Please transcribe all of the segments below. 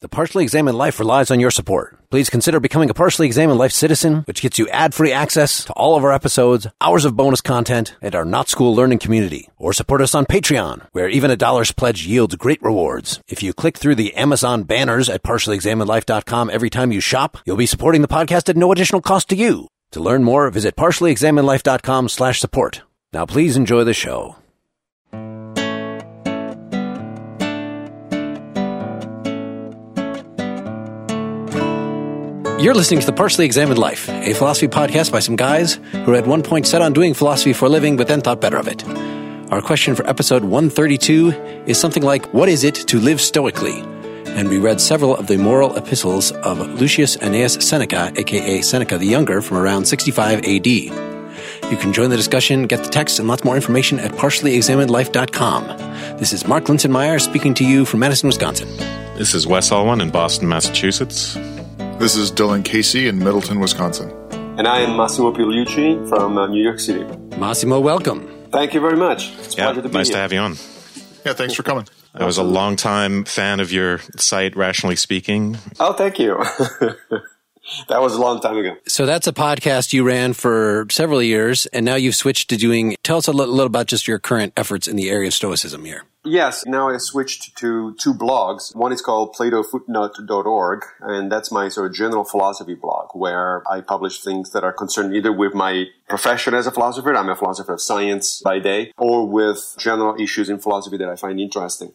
The Partially Examined Life relies on your support. Please consider becoming a Partially Examined Life citizen, which gets you ad-free access to all of our episodes, hours of bonus content, and our Not School Learning community. Or support us on Patreon, where even a dollar's pledge yields great rewards. If you click through the Amazon banners at partiallyexaminedlife.com every time you shop, you'll be supporting the podcast at no additional cost to you. To learn more, visit partiallyexaminedlife.com slash support. Now please enjoy the show. You're listening to The Partially Examined Life, a philosophy podcast by some guys who at one point set on doing philosophy for a living but then thought better of it. Our question for episode 132 is something like, What is it to live stoically? And we read several of the moral epistles of Lucius Annaeus Seneca, aka Seneca the Younger, from around 65 AD. You can join the discussion, get the text, and lots more information at partiallyexaminedlife.com. This is Mark Linsenmayer speaking to you from Madison, Wisconsin. This is Wes Alwan in Boston, Massachusetts. This is Dylan Casey in Middleton, Wisconsin. And I am Massimo Pigliucci from uh, New York City. Massimo, welcome. Thank you very much. It's Yeah, to be nice here. to have you on. Yeah, thanks for coming. I was a longtime fan of your site, Rationally Speaking. Oh, thank you. that was a long time ago. So that's a podcast you ran for several years, and now you've switched to doing. Tell us a little, little about just your current efforts in the area of Stoicism here. Yes, now I switched to two blogs. One is called platofootnote.org, and that's my sort of general philosophy blog where I publish things that are concerned either with my profession as a philosopher, I'm a philosopher of science by day, or with general issues in philosophy that I find interesting.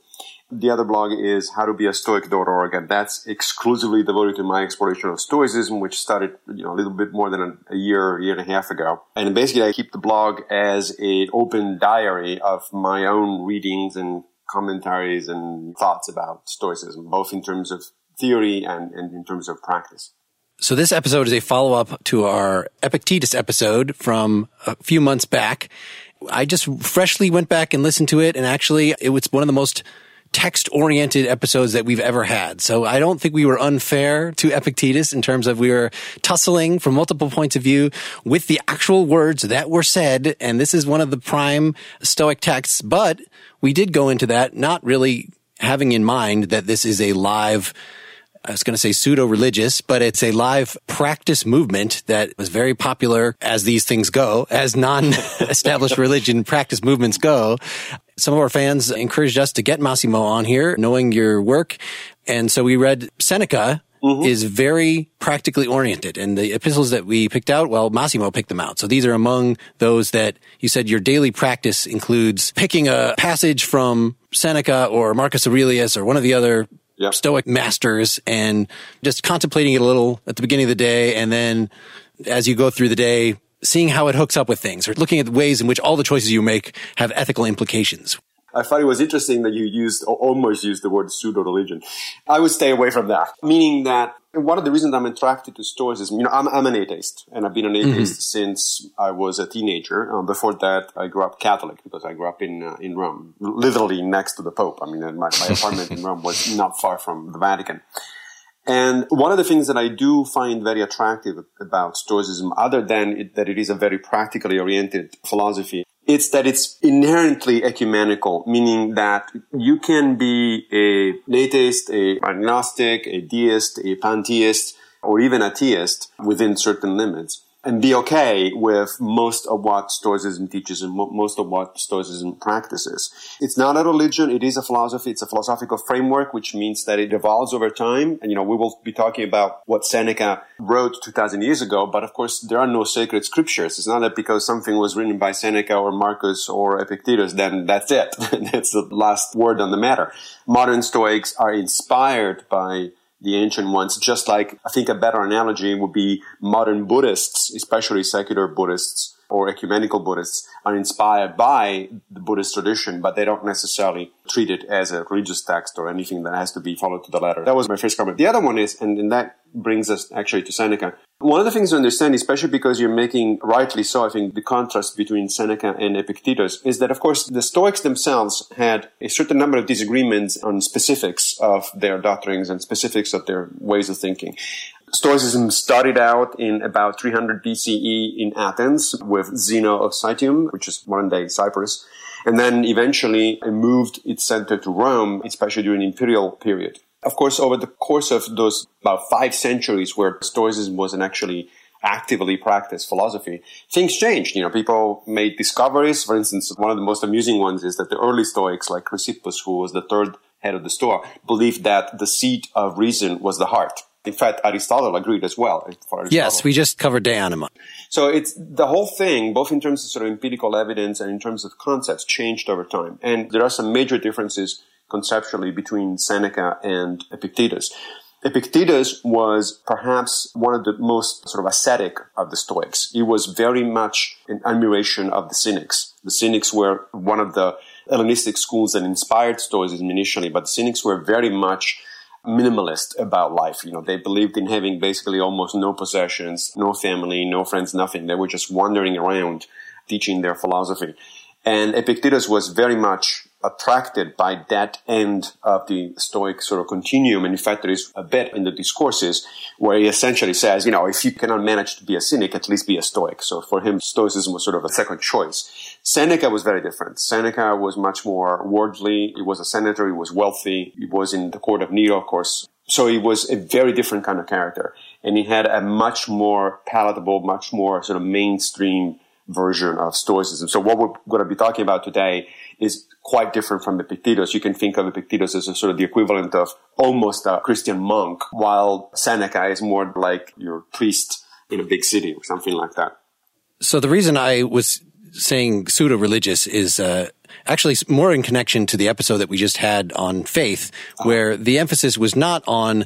The other blog is howtobeastoic.org, and that's exclusively devoted to my exploration of Stoicism, which started, you know, a little bit more than a, year, year and a half ago. And basically, I keep the blog as an open diary of my own readings and commentaries and thoughts about Stoicism, both in terms of theory and, and in terms of practice. So this episode is a follow up to our Epictetus episode from a few months back. I just freshly went back and listened to it, and actually, it was one of the most text oriented episodes that we've ever had. So I don't think we were unfair to Epictetus in terms of we were tussling from multiple points of view with the actual words that were said. And this is one of the prime Stoic texts, but we did go into that not really having in mind that this is a live I was going to say pseudo religious, but it's a live practice movement that was very popular as these things go, as non established religion practice movements go. Some of our fans encouraged us to get Massimo on here, knowing your work. And so we read Seneca. Mm-hmm. Is very practically oriented. And the epistles that we picked out, well, Massimo picked them out. So these are among those that you said your daily practice includes picking a passage from Seneca or Marcus Aurelius or one of the other. Stoic masters and just contemplating it a little at the beginning of the day. And then as you go through the day, seeing how it hooks up with things or looking at the ways in which all the choices you make have ethical implications. I thought it was interesting that you used, or almost used the word pseudo religion. I would stay away from that. Meaning that one of the reasons I'm attracted to Stoicism, you know, I'm, I'm an atheist, and I've been an atheist since I was a teenager. Um, before that, I grew up Catholic because I grew up in uh, in Rome, literally next to the Pope. I mean, my, my apartment in Rome was not far from the Vatican. And one of the things that I do find very attractive about Stoicism, other than it, that it is a very practically oriented philosophy, it's that it's inherently ecumenical, meaning that you can be a, atheist, a agnostic, a deist, a pantheist, or even a theist within certain limits and be okay with most of what Stoicism teaches and mo- most of what Stoicism practices. It's not a religion. It is a philosophy. It's a philosophical framework, which means that it evolves over time. And, you know, we will be talking about what Seneca wrote 2000 years ago. But of course, there are no sacred scriptures. It's not that because something was written by Seneca or Marcus or Epictetus, then that's it. that's the last word on the matter. Modern Stoics are inspired by the ancient ones, just like I think a better analogy would be modern Buddhists, especially secular Buddhists or ecumenical Buddhists, are inspired by the Buddhist tradition, but they don't necessarily treat it as a religious text or anything that has to be followed to the letter. That was my first comment. The other one is, and, and that brings us actually to Seneca. One of the things to understand, especially because you're making rightly so, I think, the contrast between Seneca and Epictetus, is that of course the Stoics themselves had a certain number of disagreements on specifics of their doctrines and specifics of their ways of thinking. Stoicism started out in about 300 BCE in Athens with Zeno of Citium, which is modern day Cyprus. And then eventually it moved its center to Rome, especially during the imperial period. Of course, over the course of those about five centuries where Stoicism wasn't actually actively practiced philosophy, things changed. You know, people made discoveries. For instance, one of the most amusing ones is that the early Stoics, like Chrysippus, who was the third head of the Stoa, believed that the seat of reason was the heart. In fact, Aristotle agreed as well. Yes, we just covered De Anima. So it's the whole thing, both in terms of sort of empirical evidence and in terms of concepts, changed over time. And there are some major differences conceptually between Seneca and Epictetus. Epictetus was perhaps one of the most sort of ascetic of the Stoics. He was very much in admiration of the Cynics. The Cynics were one of the Hellenistic schools that inspired Stoicism initially, but the Cynics were very much minimalist about life. You know, they believed in having basically almost no possessions, no family, no friends, nothing. They were just wandering around teaching their philosophy. And Epictetus was very much attracted by that end of the Stoic sort of continuum. And in fact, there is a bit in the discourses where he essentially says, you know, if you cannot manage to be a cynic, at least be a Stoic. So for him, Stoicism was sort of a second choice. Seneca was very different. Seneca was much more worldly. He was a senator. He was wealthy. He was in the court of Nero, of course. So he was a very different kind of character. And he had a much more palatable, much more sort of mainstream version of Stoicism. So what we're going to be talking about today is quite different from Epictetus. You can think of Epictetus as a sort of the equivalent of almost a Christian monk, while Seneca is more like your priest in a big city or something like that. So the reason I was saying pseudo religious is uh, actually more in connection to the episode that we just had on faith, oh. where the emphasis was not on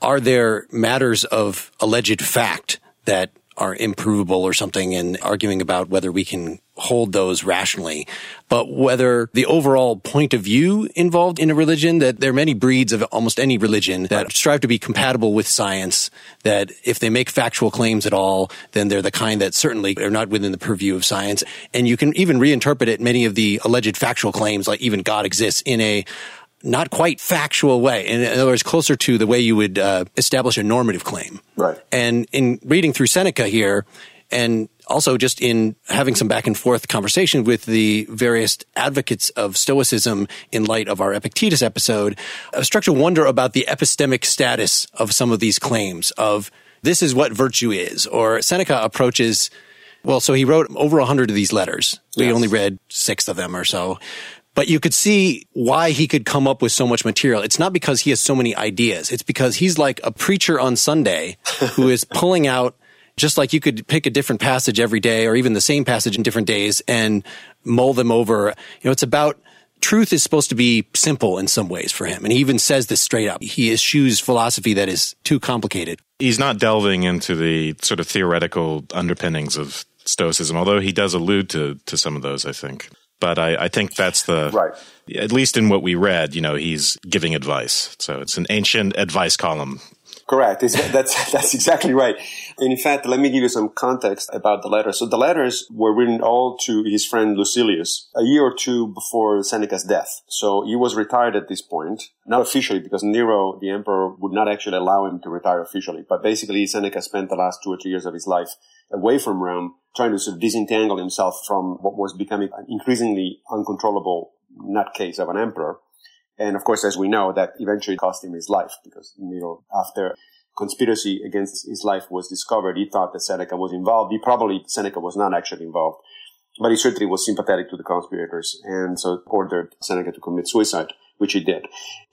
are there matters of alleged fact that are improvable or something and arguing about whether we can hold those rationally, but whether the overall point of view involved in a religion, that there are many breeds of almost any religion that strive to be compatible with science, that if they make factual claims at all, then they're the kind that certainly are not within the purview of science. And you can even reinterpret it, many of the alleged factual claims, like even God exists in a not quite factual way. In other words, closer to the way you would uh, establish a normative claim. Right. And in reading through Seneca here, and also just in having some back and forth conversation with the various advocates of Stoicism in light of our Epictetus episode, I struck to wonder about the epistemic status of some of these claims of this is what virtue is, or Seneca approaches well, so he wrote over a hundred of these letters. We yes. only read six of them or so. But you could see why he could come up with so much material. It's not because he has so many ideas. It's because he's like a preacher on Sunday who is pulling out just like you could pick a different passage every day or even the same passage in different days and mull them over. You know, it's about truth is supposed to be simple in some ways for him. And he even says this straight up. He eschews philosophy that is too complicated. He's not delving into the sort of theoretical underpinnings of Stoicism, although he does allude to, to some of those, I think. But I, I think that's the right. At least in what we read, you know, he's giving advice. So it's an ancient advice column Correct. It's, that's that's exactly right. And in fact, let me give you some context about the letters. So the letters were written all to his friend Lucilius a year or two before Seneca's death. So he was retired at this point, not officially because Nero, the emperor, would not actually allow him to retire officially. But basically, Seneca spent the last two or three years of his life away from Rome, trying to sort of disentangle himself from what was becoming an increasingly uncontrollable nutcase of an emperor. And of course, as we know, that eventually cost him his life because, you know, after conspiracy against his life was discovered, he thought that Seneca was involved. He probably, Seneca was not actually involved, but he certainly was sympathetic to the conspirators and so ordered Seneca to commit suicide, which he did.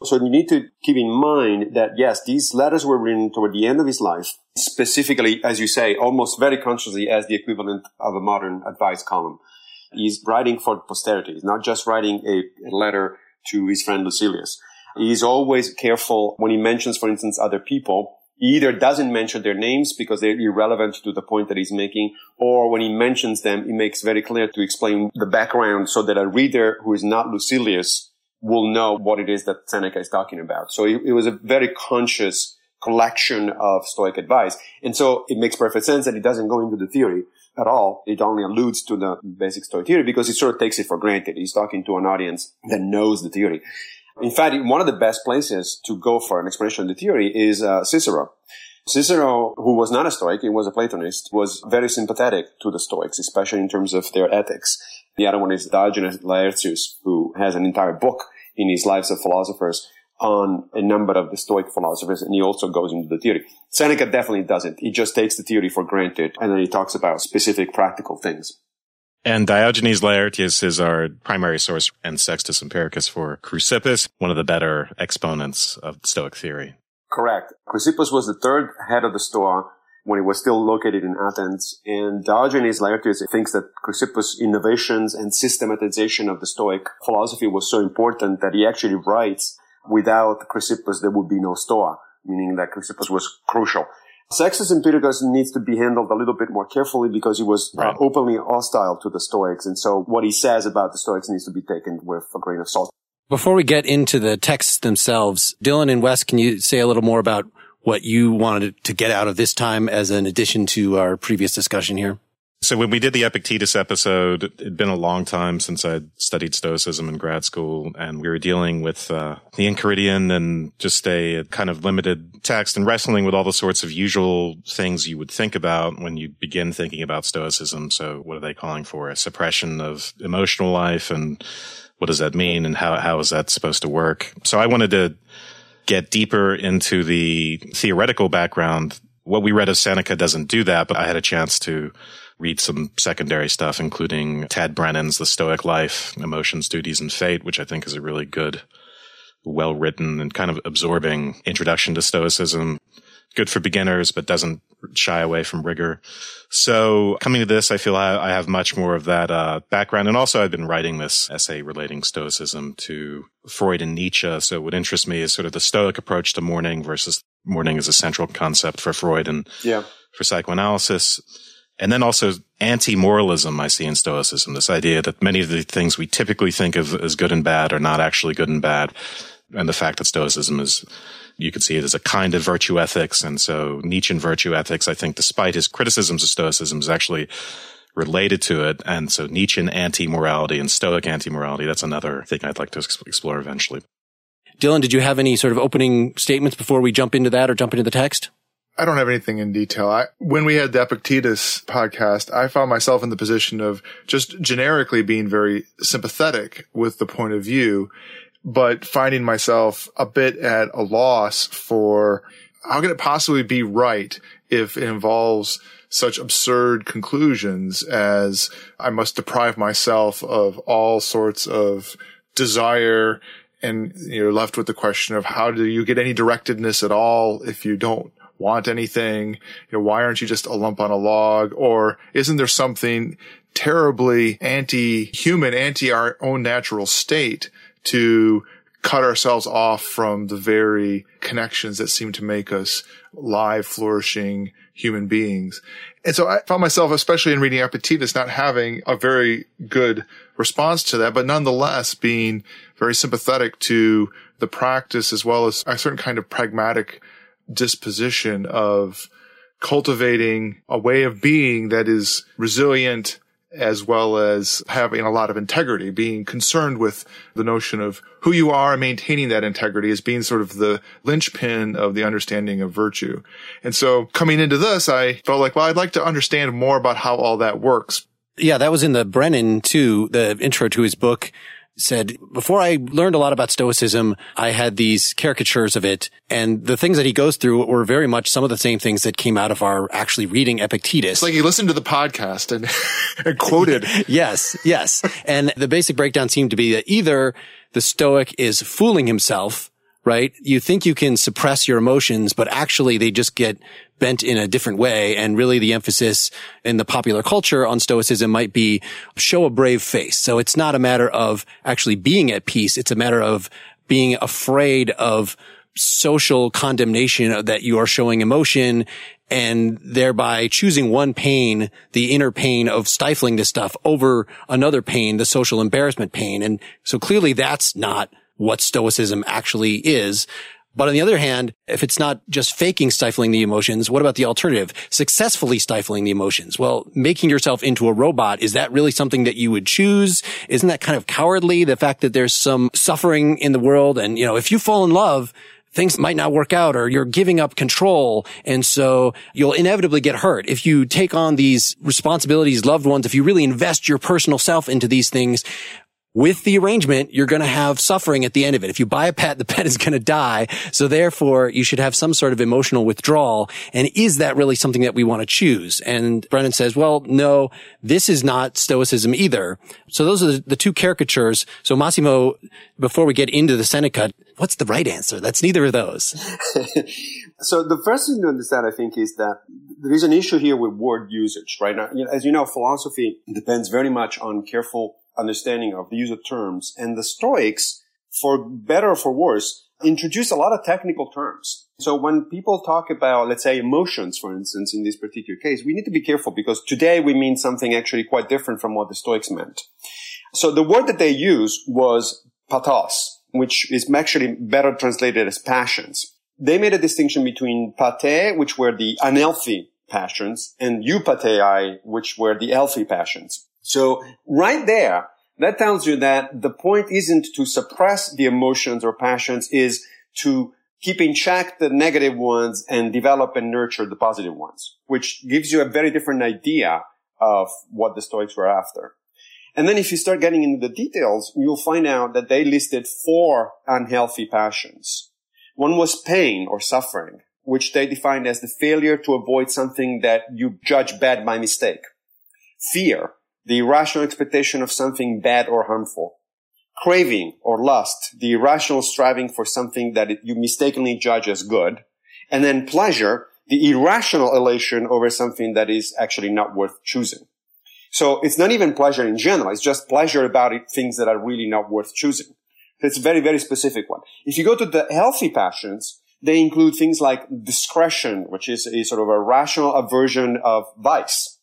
So you need to keep in mind that yes, these letters were written toward the end of his life, specifically, as you say, almost very consciously as the equivalent of a modern advice column. He's writing for posterity. He's not just writing a, a letter to his friend Lucilius. He's always careful when he mentions, for instance, other people. He either doesn't mention their names because they're irrelevant to the point that he's making, or when he mentions them, he makes very clear to explain the background so that a reader who is not Lucilius will know what it is that Seneca is talking about. So it, was a very conscious collection of Stoic advice. And so it makes perfect sense that he doesn't go into the theory at all. It only alludes to the basic Stoic theory because he sort of takes it for granted. He's talking to an audience that knows the theory. In fact, one of the best places to go for an explanation of the theory is uh, Cicero. Cicero, who was not a Stoic, he was a Platonist, was very sympathetic to the Stoics, especially in terms of their ethics. The other one is Diogenes Laertius, who has an entire book in his Lives of Philosophers on a number of the Stoic philosophers, and he also goes into the theory. Seneca definitely doesn't. He just takes the theory for granted, and then he talks about specific practical things. And Diogenes Laertius is our primary source and Sextus Empiricus for Chrysippus, one of the better exponents of Stoic theory. Correct. Chrysippus was the third head of the Stoa when it was still located in Athens. And Diogenes Laertius thinks that Chrysippus' innovations and systematization of the Stoic philosophy was so important that he actually writes, without Chrysippus, there would be no Stoa, meaning that Chrysippus was crucial. Sextus Empiricus needs to be handled a little bit more carefully because he was uh, right. openly hostile to the Stoics. And so what he says about the Stoics needs to be taken with a grain of salt. Before we get into the texts themselves, Dylan and Wes, can you say a little more about what you wanted to get out of this time as an addition to our previous discussion here? So when we did the Epictetus episode, it'd been a long time since I'd studied Stoicism in grad school, and we were dealing with uh, the Enchiridion and just a kind of limited text and wrestling with all the sorts of usual things you would think about when you begin thinking about Stoicism. So what are they calling for? A suppression of emotional life, and what does that mean, and how how is that supposed to work? So I wanted to get deeper into the theoretical background. What we read of Seneca doesn't do that, but I had a chance to read some secondary stuff, including Tad Brennan's The Stoic Life, Emotions, Duties, and Fate, which I think is a really good, well written and kind of absorbing introduction to Stoicism. Good for beginners, but doesn't shy away from rigor. So coming to this, I feel I, I have much more of that uh, background. And also I've been writing this essay relating Stoicism to Freud and Nietzsche. So what interests me is sort of the Stoic approach to mourning versus mourning as a central concept for Freud and yeah. for psychoanalysis. And then also anti-moralism I see in Stoicism, this idea that many of the things we typically think of as good and bad are not actually good and bad. And the fact that Stoicism is, you could see it as a kind of virtue ethics. And so Nietzschean virtue ethics, I think, despite his criticisms of Stoicism, is actually related to it. And so Nietzschean anti-morality and Stoic anti-morality, that's another thing I'd like to explore eventually. Dylan, did you have any sort of opening statements before we jump into that or jump into the text? I don't have anything in detail. I, when we had the Epictetus podcast, I found myself in the position of just generically being very sympathetic with the point of view, but finding myself a bit at a loss for how can it possibly be right if it involves such absurd conclusions as I must deprive myself of all sorts of desire and you're left with the question of how do you get any directedness at all if you don't want anything? You know, why aren't you just a lump on a log? Or isn't there something terribly anti-human, anti our own natural state to cut ourselves off from the very connections that seem to make us live, flourishing human beings. And so I found myself, especially in reading Epictetus, not having a very good response to that, but nonetheless being very sympathetic to the practice as well as a certain kind of pragmatic disposition of cultivating a way of being that is resilient as well as having a lot of integrity, being concerned with the notion of who you are and maintaining that integrity as being sort of the linchpin of the understanding of virtue. And so coming into this, I felt like, well, I'd like to understand more about how all that works. Yeah, that was in the Brennan too, the intro to his book said, before I learned a lot about Stoicism, I had these caricatures of it. And the things that he goes through were very much some of the same things that came out of our actually reading Epictetus. It's like he listened to the podcast and, and quoted. yes, yes. and the basic breakdown seemed to be that either the Stoic is fooling himself right? You think you can suppress your emotions, but actually they just get bent in a different way. And really the emphasis in the popular culture on stoicism might be show a brave face. So it's not a matter of actually being at peace. It's a matter of being afraid of social condemnation that you are showing emotion and thereby choosing one pain, the inner pain of stifling this stuff over another pain, the social embarrassment pain. And so clearly that's not what stoicism actually is. But on the other hand, if it's not just faking stifling the emotions, what about the alternative? Successfully stifling the emotions. Well, making yourself into a robot, is that really something that you would choose? Isn't that kind of cowardly? The fact that there's some suffering in the world and, you know, if you fall in love, things might not work out or you're giving up control. And so you'll inevitably get hurt. If you take on these responsibilities, loved ones, if you really invest your personal self into these things, with the arrangement, you're going to have suffering at the end of it. If you buy a pet, the pet is going to die. So therefore, you should have some sort of emotional withdrawal. And is that really something that we want to choose? And Brennan says, well, no, this is not stoicism either. So those are the, two caricatures. So Massimo, before we get into the Seneca, what's the right answer? That's neither of those. so the first thing to understand, I think, is that there is an issue here with word usage, right? Now, as you know, philosophy depends very much on careful understanding of the use of terms. And the Stoics, for better or for worse, introduce a lot of technical terms. So when people talk about, let's say, emotions, for instance, in this particular case, we need to be careful because today we mean something actually quite different from what the Stoics meant. So the word that they used was pathos, which is actually better translated as passions. They made a distinction between pathe, which were the unhealthy passions, and eupatheiai, which were the healthy passions. So right there, that tells you that the point isn't to suppress the emotions or passions, is to keep in check the negative ones and develop and nurture the positive ones, which gives you a very different idea of what the Stoics were after. And then if you start getting into the details, you'll find out that they listed four unhealthy passions. One was pain or suffering, which they defined as the failure to avoid something that you judge bad by mistake. Fear, the irrational expectation of something bad or harmful. Craving or lust, the irrational striving for something that you mistakenly judge as good. And then pleasure, the irrational elation over something that is actually not worth choosing. So it's not even pleasure in general. It's just pleasure about it, things that are really not worth choosing. It's a very, very specific one. If you go to the healthy passions, they include things like discretion, which is a sort of a rational aversion of vice.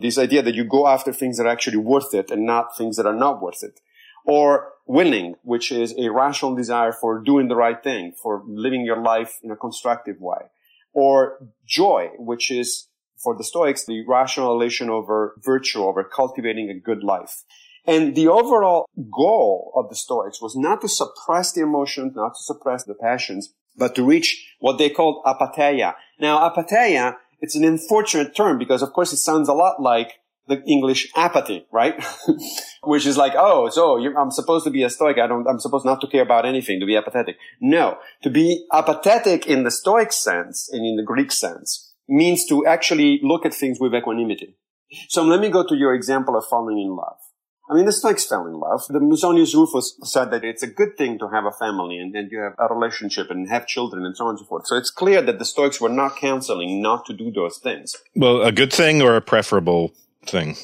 This idea that you go after things that are actually worth it and not things that are not worth it. Or willing, which is a rational desire for doing the right thing, for living your life in a constructive way. Or joy, which is for the Stoics, the rational elation over virtue, over cultivating a good life. And the overall goal of the Stoics was not to suppress the emotions, not to suppress the passions, but to reach what they called apatheia. Now, apatheia it's an unfortunate term because of course it sounds a lot like the English apathy, right? Which is like, oh, so I'm supposed to be a stoic. I don't, I'm supposed not to care about anything, to be apathetic. No, to be apathetic in the stoic sense and in the Greek sense means to actually look at things with equanimity. So let me go to your example of falling in love. I mean, the Stoics fell in love. The Musonius Rufus said that it's a good thing to have a family and, and you have a relationship and have children and so on and so forth. So it's clear that the Stoics were not counseling not to do those things. Well, a good thing or a preferable thing?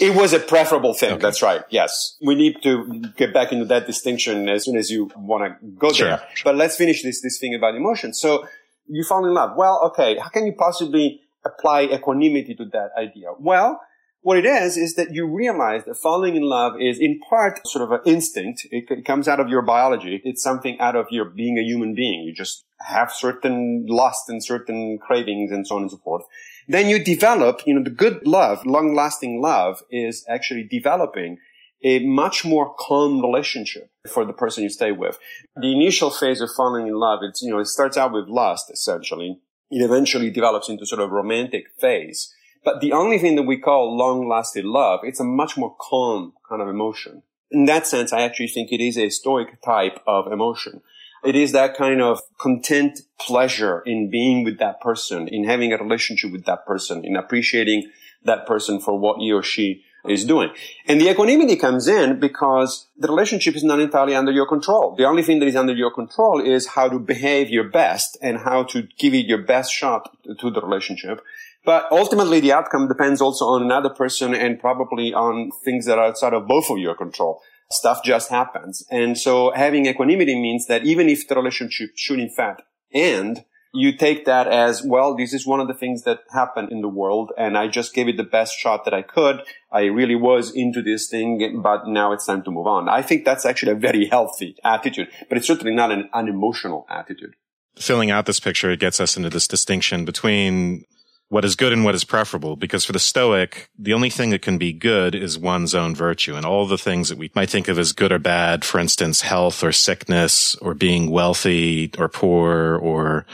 It was a preferable thing. Okay. That's right. Yes. We need to get back into that distinction as soon as you want to go sure. there. But let's finish this, this thing about emotion. So you fall in love. Well, okay. How can you possibly apply equanimity to that idea? Well, what it is, is that you realize that falling in love is in part sort of an instinct. It, it, comes out of your biology. It's something out of your being a human being. You just have certain lust and certain cravings and so on and so forth. Then you develop, you know, the good love, long lasting love is actually developing a much more calm relationship for the person you stay with. The initial phase of falling in love, it's, you know, it starts out with lust essentially. It eventually develops into sort of romantic phase but the only thing that we call long lasting love, it's a much more calm kind of emotion. In that sense, I actually think it is a stoic type of emotion. It is that kind of content pleasure in being with that person, in having a relationship with that person, in appreciating that person for what he or she is doing. And the equanimity comes in because the relationship is not entirely under your control. The only thing that is under your control is how to behave your best and how to give it your best shot to the relationship. But ultimately, the outcome depends also on another person and probably on things that are outside of both of your control. Stuff just happens. And so having equanimity means that even if the relationship should in fact end, you take that as, well, this is one of the things that happened in the world and I just gave it the best shot that I could. I really was into this thing, but now it's time to move on. I think that's actually a very healthy attitude, but it's certainly not an unemotional attitude. Filling out this picture, it gets us into this distinction between what is good and what is preferable. Because for the Stoic, the only thing that can be good is one's own virtue. And all the things that we might think of as good or bad, for instance, health or sickness or being wealthy or poor or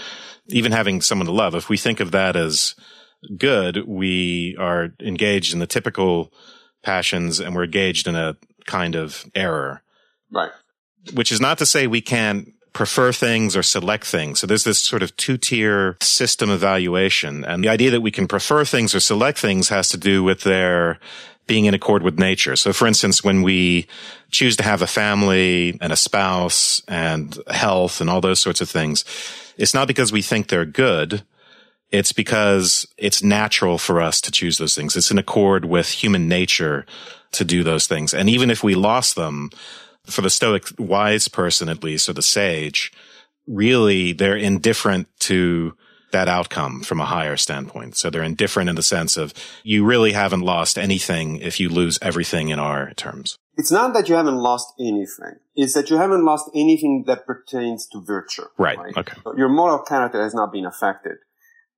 even having someone to love, if we think of that as good, we are engaged in the typical passions and we're engaged in a kind of error. Right. Which is not to say we can't prefer things or select things. So there's this sort of two tier system evaluation. And the idea that we can prefer things or select things has to do with their being in accord with nature. So for instance, when we choose to have a family and a spouse and health and all those sorts of things, it's not because we think they're good. It's because it's natural for us to choose those things. It's in accord with human nature to do those things. And even if we lost them, for the Stoic wise person at least, or the sage, really they're indifferent to that outcome from a higher standpoint. So they're indifferent in the sense of you really haven't lost anything if you lose everything in our terms. It's not that you haven't lost anything. It's that you haven't lost anything that pertains to virtue. Right. right? Okay. So your moral character has not been affected.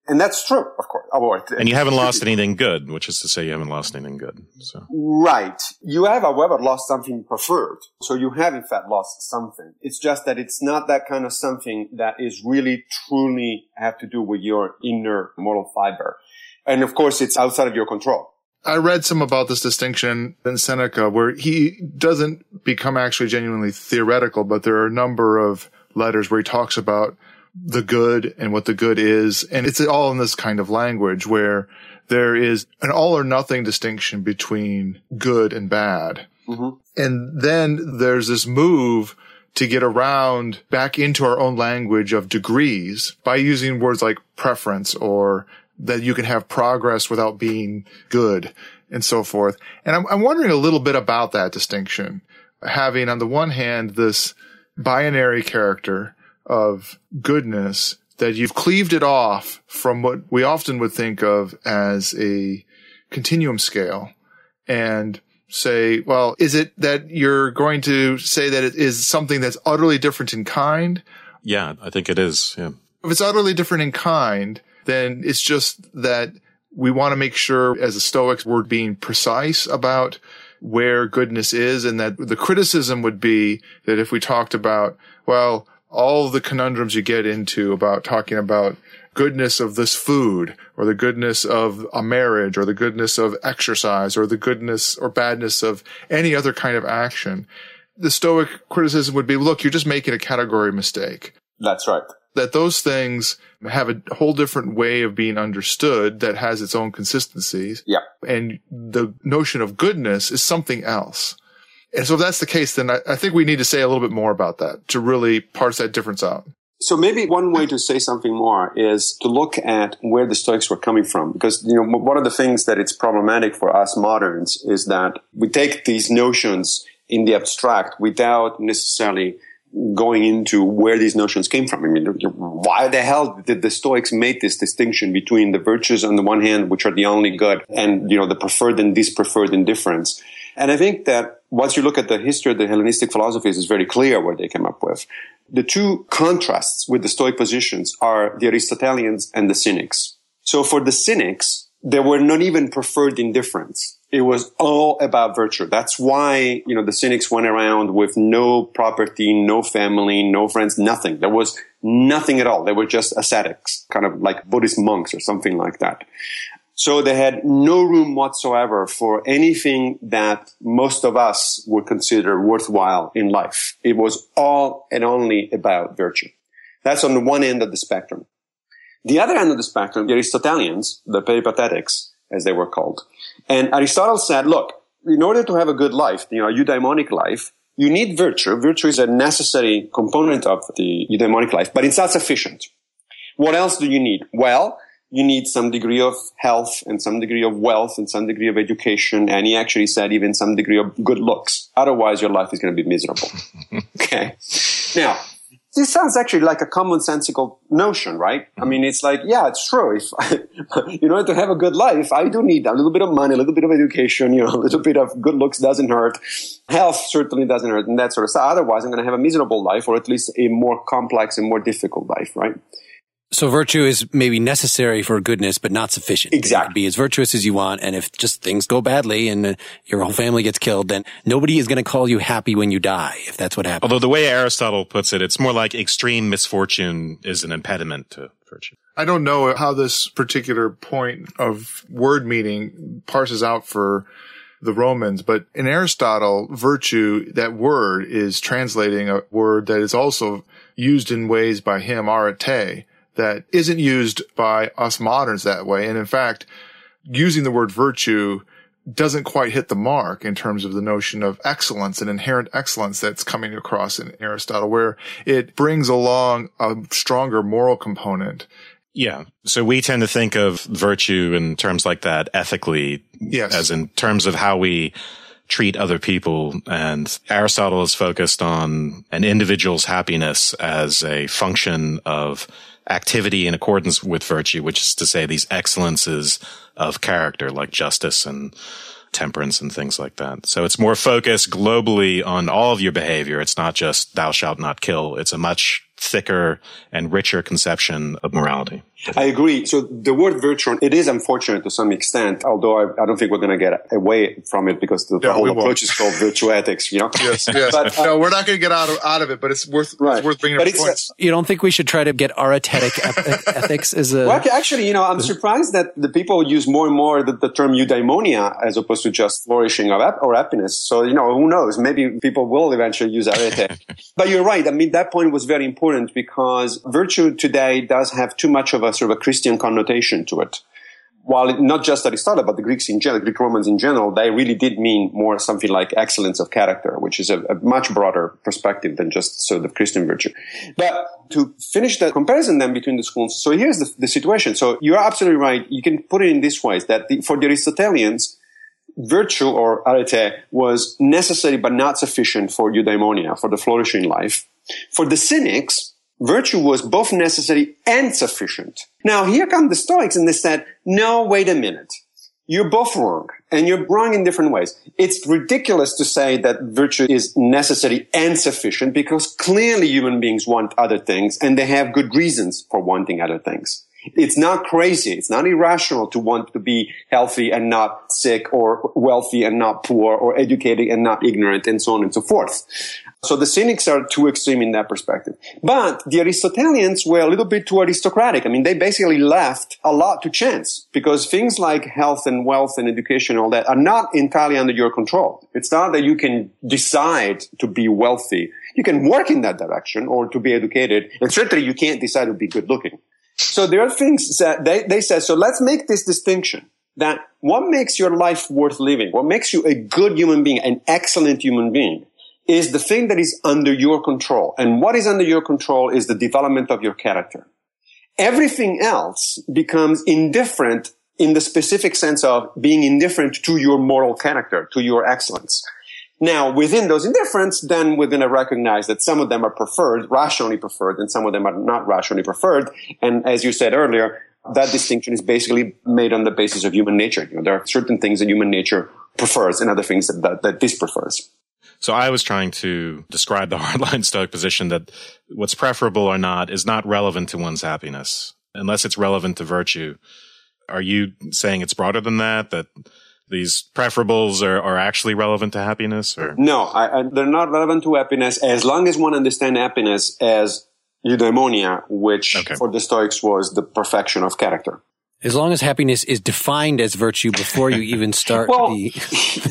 And that's true, of course. Oh, and you haven't lost anything good, which is to say you haven't lost anything good. So. Right. You have, however, lost something preferred. So you have, in fact, lost something. It's just that it's not that kind of something that is really, truly have to do with your inner moral fiber. And of course, it's outside of your control. I read some about this distinction in Seneca where he doesn't become actually genuinely theoretical, but there are a number of letters where he talks about the good and what the good is. And it's all in this kind of language where there is an all or nothing distinction between good and bad. Mm-hmm. And then there's this move to get around back into our own language of degrees by using words like preference or that you can have progress without being good and so forth. And I'm, I'm wondering a little bit about that distinction. Having on the one hand, this binary character of goodness that you've cleaved it off from what we often would think of as a continuum scale and say, well, is it that you're going to say that it is something that's utterly different in kind? Yeah, I think it is. Yeah. If it's utterly different in kind, then it's just that we want to make sure as a Stoics we're being precise about where goodness is and that the criticism would be that if we talked about, well, all the conundrums you get into about talking about goodness of this food or the goodness of a marriage or the goodness of exercise or the goodness or badness of any other kind of action. The Stoic criticism would be, look, you're just making a category mistake. That's right. That those things have a whole different way of being understood that has its own consistencies. Yeah. And the notion of goodness is something else. And so if that's the case, then I, I think we need to say a little bit more about that to really parse that difference out. So maybe one way to say something more is to look at where the Stoics were coming from. Because, you know, one of the things that it's problematic for us moderns is that we take these notions in the abstract without necessarily going into where these notions came from. I mean, why the hell did the Stoics make this distinction between the virtues on the one hand, which are the only good, and, you know, the preferred and dispreferred indifferents? And I think that once you look at the history of the Hellenistic philosophies, it's very clear what they came up with. The two contrasts with the Stoic positions are the Aristotelians and the Cynics. So for the Cynics, there were not even preferred indifferents. It was all about virtue. That's why, you know, the Cynics went around with no property, no family, no friends, nothing. There was nothing at all. They were just ascetics, kind of like Buddhist monks or something like that. So they had no room whatsoever for anything that most of us would consider worthwhile in life. It was all and only about virtue. That's on the one end of the spectrum. The other end of the spectrum, the Aristotelians, the peripatetics, as they were called. And Aristotle said, look, in order to have a good life, you know, a eudaimonic life, you need virtue. Virtue is a necessary component of the eudaimonic life, but it's not sufficient. What else do you need? Well, you need some degree of health and some degree of wealth and some degree of education. And he actually said even some degree of good looks. Otherwise, your life is going to be miserable. okay. Now, this sounds actually like a commonsensical notion, right? I mean, it's like, yeah, it's true. If I, in order to have a good life, I do need a little bit of money, a little bit of education, you know, a little bit of good looks doesn't hurt. Health certainly doesn't hurt and that sort of stuff. Otherwise, I'm going to have a miserable life or at least a more complex and more difficult life, right? So virtue is maybe necessary for goodness, but not sufficient. Exactly. be as virtuous as you want. And if just things go badly and uh, your whole family gets killed, then nobody is going to call you happy when you die, if that's what happens. Although the way Aristotle puts it, it's more like extreme misfortune is an impediment to virtue. I don't know how this particular point of word meaning parses out for the Romans. But in Aristotle, virtue, that word is translating a word that is also used in ways by him, arete, that isn't used by us moderns that way. And in fact, using the word virtue doesn't quite hit the mark in terms of the notion of excellence and inherent excellence that's coming across in Aristotle, where it brings along a stronger moral component. Yeah. So we tend to think of virtue in terms like that ethically, yes. as in terms of how we treat other people. And Aristotle is focused on an individual's happiness as a function of activity in accordance with virtue, which is to say these excellences of character like justice and temperance and things like that. So it's more focused globally on all of your behavior. It's not just thou shalt not kill. It's a much thicker and richer conception of morality. I agree. So the word virtue, it is unfortunate to some extent, although I, I don't think we're going to get away from it because the, the whole approach is called virtue ethics, you know? Yes, yes. But, uh, no, we're not going to get out of, out of it, but it's worth, right. it's worth bringing but up points. you don't think we should try to get aretaic ethics as a... Well, actually, you know, I'm surprised that the people use more and more the, the term eudaimonia as opposed to just flourishing or, or happiness. So, you know, who knows? Maybe people will eventually use arete. but you're right. I mean, that point was very important because virtue today does have too much of a sort of a Christian connotation to it. While it, not just Aristotle, but the Greeks in general, Greek Romans in general, they really did mean more something like excellence of character, which is a, a much broader perspective than just sort of Christian virtue. But to finish the comparison then between the schools, so here's the, the situation. So you're absolutely right. You can put it in this way: that the, for the Aristotelians, virtue or arete was necessary but not sufficient for eudaimonia, for the flourishing life. For the Cynics, virtue was both necessary and sufficient. Now here come the Stoics and they said, no, wait a minute. You're both wrong and you're wrong in different ways. It's ridiculous to say that virtue is necessary and sufficient because clearly human beings want other things and they have good reasons for wanting other things. It's not crazy. It's not irrational to want to be healthy and not sick or wealthy and not poor or educated and not ignorant and so on and so forth. So the cynics are too extreme in that perspective. But the Aristotelians were a little bit too aristocratic. I mean, they basically left a lot to chance because things like health and wealth and education and all that are not entirely under your control. It's not that you can decide to be wealthy. You can work in that direction or to be educated. And certainly you can't decide to be good looking. So there are things that they, they said, so let's make this distinction that what makes your life worth living, what makes you a good human being, an excellent human being, is the thing that is under your control. And what is under your control is the development of your character. Everything else becomes indifferent in the specific sense of being indifferent to your moral character, to your excellence. Now, within those indifferents, then we're going to recognize that some of them are preferred, rationally preferred, and some of them are not rationally preferred. And as you said earlier, that distinction is basically made on the basis of human nature. You know, there are certain things that human nature prefers and other things that, that, that this prefers. So I was trying to describe the hardline Stoic position that what's preferable or not is not relevant to one's happiness unless it's relevant to virtue. Are you saying it's broader than that? That these preferables are, are actually relevant to happiness or? No, I, I, they're not relevant to happiness as long as one understands happiness as eudaimonia, which okay. for the Stoics was the perfection of character. As long as happiness is defined as virtue before you even start well, the.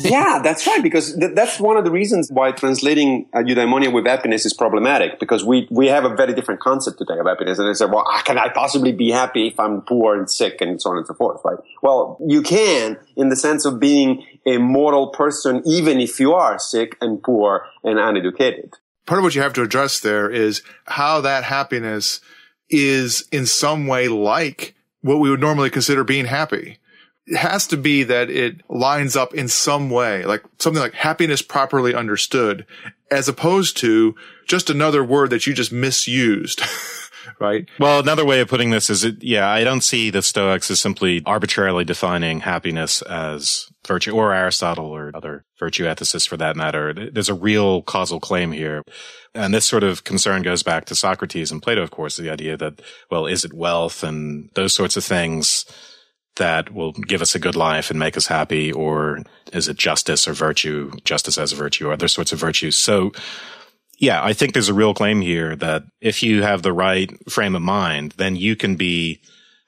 yeah, that's right. Because th- that's one of the reasons why translating uh, eudaimonia with happiness is problematic. Because we, we have a very different concept today of happiness. And they say, well, how can I possibly be happy if I'm poor and sick and so on and so forth, right? Well, you can in the sense of being a moral person, even if you are sick and poor and uneducated. Part of what you have to address there is how that happiness is in some way like what we would normally consider being happy. It has to be that it lines up in some way, like something like happiness properly understood, as opposed to just another word that you just misused. right? Well, another way of putting this is, it, yeah, I don't see the Stoics as simply arbitrarily defining happiness as virtue, or Aristotle or other virtue ethicists for that matter. There's a real causal claim here. And this sort of concern goes back to Socrates and Plato, of course, the idea that, well, is it wealth and those sorts of things that will give us a good life and make us happy? Or is it justice or virtue, justice as a virtue or other sorts of virtues? So, yeah, I think there's a real claim here that if you have the right frame of mind, then you can be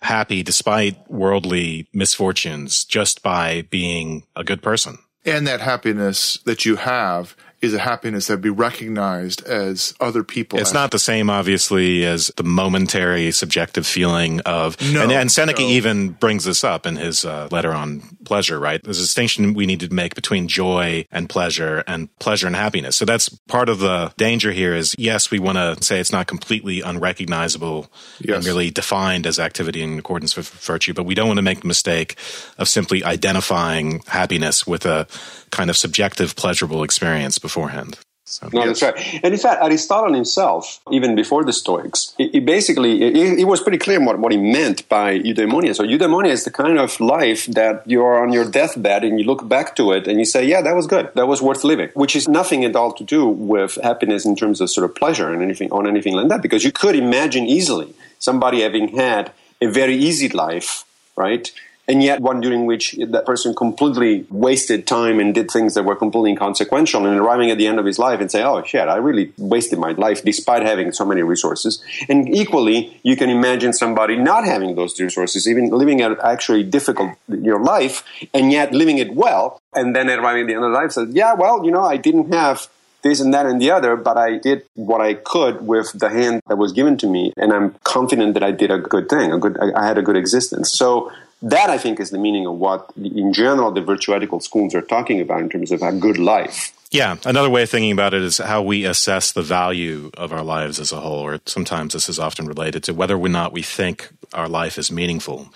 happy despite worldly misfortunes just by being a good person. And that happiness that you have is a happiness that would be recognized as other people. It's not the same, obviously, as the momentary subjective feeling of. No, and, and Seneca no. even brings this up in his uh, letter on pleasure, right? There's a distinction we need to make between joy and pleasure and pleasure and happiness. So that's part of the danger here is yes, we want to say it's not completely unrecognizable Yes. and really defined as activity in accordance with virtue, but we don't want to make the mistake of simply identifying happiness with a kind of subjective, pleasurable experience beforehand. So, No, that's right. And in fact, Aristotle himself, even before the Stoics, he, he basically it, was pretty clear what, what he meant by eudaimonia. So eudaimonia is the kind of life that you're on your deathbed and you look back to it and you say, "Yeah, that was good. That was worth living." Which is nothing at all to do with happiness in terms of sort of pleasure and anything on anything like that, because you could imagine easily somebody having had a very easy life, right? And yet one during which that person completely wasted time and did things that were completely inconsequential and arriving at the end of his life and say oh shit i really wasted my life despite having so many resources and equally you can imagine somebody not having those resources even living an actually difficult your life and yet living it well and then arriving at the end of life says yeah well you know i didn't have this and that and the other, but I did what I could with the hand that was given to me, and I'm confident that I did a good thing. A good, I had a good existence. So that I think is the meaning of what, in general, the virtue ethical schools are talking about in terms of a good life. Yeah, another way of thinking about it is how we assess the value of our lives as a whole, or sometimes this is often related to whether or not we think our life is meaningful.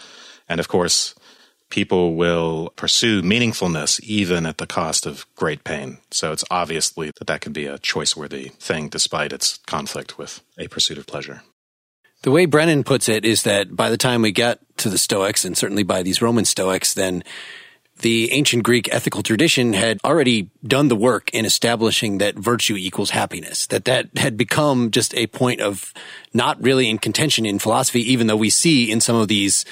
And of course, people will pursue meaningfulness even at the cost of great pain. So it's obviously that that can be a choice worthy thing despite its conflict with a pursuit of pleasure. The way Brennan puts it is that by the time we get to the Stoics, and certainly by these Roman Stoics, then the ancient Greek ethical tradition had already done the work in establishing that virtue equals happiness, that that had become just a point of not really in contention in philosophy, even though we see in some of these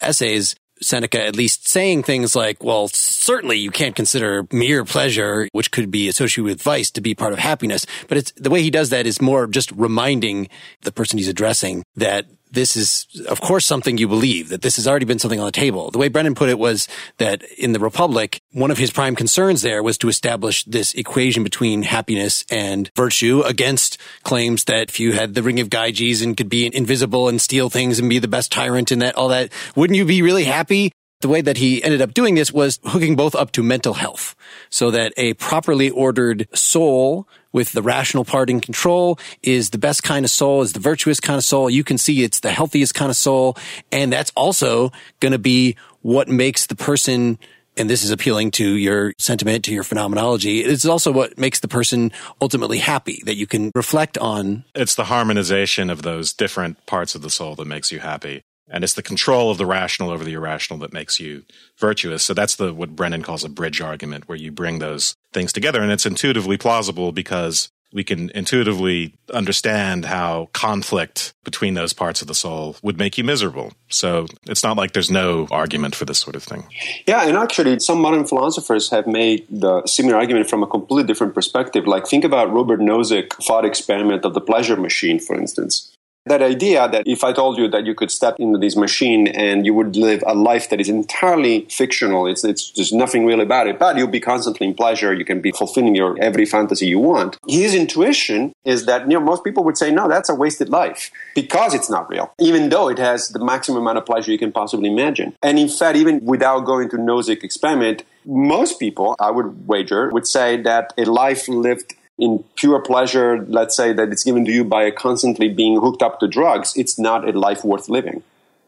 essays Seneca at least saying things like, well, certainly you can't consider mere pleasure, which could be associated with vice, to be part of happiness. But it's the way he does that is more just reminding the person he's addressing that this is, of course, something you believe, that this has already been something on the table. The way Brennan put it was that in the Republic, one of his prime concerns there was to establish this equation between happiness and virtue against claims that if you had the ring of Gyges and could be invisible and steal things and be the best tyrant and that, all that, wouldn't you be really happy? The way that he ended up doing this was hooking both up to mental health so that a properly ordered soul with the rational part in control is the best kind of soul, is the virtuous kind of soul. You can see it's the healthiest kind of soul. And that's also going to be what makes the person and this is appealing to your sentiment, to your phenomenology. It's also what makes the person ultimately happy that you can reflect on. It's the harmonization of those different parts of the soul that makes you happy. And it's the control of the rational over the irrational that makes you virtuous. So that's the what Brennan calls a bridge argument, where you bring those things together. And it's intuitively plausible because we can intuitively understand how conflict between those parts of the soul would make you miserable. So it's not like there's no argument for this sort of thing. Yeah, and actually, some modern philosophers have made the similar argument from a completely different perspective. Like, think about Robert Nozick thought experiment of the pleasure machine, for instance. That idea that if I told you that you could step into this machine and you would live a life that is entirely fictional, it's, it's there's nothing really about it, but you'll be constantly in pleasure, you can be fulfilling your every fantasy you want. His intuition is that, you know, most people would say, no, that's a wasted life because it's not real, even though it has the maximum amount of pleasure you can possibly imagine. And in fact, even without going to Nozick experiment, most people, I would wager, would say that a life lived in pure pleasure, let's say that it's given to you by constantly being hooked up to drugs, it's not a life worth living.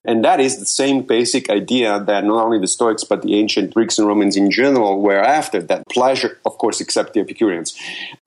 And that is the same basic idea that not only the Stoics, but the ancient Greeks and Romans in general were after. That pleasure, of course, except the Epicureans,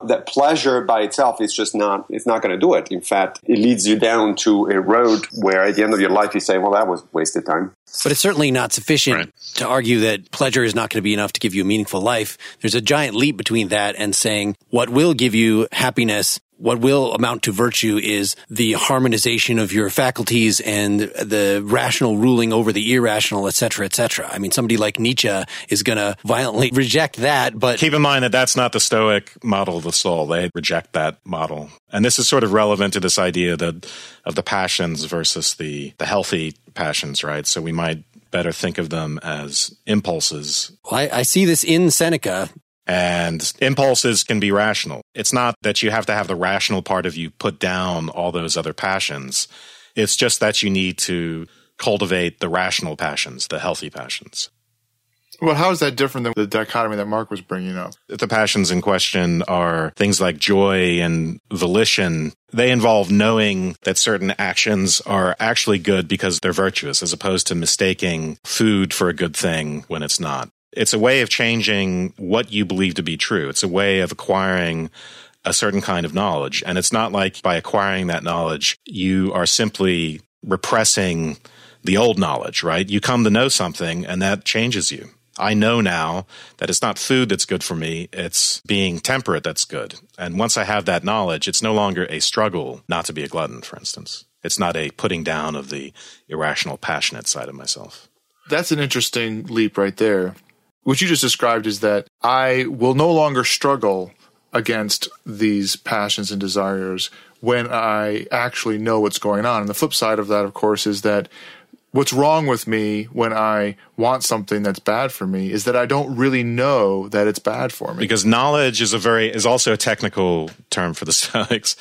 that pleasure by itself is just not, it's not going to do it. In fact, it leads you down to a road where at the end of your life you say, well, that was wasted time. But it's certainly not sufficient Right. to argue that pleasure is not going to be enough to give you a meaningful life. There's a giant leap between that and saying what will give you happiness, what will amount to virtue is the harmonization of your faculties and the rational ruling over the irrational, et cetera, et cetera. I mean, somebody like Nietzsche is going to violently reject that, but Keep in mind that that's not the Stoic model of the soul. They reject that model. And this is sort of relevant to this idea that of the passions versus the, the healthy passions, right? So we might better think of them as impulses. Well, I, I see this in Seneca. And impulses can be rational. It's not that you have to have the rational part of you put down all those other passions. It's just that you need to cultivate the rational passions, the healthy passions. Well, how is that different than the dichotomy that Mark was bringing up? The passions in question are things like joy and volition. They involve knowing that certain actions are actually good because they're virtuous, as opposed to mistaking food for a good thing when it's not. It's a way of changing what you believe to be true. It's a way of acquiring a certain kind of knowledge. And it's not like by acquiring that knowledge, you are simply repressing the old knowledge, right? You come to know something and that changes you. I know now that it's not food that's good for me, it's being temperate that's good. And once I have that knowledge, it's no longer a struggle not to be a glutton, for instance. It's not a putting down of the irrational, passionate side of myself. That's an interesting leap right there. What you just described is that I will no longer struggle against these passions and desires when I actually know what's going on. And the flip side of that, of course, is that what's wrong with me when I want something that's bad for me is that I don't really know that it's bad for me. Because knowledge is a very is also a technical term for the Stoics.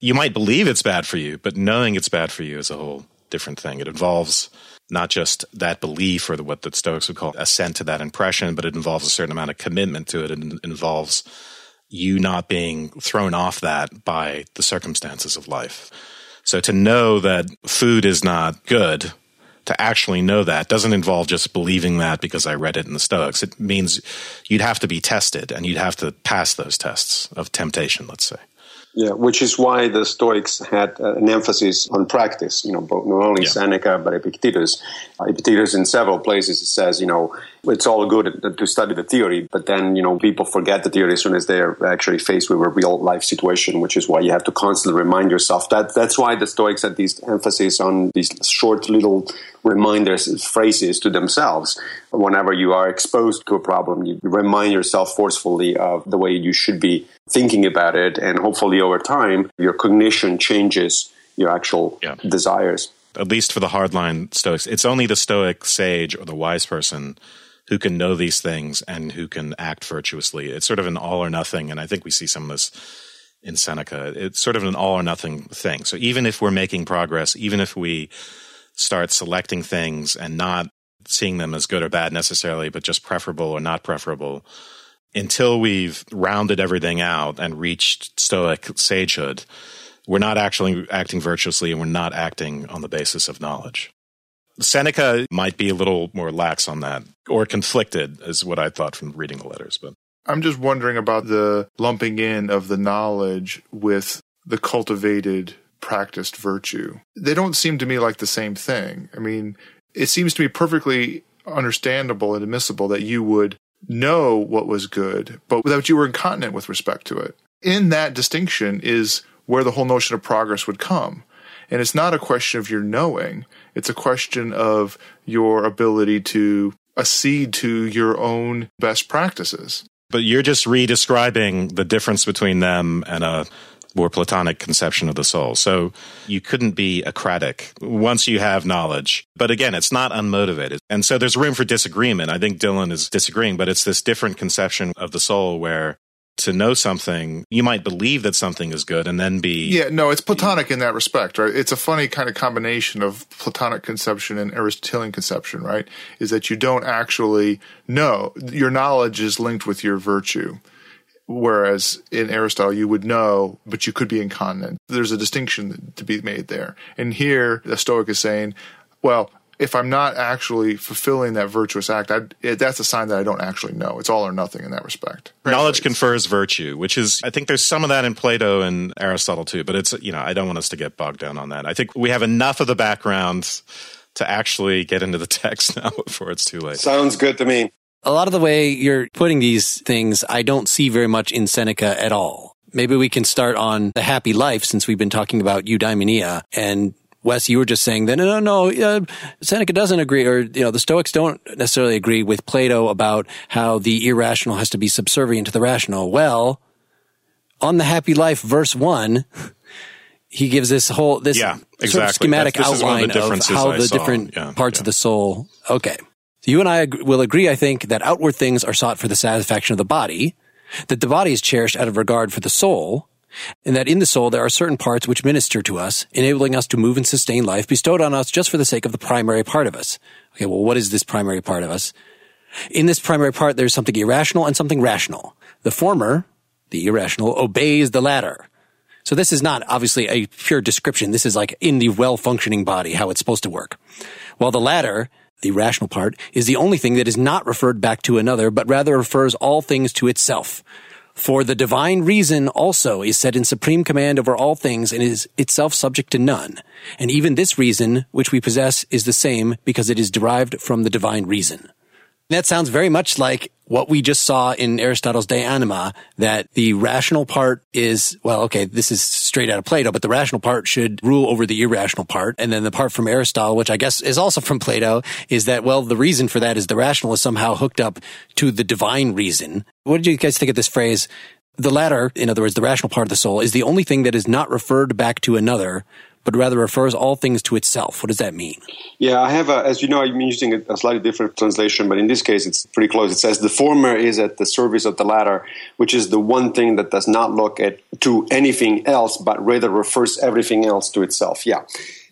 You might believe it's bad for you, but knowing it's bad for you is a whole different thing. It involves not just that belief or the, what the Stoics would call assent to that impression, but it involves a certain amount of commitment to it. And involves you not being thrown off that by the circumstances of life. So to know that food is not good to actually know that doesn't involve just believing that because I read it in the Stoics. It means you'd have to be tested and you'd have to pass those tests of temptation, let's say. Yeah, which is why the Stoics had uh, an emphasis on practice. You know, both not only yeah. Seneca but Epictetus. Uh, Epictetus, in several places, says, you know, it's all good to study the theory, but then you know people forget the theory as soon as they're actually faced with a real life situation. Which is why you have to constantly remind yourself that. That's why the Stoics had this emphasis on these short little reminders, phrases to themselves. Whenever you are exposed to a problem, you remind yourself forcefully of the way you should be thinking about it. And hopefully over time, your cognition changes your actual yeah. desires. At least for the hardline Stoics, it's only the Stoic sage or the wise person who can know these things and who can act virtuously. It's sort of an all or nothing. And I think we see some of this in Seneca. It's sort of an all or nothing thing. So even if we're making progress, even if we start selecting things and not seeing them as good or bad necessarily, but just preferable or not preferable, until we've rounded everything out and reached stoic sagehood, we're not actually acting virtuously and we're not acting on the basis of knowledge. Seneca might be a little more lax on that or conflicted, is what I thought from reading the letters. But I'm just wondering about the lumping in of the knowledge with the cultivated, practiced virtue. They don't seem to me like the same thing. I mean, it seems to me perfectly understandable and admissible that you would know what was good, but that you were incontinent with respect to it. In that distinction is where the whole notion of progress would come. And it's not a question of your knowing, it's a question of your ability to accede to your own best practices. But you're just redescribing the difference between them and a more Platonic conception of the soul. So you couldn't be acratic once you have knowledge. But again, it's not unmotivated. And so there's room for disagreement. I think Dylan is disagreeing, but it's this different conception of the soul where to know something, you might believe that something is good and then be. Yeah, no, it's Platonic in that respect, right? It's a funny kind of combination of Platonic conception and Aristotelian conception, right? Is that you don't actually know. Your knowledge is linked with your virtue. Whereas in Aristotle, you would know, but you could be incontinent. There's a distinction to be made there. And here, the Stoic is saying, well, if I'm not actually fulfilling that virtuous act, it, that's a sign that I don't actually know. It's all or nothing in that respect. Knowledge confers virtue, which is, I think there's some of that in Plato and Aristotle too, but it's, you know, I don't want us to get bogged down on that. I think we have enough of the background to actually get into the text now before it's too late. Sounds good to me a lot of the way you're putting these things, I don't see very much in Seneca at all. Maybe we can start on the happy life since we've been talking about eudaimonia and Wes, you were just saying that no, no, no. Uh, Seneca doesn't agree, or you know, the Stoics don't necessarily agree with Plato about how the irrational has to be subservient to the rational. Well, on the Happy Life, verse one, he gives this whole this Yeah, sort of schematic That's- is of outline of, how I the saw. different Yeah, parts yeah. of the soul. Okay, so you and I ag- will agree, I think, that outward things are sought for the satisfaction of the body, that the body is cherished out of regard for the soul, and that in the soul there are certain parts which minister to us, enabling us to move and sustain life bestowed on us just for the sake of the primary part of us. Okay, well, what is this primary part of us? In this primary part, there's something irrational and something rational. The former, the irrational, obeys the latter. So this is not obviously a pure description. This is like in the well-functioning body, how it's supposed to work. While the latter, the rational part, is the only thing that is not referred back to another, but rather refers all things to itself. For the divine reason also is set in supreme command over all things and is itself subject to none. And even this reason, which we possess, is the same because it is derived from the divine reason. That sounds very much like what we just saw in Aristotle's De Anima, that the rational part is, well, okay, this is straight out of Plato, but the rational part should rule over the irrational part. And then the part from Aristotle, which I guess is also from Plato, is that, well, the reason for that is the rational is somehow hooked up to the divine reason. What did you guys think of this phrase? The latter, in other words, the rational part of the soul, is the only thing that is not referred back to another, but rather refers all things to itself. What does that mean? Yeah, I have, a, as you know, I'm using a, slightly different translation, but in this case, it's pretty close. It says the former is at the service of the latter, which is the one thing that does not look at to anything else, but rather refers everything else to itself. Yeah,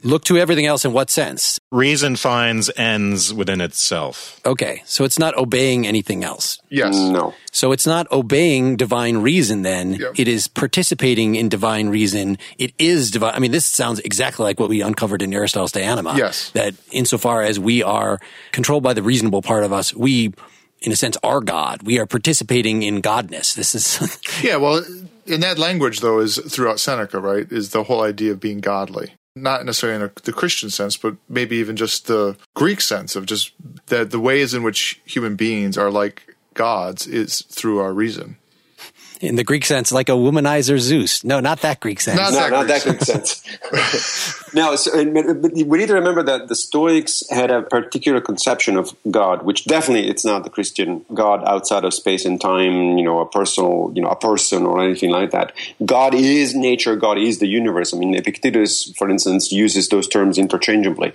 Look to everything else in what sense? Reason finds ends within itself. Okay, so it's not obeying anything else. Yes. no. So it's not obeying divine reason then. Yep. It is participating in divine reason. It is divine. I mean, this sounds exactly like what we uncovered in Aristotle's De Anima. Yes. That insofar as we are controlled by the reasonable part of us, we, in a sense, are God. We are participating in godness. This is, Yeah, well, in that language, though, is throughout Seneca, right? Is the whole idea of being godly. Not necessarily in a, the Christian sense, but maybe even just the Greek sense of just that the ways in which human beings are like gods is through our reason. In the Greek sense, like a womanizer Zeus. No, not that Greek sense. Not No, that not Greek that makes sense. now, so, but we need to remember that the Stoics had a particular conception of God, which definitely it's not the Christian God outside of space and time, you know, a personal, you know, a person or anything like that. God is nature. God is the universe. I mean, Epictetus, for instance, uses those terms interchangeably.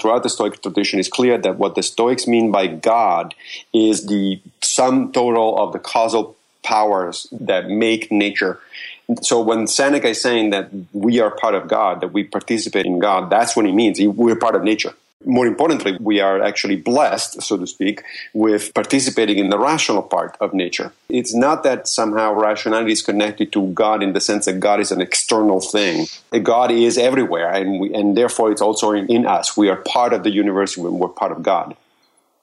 Throughout the Stoic tradition, it's clear that what the Stoics mean by God is the sum total of the causal powers that make nature. So when Seneca is saying that we are part of God, that we participate in God, that's what he means. We're part of nature. More importantly, we are actually blessed, so to speak, with participating in the rational part of nature. It's not that somehow rationality is connected to God in the sense that God is an external thing. God is everywhere, and, we, and therefore it's also in, in us. We are part of the universe, we're part of God.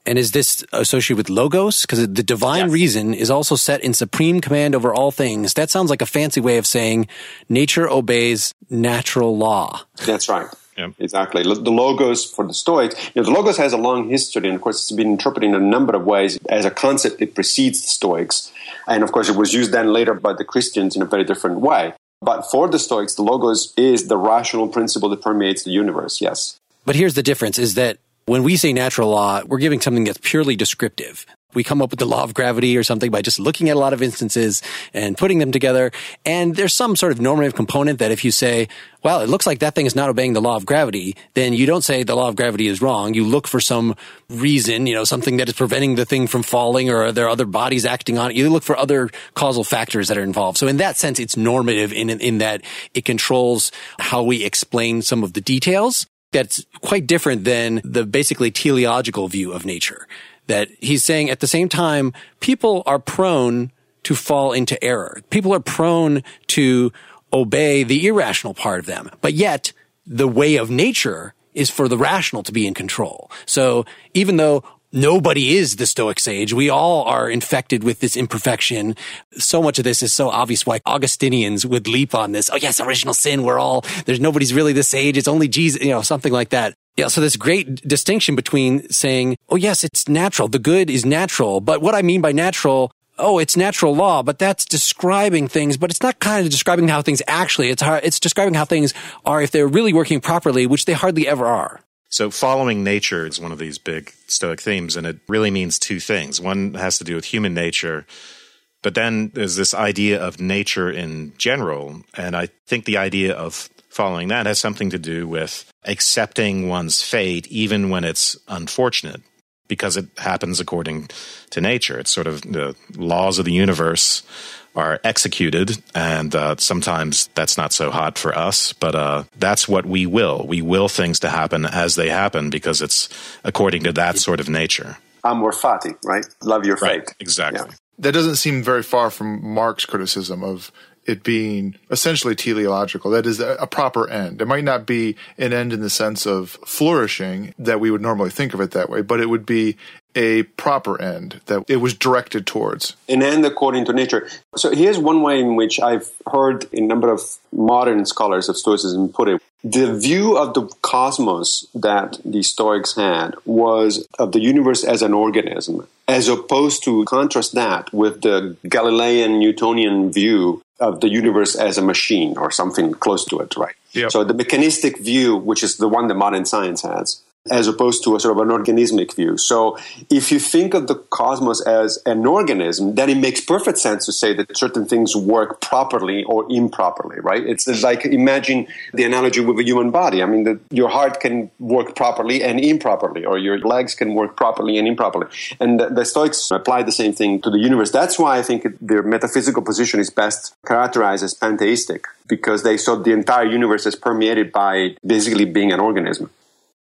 And is this associated with logos? Because the divine Yes. reason is also set in supreme command over all things. That sounds like a fancy way of saying nature obeys natural law. That's right. Yeah. Exactly. The logos for the Stoics, you know, the logos has a long history, and of course, it's been interpreted in a number of ways. As a concept, it precedes the Stoics, and of course, it was used then later by the Christians in a very different way. But for the Stoics, the logos is the rational principle that permeates the universe. Yes. But here's the difference is that when we say natural law, we're giving something that's purely descriptive. We come up with the law of gravity or something by just looking at a lot of instances and putting them together. And there's some sort of normative component that if you say, well, it looks like that thing is not obeying the law of gravity, then you don't say the law of gravity is wrong. You look for some reason, you know, something that is preventing the thing from falling or are there other bodies acting on it. You look for other causal factors that are involved. So in that sense, it's normative in, in that it controls how we explain some of the details that's quite different than the basically teleological view of nature. That he's saying at the same time, people are prone to fall into error. People are prone to obey the irrational part of them. But yet the way of nature is for the rational to be in control. So even though nobody is the Stoic sage, we all are infected with this imperfection. So much of this is so obvious why Augustinians would leap on this. Oh yes, original sin. We're all, there's nobody's really the sage. It's only Jesus, you know, something like that. Yeah. So this great distinction between saying, oh yes, it's natural. The good is natural. But what I mean by natural oh, it's natural law, but that's describing things, but it's not kind of describing how things actually, it's hard, it's describing how things are if they're really working properly, which they hardly ever are. So following nature is one of these big Stoic themes, and it really means two things. One has to do with human nature, but then there's this idea of nature in general, and I think the idea of following that has something to do with accepting one's fate, even when it's unfortunate, because it happens according to nature. It's sort of the laws of the universe are executed, and uh, sometimes that's not so hot for us, but uh, that's what we will. We will things to happen as they happen because it's according to that sort of nature. Amor fati, right? Love your fate. Right, exactly. Yeah. That doesn't seem very far from Mark's criticism of it being essentially teleological. That is a proper end. It might not be an end in the sense of flourishing that we would normally think of it that way, but it would be a proper end that it was directed towards. An end according to nature. So here's one way in which I've heard a number of modern scholars of Stoicism put it. The view of the cosmos that the Stoics had was of the universe as an organism, as opposed to contrast that with the Galilean Newtonian view of the universe as a machine or something close to it, right? Yep. So the mechanistic view, which is the one that modern science has, as opposed to a sort of an organismic view. So if you think of the cosmos as an organism, then it makes perfect sense to say that certain things work properly or improperly, right? It's like imagine the analogy with a human body. I mean, the, your heart can work properly and improperly, or your legs can work properly and improperly. And the, the Stoics apply the same thing to the universe. That's why I think their metaphysical position is best characterized as pantheistic, because they saw the entire universe as permeated by basically being an organism.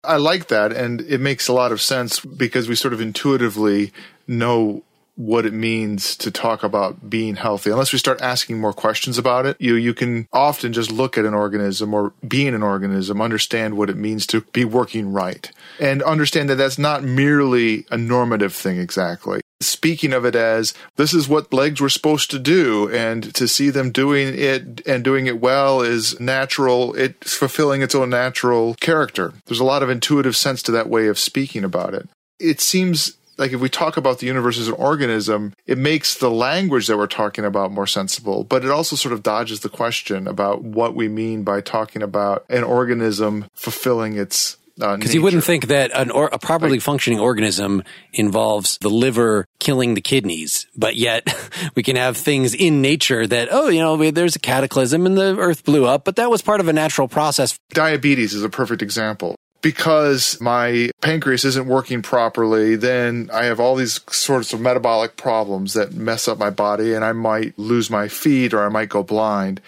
I like that, and it makes a lot of sense because we sort of intuitively know what it means to talk about being healthy. Unless we start asking more questions about it, you you can often just look at an organism or being an organism, understand what it means to be working right, and understand that that's not merely a normative thing exactly. Speaking of it as this is what legs were supposed to do, and to see them doing it and doing it well is natural. It's fulfilling its own natural character. There's a lot of intuitive sense to that way of speaking about it. It seems like if we talk about the universe as an organism, it makes the language that we're talking about more sensible, but it also sort of dodges the question about what we mean by talking about an organism fulfilling its Uh, because you wouldn't think that an or, a properly functioning organism involves the liver killing the kidneys, but yet we can have things in nature that, oh, you know, there's a cataclysm and the earth blew up, but that was part of a natural process. Diabetes is a perfect example because my pancreas isn't working properly, then I have all these sorts of metabolic problems that mess up my body and I might lose my feet or I might go blind.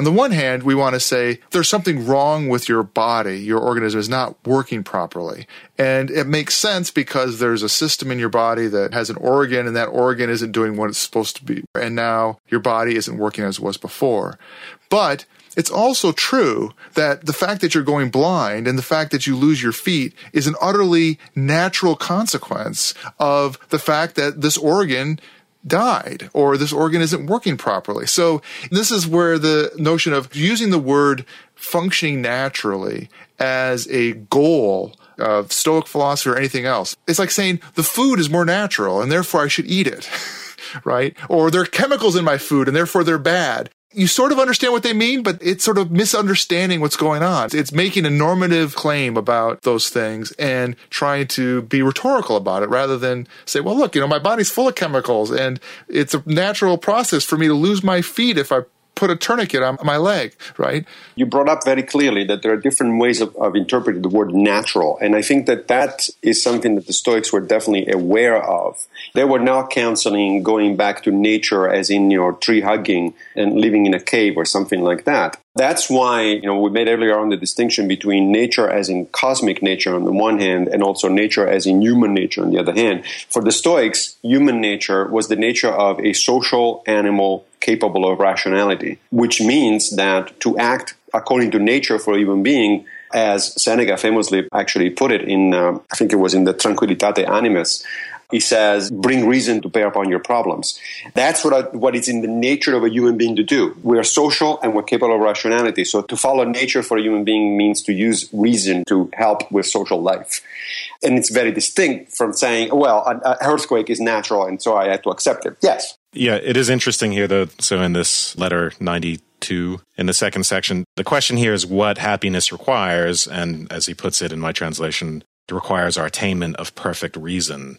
On the one hand, we want to say there's something wrong with your body. Your organism is not working properly. And it makes sense because there's a system in your body that has an organ and that organ isn't doing what it's supposed to be. And now your body isn't working as it was before. But it's also true that the fact that you're going blind and the fact that you lose your feet is an utterly natural consequence of the fact that this organ died or this organ isn't working properly. So this is where the notion of using the word functioning naturally as a goal of Stoic philosophy or anything else. It's like saying the food is more natural and therefore I should eat it. right? Or there are chemicals in my food and therefore they're bad you sort of understand what they mean, but it's sort of misunderstanding what's going on. It's making a normative claim about those things and trying to be rhetorical about it rather than say, well, look, you know, my body's full of chemicals and it's a natural process for me to lose my feet if I put a tourniquet on my leg, right? You brought up very clearly that there are different ways of, of interpreting the word natural. And I think that that is something that the Stoics were definitely aware of. They were not counseling going back to nature as in, your tree hugging and living in a cave or something like that. That's why, you know, we made earlier on the distinction between nature as in cosmic nature on the one hand and also nature as in human nature on the other hand. For the Stoics, human nature was the nature of a social animal capable of rationality, which means that to act according to nature for a human being, as Seneca famously actually put it in, uh, I think it was in the Tranquillitate Animus, he says, bring reason to bear upon your problems. That's what, I, what is in the nature of a human being to do. We are social and we're capable of rationality. So to follow nature for a human being means to use reason to help with social life. And it's very distinct from saying, well, an earthquake is natural and so I have to accept it. Yes. Yeah, it is interesting here, though. So in this letter 92, in the second section, the question here is what happiness requires. And as he puts it in my translation, requires our attainment of perfect reason.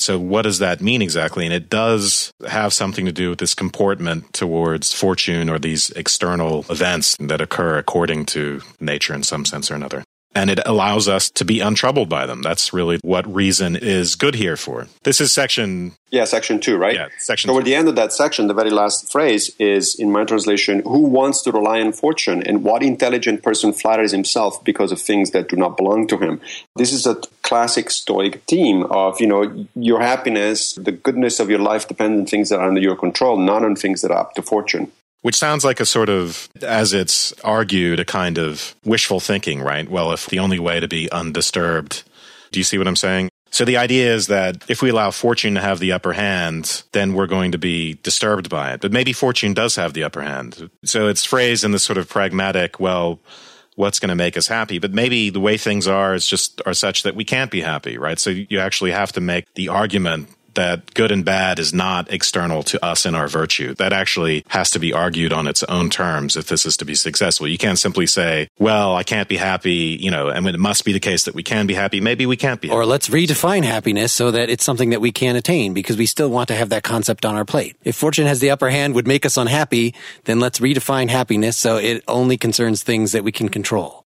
So what does that mean exactly? And it does have something to do with this comportment towards fortune or these external events that occur according to nature in some sense or another and it allows us to be untroubled by them. That's really what reason is good here for. This is section. Yeah, section two, right? Yeah, section. So two. at the end of that section, the very last phrase is, in my translation, "Who wants to rely on fortune, and what intelligent person flatters himself because of things that do not belong to him?" This is a classic Stoic theme of, you know, your happiness, the goodness of your life depends on things that are under your control, not on things that are up to fortune. Which sounds like a sort of, as it's argued, a kind of wishful thinking, right? Well, if the only way to be undisturbed, do you see what I'm saying? So the idea is that if we allow fortune to have the upper hand, then we're going to be disturbed by it. But maybe fortune does have the upper hand. So it's phrased in this sort of pragmatic, well, what's going to make us happy? But maybe the way things are is just are such that we can't be happy, right? So you actually have to make the argument that good and bad is not external to us and our virtue. That actually has to be argued on its own terms if this is to be successful. You can't simply say, well, I can't be happy, you know, and it must be the case that we can be happy. Maybe we can't be. Happy. Or let's redefine happiness so that it's something that we can attain because we still want to have that concept on our plate. If fortune has the upper hand would make us unhappy, then let's redefine happiness so it only concerns things that we can control.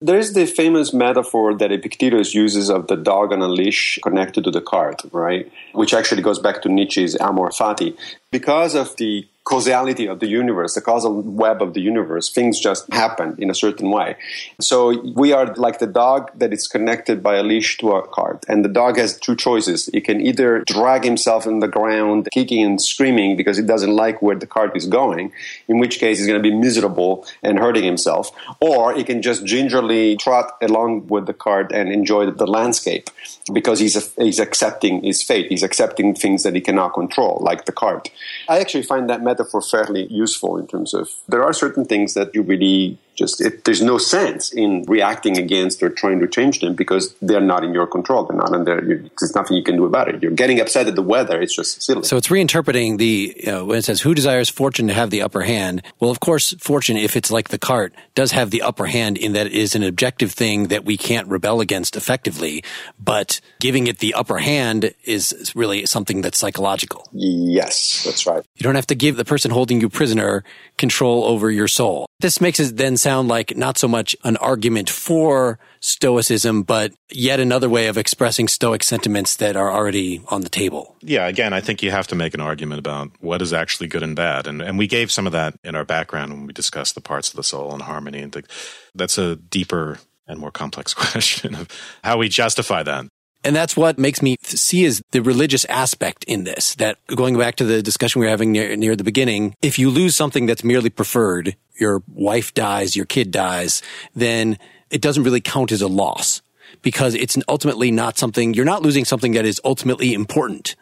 There's the famous metaphor that Epictetus uses of the dog on a leash connected to the cart, right? Which actually goes back to Nietzsche's Amor Fati. Because of the causality of the universe, the causal web of the universe, things just happen in a certain way. So we are like the dog that is connected by a leash to a cart. And the dog has two choices. It can either drag himself in the ground, kicking and screaming because it doesn't like where the cart is going, in which case he's going to be miserable and hurting himself. Or he can just gingerly trot along with the cart and enjoy the landscape because he's, he's accepting his fate. He's accepting things that he cannot control, like the cart. I actually find that metaphor fairly useful in terms of there are certain things that you really just it, there's no sense in reacting against or trying to change them because they're not in your control. They're not under. There's nothing you can do about it. You're getting upset at the weather. It's just silly. So it's reinterpreting the you know, when it says who desires fortune to have the upper hand. Well, of course, fortune, if it's like the cart, does have the upper hand in that it is an objective thing that we can't rebel against effectively. But giving it the upper hand is really something that's psychological. Yes, that's right. You don't have to give the person holding you prisoner control over your soul. This makes it then sound like not so much an argument for Stoicism, but yet another way of expressing Stoic sentiments that are already on the table. Yeah, again, I think you have to make an argument about what is actually good and bad. And, and we gave some of that in our background when we discussed the parts of the soul and harmony. And the, that's a deeper and more complex question of how we justify that. And that's what makes me see is the religious aspect in this. That going back to the discussion we were having near, near the beginning, if you lose something that's merely preferred, your wife dies, your kid dies, then it doesn't really count as a loss because it's ultimately not something, you're not losing something that is ultimately important.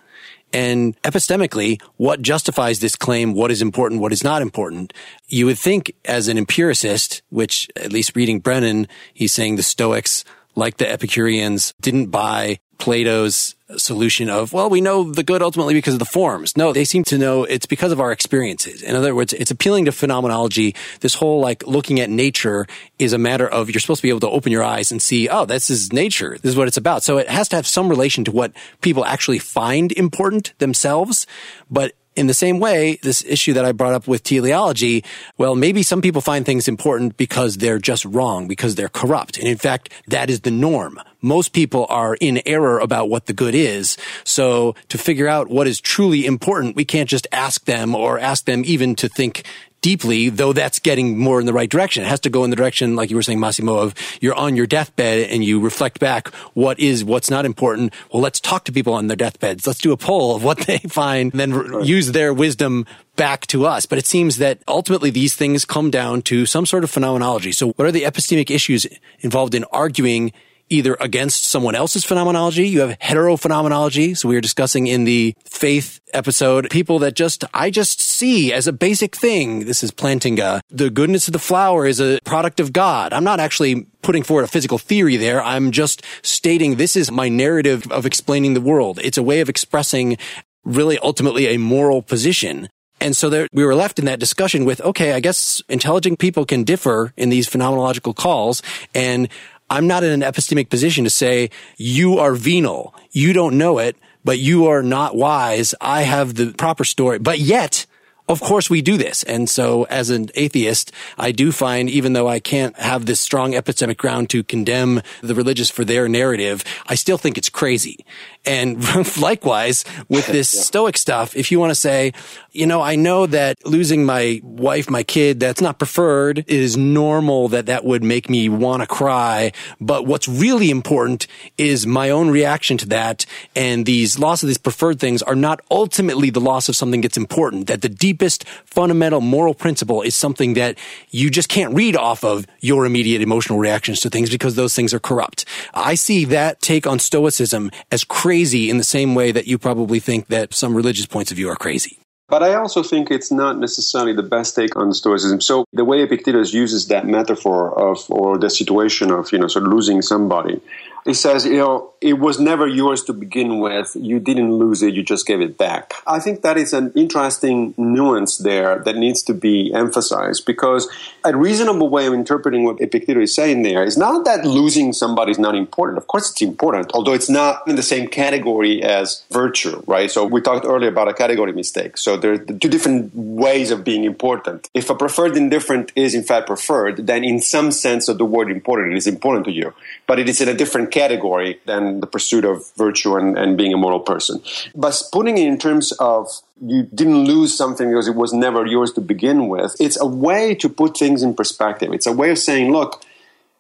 And epistemically, what justifies this claim, what is important, what is not important? You would think as an empiricist, which at least reading Brennan, he's saying the Stoics, like the Epicureans, didn't buy Plato's solution of, well, we know the good ultimately because of the forms. No, they seem to know it's because of our experiences. In other words, it's appealing to phenomenology. This whole like looking at nature is a matter of you're supposed to be able to open your eyes and see, oh, this is nature. This is what it's about. So it has to have some relation to what people actually find important themselves. But in the same way, this issue that I brought up with teleology, well, maybe some people find things important because they're just wrong, because they're corrupt. And in fact, that is the norm. Most people are in error about what the good is. So to figure out what is truly important, we can't just ask them or ask them even to think deeply, though that's getting more in the right direction. It has to go in the direction, like you were saying, Massimo, of you're on your deathbed and you reflect back what is, what's not important. Well, let's talk to people on their deathbeds. Let's do a poll of what they find and then right. use their wisdom back to us. But it seems that ultimately these things come down to some sort of phenomenology. So what are the epistemic issues involved in arguing either against someone else's phenomenology. You have heterophenomenology. So we were discussing in the faith episode, people that just, I just see as a basic thing. This is Plantinga. The goodness of the flower is a product of God. I'm not actually putting forward a physical theory there. I'm just stating this is my narrative of explaining the world. It's a way of expressing really ultimately a moral position. And so there, we were left in that discussion with, okay, I guess intelligent people can differ in these phenomenological calls. And I'm not in an epistemic position to say, you are venal. You don't know it but you are not wise. I have the proper story. But yet, of course we do this. And so as an atheist, I do find, even though I can't have this strong epistemic ground to condemn the religious for their narrative, I still think it's crazy. And likewise with this yeah. stoic stuff, if you want to say, you know, I know that losing my wife, my kid, that's not preferred. It is normal that that would make me want to cry. But what's really important is my own reaction to that. And these loss of these preferred things are not ultimately the loss of something that's important, that the deepest fundamental moral principle is something that you just can't read off of your immediate emotional reactions to things because those things are corrupt. I see that take on stoicism as crazy in the same way that you probably think that some religious points of view are crazy. But I also think it's not necessarily the best take on Stoicism. So the way Epictetus uses that metaphor of, or the situation of, you know, sort of losing somebody, he says, you know, it was never yours to begin with. You didn't lose it, you just gave it back. I think that is an interesting nuance there that needs to be emphasized because a reasonable way of interpreting what Epictetus is saying there is not that losing somebody is not important. Of course, it's important, although it's not in the same category as virtue, right? So we talked earlier about a category mistake. So there are two different ways of being important. If a preferred indifferent is in fact preferred, then in some sense of the word important, it is important to you, but it is in a different category than the pursuit of virtue and, and being a moral person. But putting it in terms of you didn't lose something because it was never yours to begin with, it's a way to put things in perspective. It's a way of saying, look,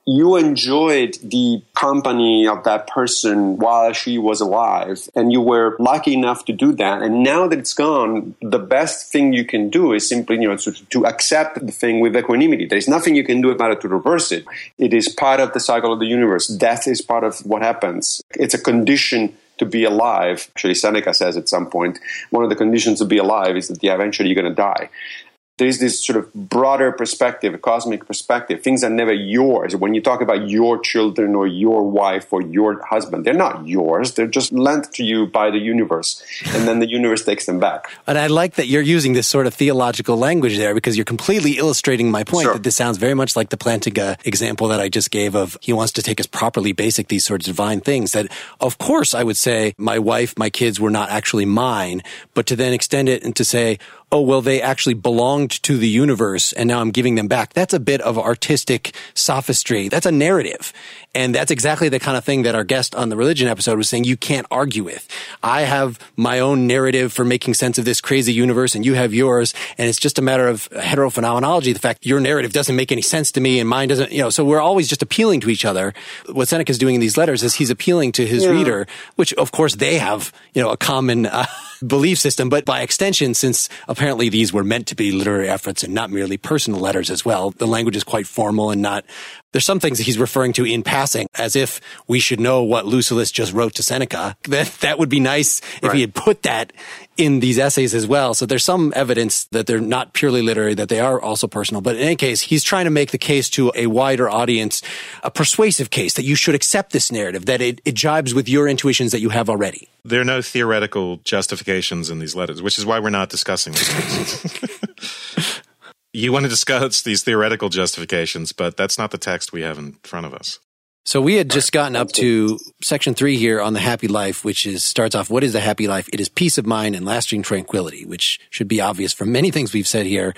you enjoyed the company of that person while she was alive and you were lucky enough to do that. And now that it's gone the best thing you can do is simply you know to, to accept the thing with equanimity. There's nothing you can do about it to reverse it. It is part of the cycle of the universe. Death is part of what happens. It's a condition to be alive. Actually, Seneca says at some point, one of the conditions to be alive is that yeah, eventually you're going to die there's this sort of broader perspective, a cosmic perspective. Things are never yours. When you talk about your children or your wife or your husband, they're not yours. They're just lent to you by the universe. And then the universe takes them back. And I like that you're using this sort of theological language there because you're completely illustrating my point sure. that this sounds very much like the Plantinga example that I just gave of he wants to take as properly basic these sorts of divine things that of course I would say my wife, my kids were not actually mine, but to then extend it and to say, oh, well, they actually belonged to the universe and now I'm giving them back. That's a bit of artistic sophistry. That's a narrative. And that's exactly the kind of thing that our guest on the religion episode was saying you can't argue with. I have my own narrative for making sense of this crazy universe and you have yours. And it's just a matter of heterophenomenology. The fact your narrative doesn't make any sense to me and mine doesn't, you know, so we're always just appealing to each other. What Seneca is doing in these letters is he's appealing to his yeah. reader, which of course they have, you know, a common, uh, belief system, but by extension, since apparently these were meant to be literary efforts and not merely personal letters as well, the language is quite formal and not there's some things that he's referring to in passing as if we should know what Lucilius just wrote to Seneca. That, that would be nice if right. he had put that in these essays as well. So there's some evidence that they're not purely literary, that they are also personal. But in any case, he's trying to make the case to a wider audience, a persuasive case that you should accept this narrative, that it, it jibes with your intuitions that you have already. There are no theoretical justifications in these letters, which is why we're not discussing this. you want to discuss these theoretical justifications, but that's not the text we have in front of us. So we had just gotten up to section three here on the happy life, which is starts off, what is the happy life? It is peace of mind and lasting tranquility, which should be obvious from many things we've said here.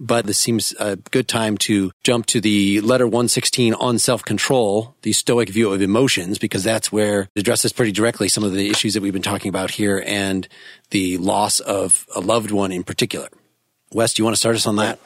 But this seems a good time to jump to the letter 116 on self-control, the stoic view of emotions, because that's where it addresses pretty directly some of the issues that we've been talking about here and the loss of a loved one in particular. Wes, do you want to start us on that?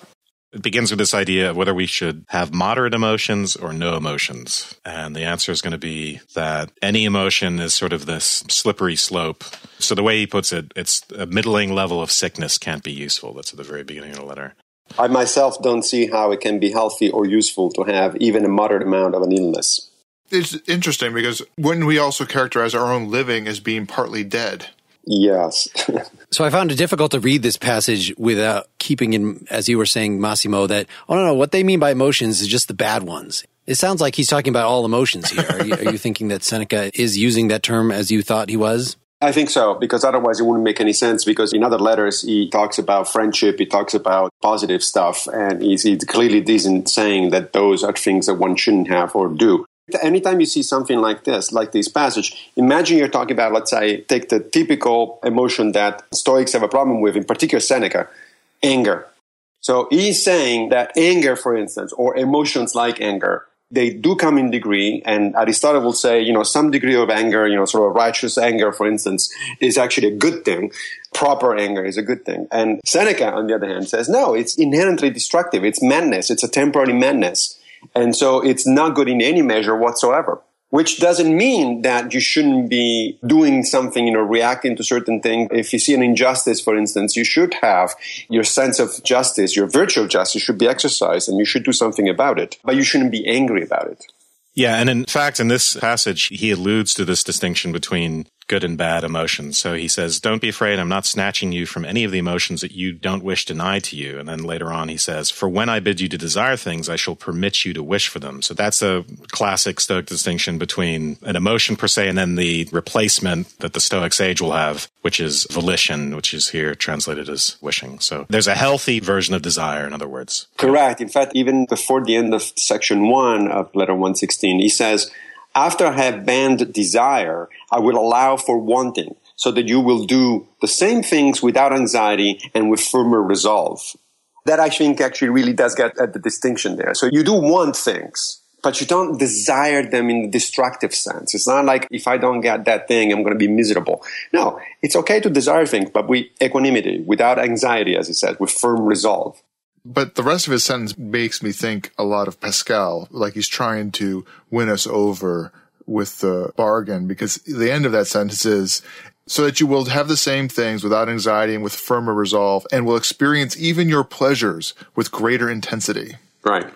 It begins with this idea of whether we should have moderate emotions or no emotions. And the answer is going to be that any emotion is sort of this slippery slope. So the way he puts it, it's a middling level of sickness can't be useful. That's at the very beginning of the letter. I myself don't see how it can be healthy or useful to have even a moderate amount of an illness. It's interesting because wouldn't we also characterize our own living as being partly dead? Yes. so I found it difficult to read this passage without keeping in, as you were saying, Massimo, that, oh no, no, what they mean by emotions is just the bad ones. It sounds like he's talking about all emotions here. Are you, are you thinking that Seneca is using that term as you thought he was? I think so, because otherwise it wouldn't make any sense. Because in other letters, he talks about friendship, he talks about positive stuff, and he's, he clearly isn't saying that those are things that one shouldn't have or do. Anytime you see something like this, like this passage, imagine you're talking about, let's say, take the typical emotion that Stoics have a problem with, in particular Seneca, anger. So he's saying that anger, for instance, or emotions like anger, they do come in degree. And Aristotle will say, you know, some degree of anger, you know, sort of righteous anger, for instance, is actually a good thing. Proper anger is a good thing. And Seneca, on the other hand, says, no, it's inherently destructive. It's madness. It's a temporary madness. And so it's not good in any measure whatsoever which doesn't mean that you shouldn't be doing something, you know, reacting to certain things. If you see an injustice, for instance, you should have your sense of justice, your virtue of justice should be exercised and you should do something about it, but you shouldn't be angry about it. Yeah, and in fact, in this passage, he alludes to this distinction between good and bad emotions. So he says, Don't be afraid. I'm not snatching you from any of the emotions that you don't wish denied to you. And then later on, he says, For when I bid you to desire things, I shall permit you to wish for them. So that's a classic Stoic distinction between an emotion per se and then the replacement that the Stoic sage will have, which is volition, which is here translated as wishing. So there's a healthy version of desire, in other words. Correct. In fact, even before the end of section one of letter 116, he says, after I have banned desire, I will allow for wanting so that you will do the same things without anxiety and with firmer resolve. That I think actually really does get at the distinction there. So you do want things, but you don't desire them in the destructive sense. It's not like if I don't get that thing, I'm going to be miserable. No, it's okay to desire things, but with equanimity, without anxiety, as he says, with firm resolve. But the rest of his sentence makes me think a lot of Pascal, like he's trying to win us over with the bargain because the end of that sentence is so that you will have the same things without anxiety and with firmer resolve and will experience even your pleasures with greater intensity. Right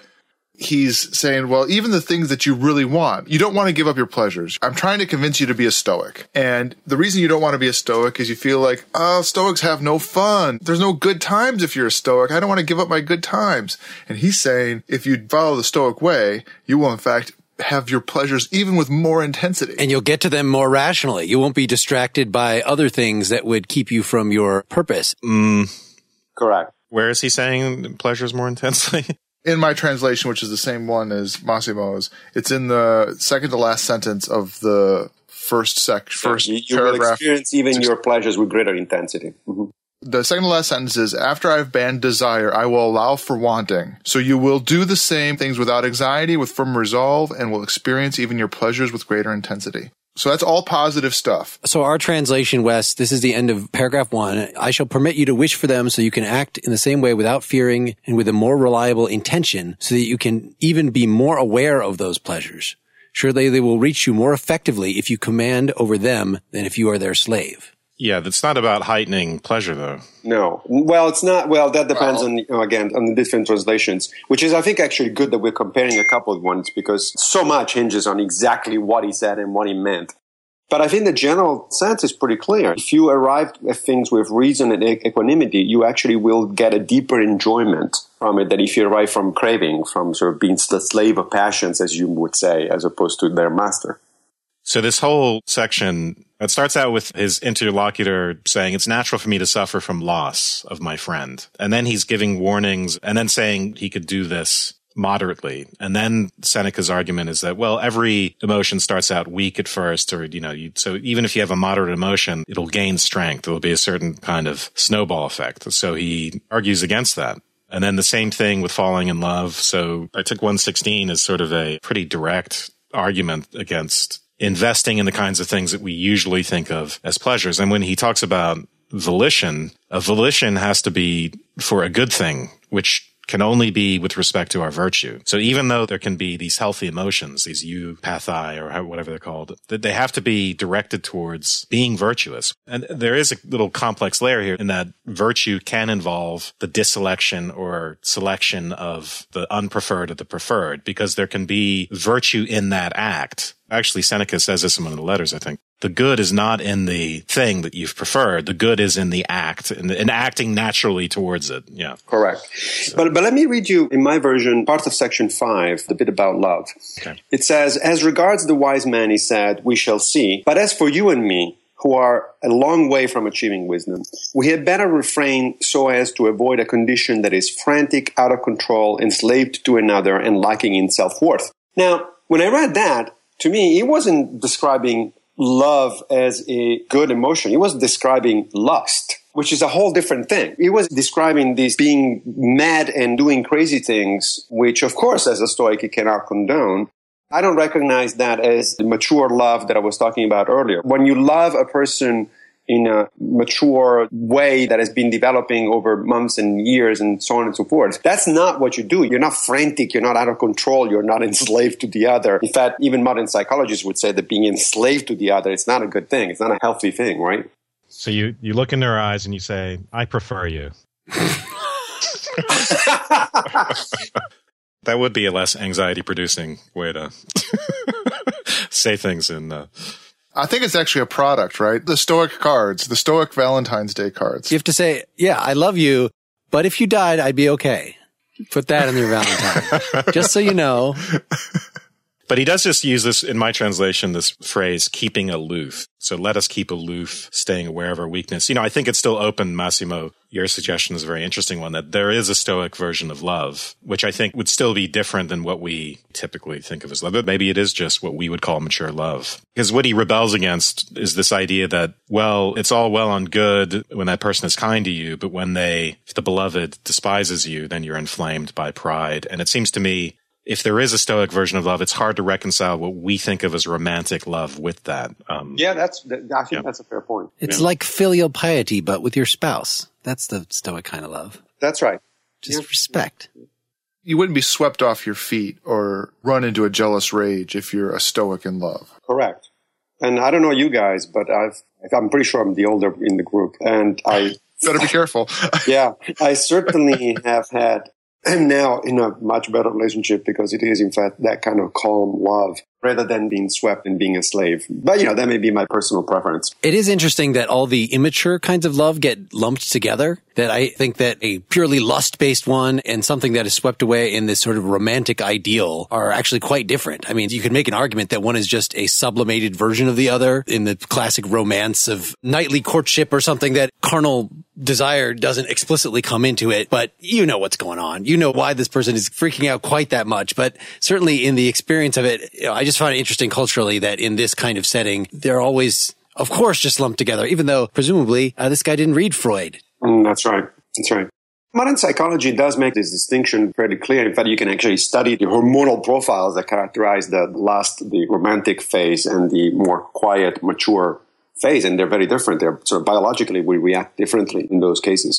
he's saying, well, even the things that you really want, you don't want to give up your pleasures. I'm trying to convince you to be a stoic. And the reason you don't want to be a stoic is you feel like, oh, stoics have no fun. There's no good times if you're a stoic. I don't want to give up my good times. And he's saying, if you follow the stoic way, you will in fact have your pleasures even with more intensity. And you'll get to them more rationally. You won't be distracted by other things that would keep you from your purpose. Mm. Correct. Where is he saying pleasures more intensely? in my translation, which is the same one as Massimo's, it's in the second to last sentence of the first section, first you, you paragraph. will experience even your pleasures with greater intensity. Mm-hmm. The second to last sentence is, after I've banned desire, I will allow for wanting. So you will do the same things without anxiety, with firm resolve, and will experience even your pleasures with greater intensity. So that's all positive stuff. So our translation, Wes, this is the end of paragraph one. I shall permit you to wish for them so you can act in the same way without fearing and with a more reliable intention so that you can even be more aware of those pleasures. Surely they will reach you more effectively if you command over them than if you are their slave. Yeah, that's not about heightening pleasure, though. No. Well, it's not. Well, that depends well, on, you know, again, on the different translations, which is, I think, actually good that we're comparing a couple of ones because so much hinges on exactly what he said and what he meant. But I think the general sense is pretty clear. If you arrive at things with reason and equanimity, you actually will get a deeper enjoyment from it than if you arrive from craving, from sort of being the slave of passions, as you would say, as opposed to their master. So this whole section, it starts out with his interlocutor saying, it's natural for me to suffer from loss of my friend. And then he's giving warnings and then saying he could do this moderately. And then Seneca's argument is that, well, every emotion starts out weak at first, or, you know, you, so even if you have a moderate emotion, it'll gain strength. There'll be a certain kind of snowball effect. So he argues against that. And then the same thing with falling in love. So I took 116 as sort of a pretty direct argument against investing in the kinds of things that we usually think of as pleasures. And when he talks about volition, a volition has to be for a good thing, which can only be with respect to our virtue. So even though there can be these healthy emotions, these eupathy or whatever they're called, that they have to be directed towards being virtuous. And there is a little complex layer here in that virtue can involve the diselection or selection of the unpreferred or the preferred because there can be virtue in that act Actually, Seneca says this in one of the letters, I think. The good is not in the thing that you've preferred. The good is in the act and in, acting naturally towards it. Yeah. Correct. So. But, but let me read you in my version part of section five, the bit about love. Okay. It says, as regards the wise man, he said, we shall see. But as for you and me, who are a long way from achieving wisdom. We had better refrain so as to avoid a condition that is frantic, out of control, enslaved to another, and lacking in self worth. Now, when I read that, to me, he wasn't describing love as a good emotion. He wasn't describing lust, which is a whole different thing. He was describing this being mad and doing crazy things, which of course, as a Stoic, he cannot condone. I don't recognize that as the mature love that I was talking about earlier. When you love a person in a mature way that has been developing over months and years and so on and so forth. That's not what you do. You're not frantic. You're not out of control. You're not enslaved to the other. In fact, even modern psychologists would say that being enslaved to the other, it's not a good thing. It's not a healthy thing, right? So you, you look in their eyes and you say, I prefer you. that would be a less anxiety producing way to say things in uh, I think it's actually a product, right? The Stoic cards, the Stoic Valentine's Day cards. You have to say, yeah, I love you, but if you died, I'd be okay. Put that in your Valentine. just so you know. But he does just use this, in my translation, this phrase, keeping aloof. So let us keep aloof, staying aware of our weakness. You know, I think it's still open, Massimo. Your suggestion is a very interesting one that there is a stoic version of love, which I think would still be different than what we typically think of as love. But maybe it is just what we would call mature love. Because what he rebels against is this idea that, well, it's all well and good when that person is kind to you, but when they, if the beloved despises you, then you're inflamed by pride. And it seems to me if there is a stoic version of love, it's hard to reconcile what we think of as romantic love with that. Um, yeah, that's. I think yeah. that's a fair point. It's yeah. like filial piety, but with your spouse. That's the stoic kind of love. That's right. Just yeah. respect. You wouldn't be swept off your feet or run into a jealous rage if you're a stoic in love. Correct. And I don't know you guys, but I've. I'm pretty sure I'm the older in the group, and I. Better be careful. yeah, I certainly have had I'm now in a much better relationship because it is, in fact, that kind of calm love rather than being swept and being a slave. But, you know, that may be my personal preference. It is interesting that all the immature kinds of love get lumped together. That I think that a purely lust based one and something that is swept away in this sort of romantic ideal are actually quite different. I mean, you could make an argument that one is just a sublimated version of the other in the classic romance of knightly courtship or something that carnal desire doesn't explicitly come into it, but you know what's going on. You know why this person is freaking out quite that much. But certainly in the experience of it, you know, I just find it interesting culturally that in this kind of setting, they're always, of course, just lumped together, even though presumably uh, this guy didn't read Freud. Mm, that's right. That's right. Modern psychology does make this distinction fairly clear. In fact, you can actually study the hormonal profiles that characterize the last, the romantic phase and the more quiet, mature phase. And they're very different. They're sort of biologically, we react differently in those cases.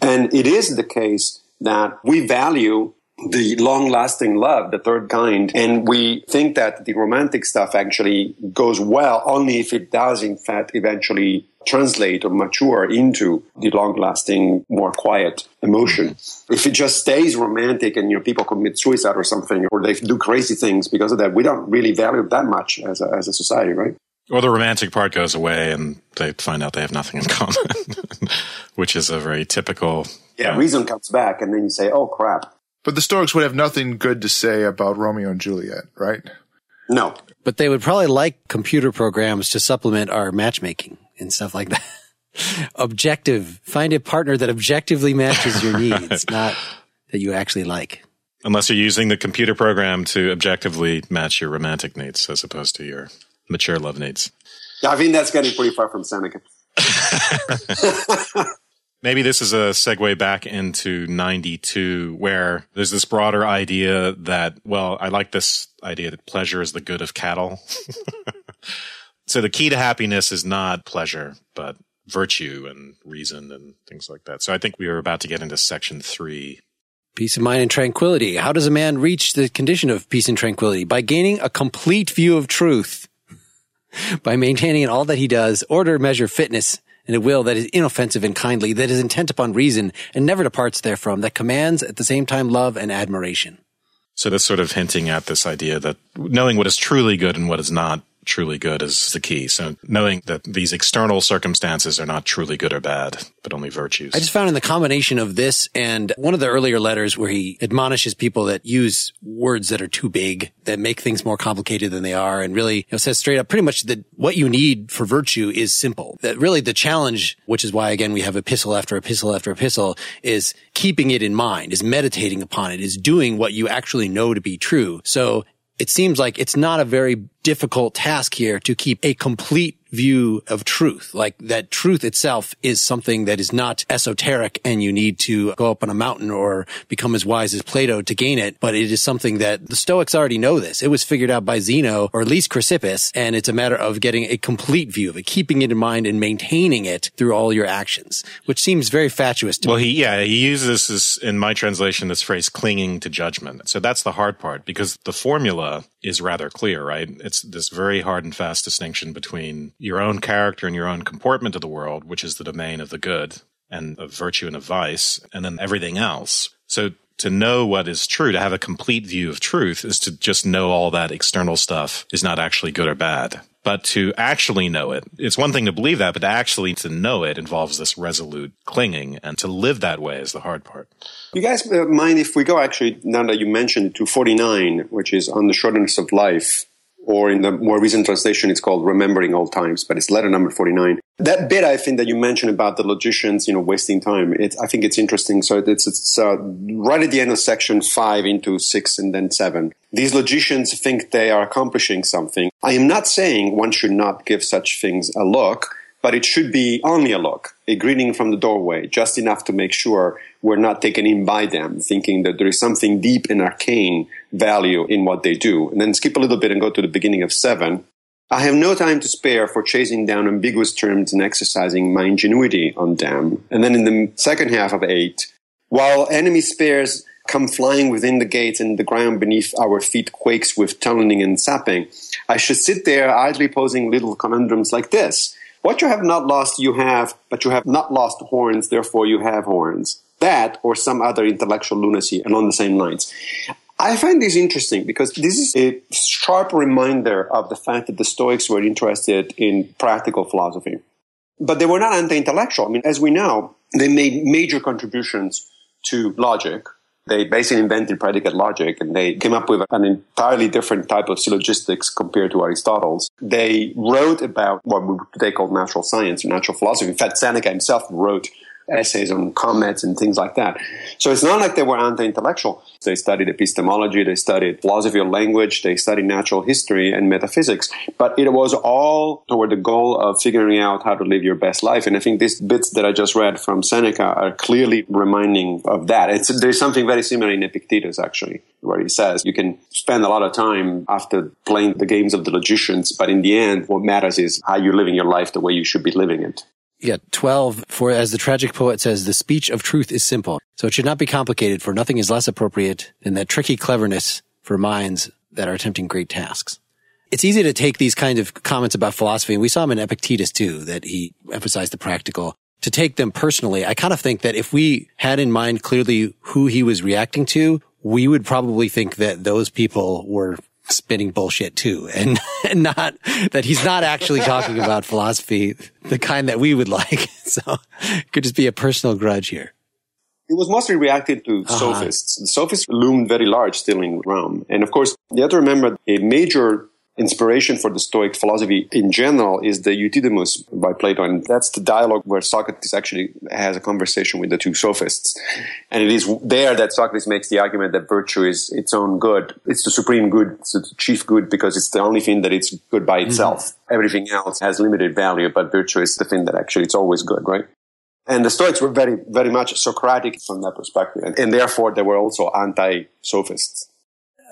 And it is the case that we value the long lasting love, the third kind. And we think that the romantic stuff actually goes well only if it does, in fact, eventually translate or mature into the long lasting, more quiet emotion. Mm-hmm. If it just stays romantic and, you know, people commit suicide or something, or they do crazy things because of that, we don't really value it that much as a, as a society, right? Or the romantic part goes away and they find out they have nothing in common, which is a very typical. Yeah, uh, reason comes back and then you say, oh crap. But the Stoics would have nothing good to say about Romeo and Juliet, right? No. But they would probably like computer programs to supplement our matchmaking and stuff like that. Objective. Find a partner that objectively matches your needs, not that you actually like. Unless you're using the computer program to objectively match your romantic needs as opposed to your mature love needs. I think that's getting pretty far from Seneca. Maybe this is a segue back into 92 where there's this broader idea that, well, I like this idea that pleasure is the good of cattle. so the key to happiness is not pleasure, but virtue and reason and things like that. So I think we are about to get into section three. Peace of mind and tranquility. How does a man reach the condition of peace and tranquility? By gaining a complete view of truth, by maintaining in all that he does order, measure, fitness, and a will that is inoffensive and kindly, that is intent upon reason and never departs therefrom, that commands at the same time love and admiration. So that's sort of hinting at this idea that knowing what is truly good and what is not truly good is the key. So knowing that these external circumstances are not truly good or bad, but only virtues. I just found in the combination of this and one of the earlier letters where he admonishes people that use words that are too big, that make things more complicated than they are, and really you know, says straight up pretty much that what you need for virtue is simple. That really the challenge, which is why again we have epistle after epistle after epistle, is keeping it in mind, is meditating upon it, is doing what you actually know to be true. So it seems like it's not a very difficult task here to keep a complete view of truth. Like that truth itself is something that is not esoteric and you need to go up on a mountain or become as wise as Plato to gain it. But it is something that the Stoics already know this. It was figured out by Zeno or at least Chrysippus. And it's a matter of getting a complete view of it, keeping it in mind and maintaining it through all your actions, which seems very fatuous to well, me. Well, he, yeah, he uses this in my translation, this phrase clinging to judgment. So that's the hard part because the formula is rather clear, right? It's this very hard and fast distinction between your own character and your own comportment of the world, which is the domain of the good and of virtue and of vice, and then everything else. So to know what is true, to have a complete view of truth is to just know all that external stuff is not actually good or bad. But to actually know it, it's one thing to believe that, but actually to know it involves this resolute clinging and to live that way is the hard part. You guys mind if we go actually, now that you mentioned, to 49, which is on the shortness of life, or in the more recent translation, it's called Remembering Old Times, but it's letter number 49. That bit I think that you mentioned about the logicians, you know, wasting time, I think it's interesting. So it's, it's uh, right at the end of section five into six and then seven. These logicians think they are accomplishing something. I am not saying one should not give such things a look but it should be only a look, a greeting from the doorway, just enough to make sure we're not taken in by them, thinking that there is something deep and arcane value in what they do. And then skip a little bit and go to the beginning of seven. I have no time to spare for chasing down ambiguous terms and exercising my ingenuity on them. And then in the second half of eight, while enemy spears come flying within the gates and the ground beneath our feet quakes with tunneling and sapping, I should sit there idly posing little conundrums like this. What you have not lost, you have, but you have not lost horns, therefore you have horns. That or some other intellectual lunacy along the same lines. I find this interesting because this is a sharp reminder of the fact that the Stoics were interested in practical philosophy. But they were not anti intellectual. I mean, as we know, they made major contributions to logic, they basically invented predicate logic and they came up with an entirely different type of syllogistics compared to Aristotle's. They wrote about what we today call natural science or natural philosophy. In fact, Seneca himself wrote essays on comets and things like that. So it's not like they were anti-intellectual. They studied epistemology, they studied philosophy of language, they studied natural history and metaphysics, but it was all toward the goal of figuring out how to live your best life. And I think these bits that I just read from Seneca are clearly reminding of that. It's, there's something very similar in Epictetus, actually, where he says you can spend a lot of time after playing the games of the logicians, but in the end, what matters is how you're living your life the way you should be living it. Yeah, 12. For as the tragic poet says, the speech of truth is simple. So it should not be complicated, for nothing is less appropriate than that tricky cleverness for minds that are attempting great tasks. It's easy to take these kinds of comments about philosophy, and we saw him in Epictetus too, that he emphasized the practical. To take them personally, I kind of think that if we had in mind clearly who he was reacting to, we would probably think that those people were spitting bullshit too and, and not that he's not actually talking about philosophy, the kind that we would like. So it could just be a personal grudge here. It was mostly reacted to uh-huh. sophists. The sophists loomed very large still in Rome. And of course, you have to remember a major inspiration for the Stoic philosophy in general is the Euthydemus by Plato. And that's the dialogue where Socrates actually has a conversation with the two sophists. And it is there that Socrates makes the argument that virtue is its own good. It's the supreme good. It's the chief good because it's the only thing that it's good by itself. Mm-hmm. Everything else has limited value, but virtue is the thing that actually it's always good, right? And the Stoics were very, very much Socratic from that perspective. And, and therefore they were also anti-sophists.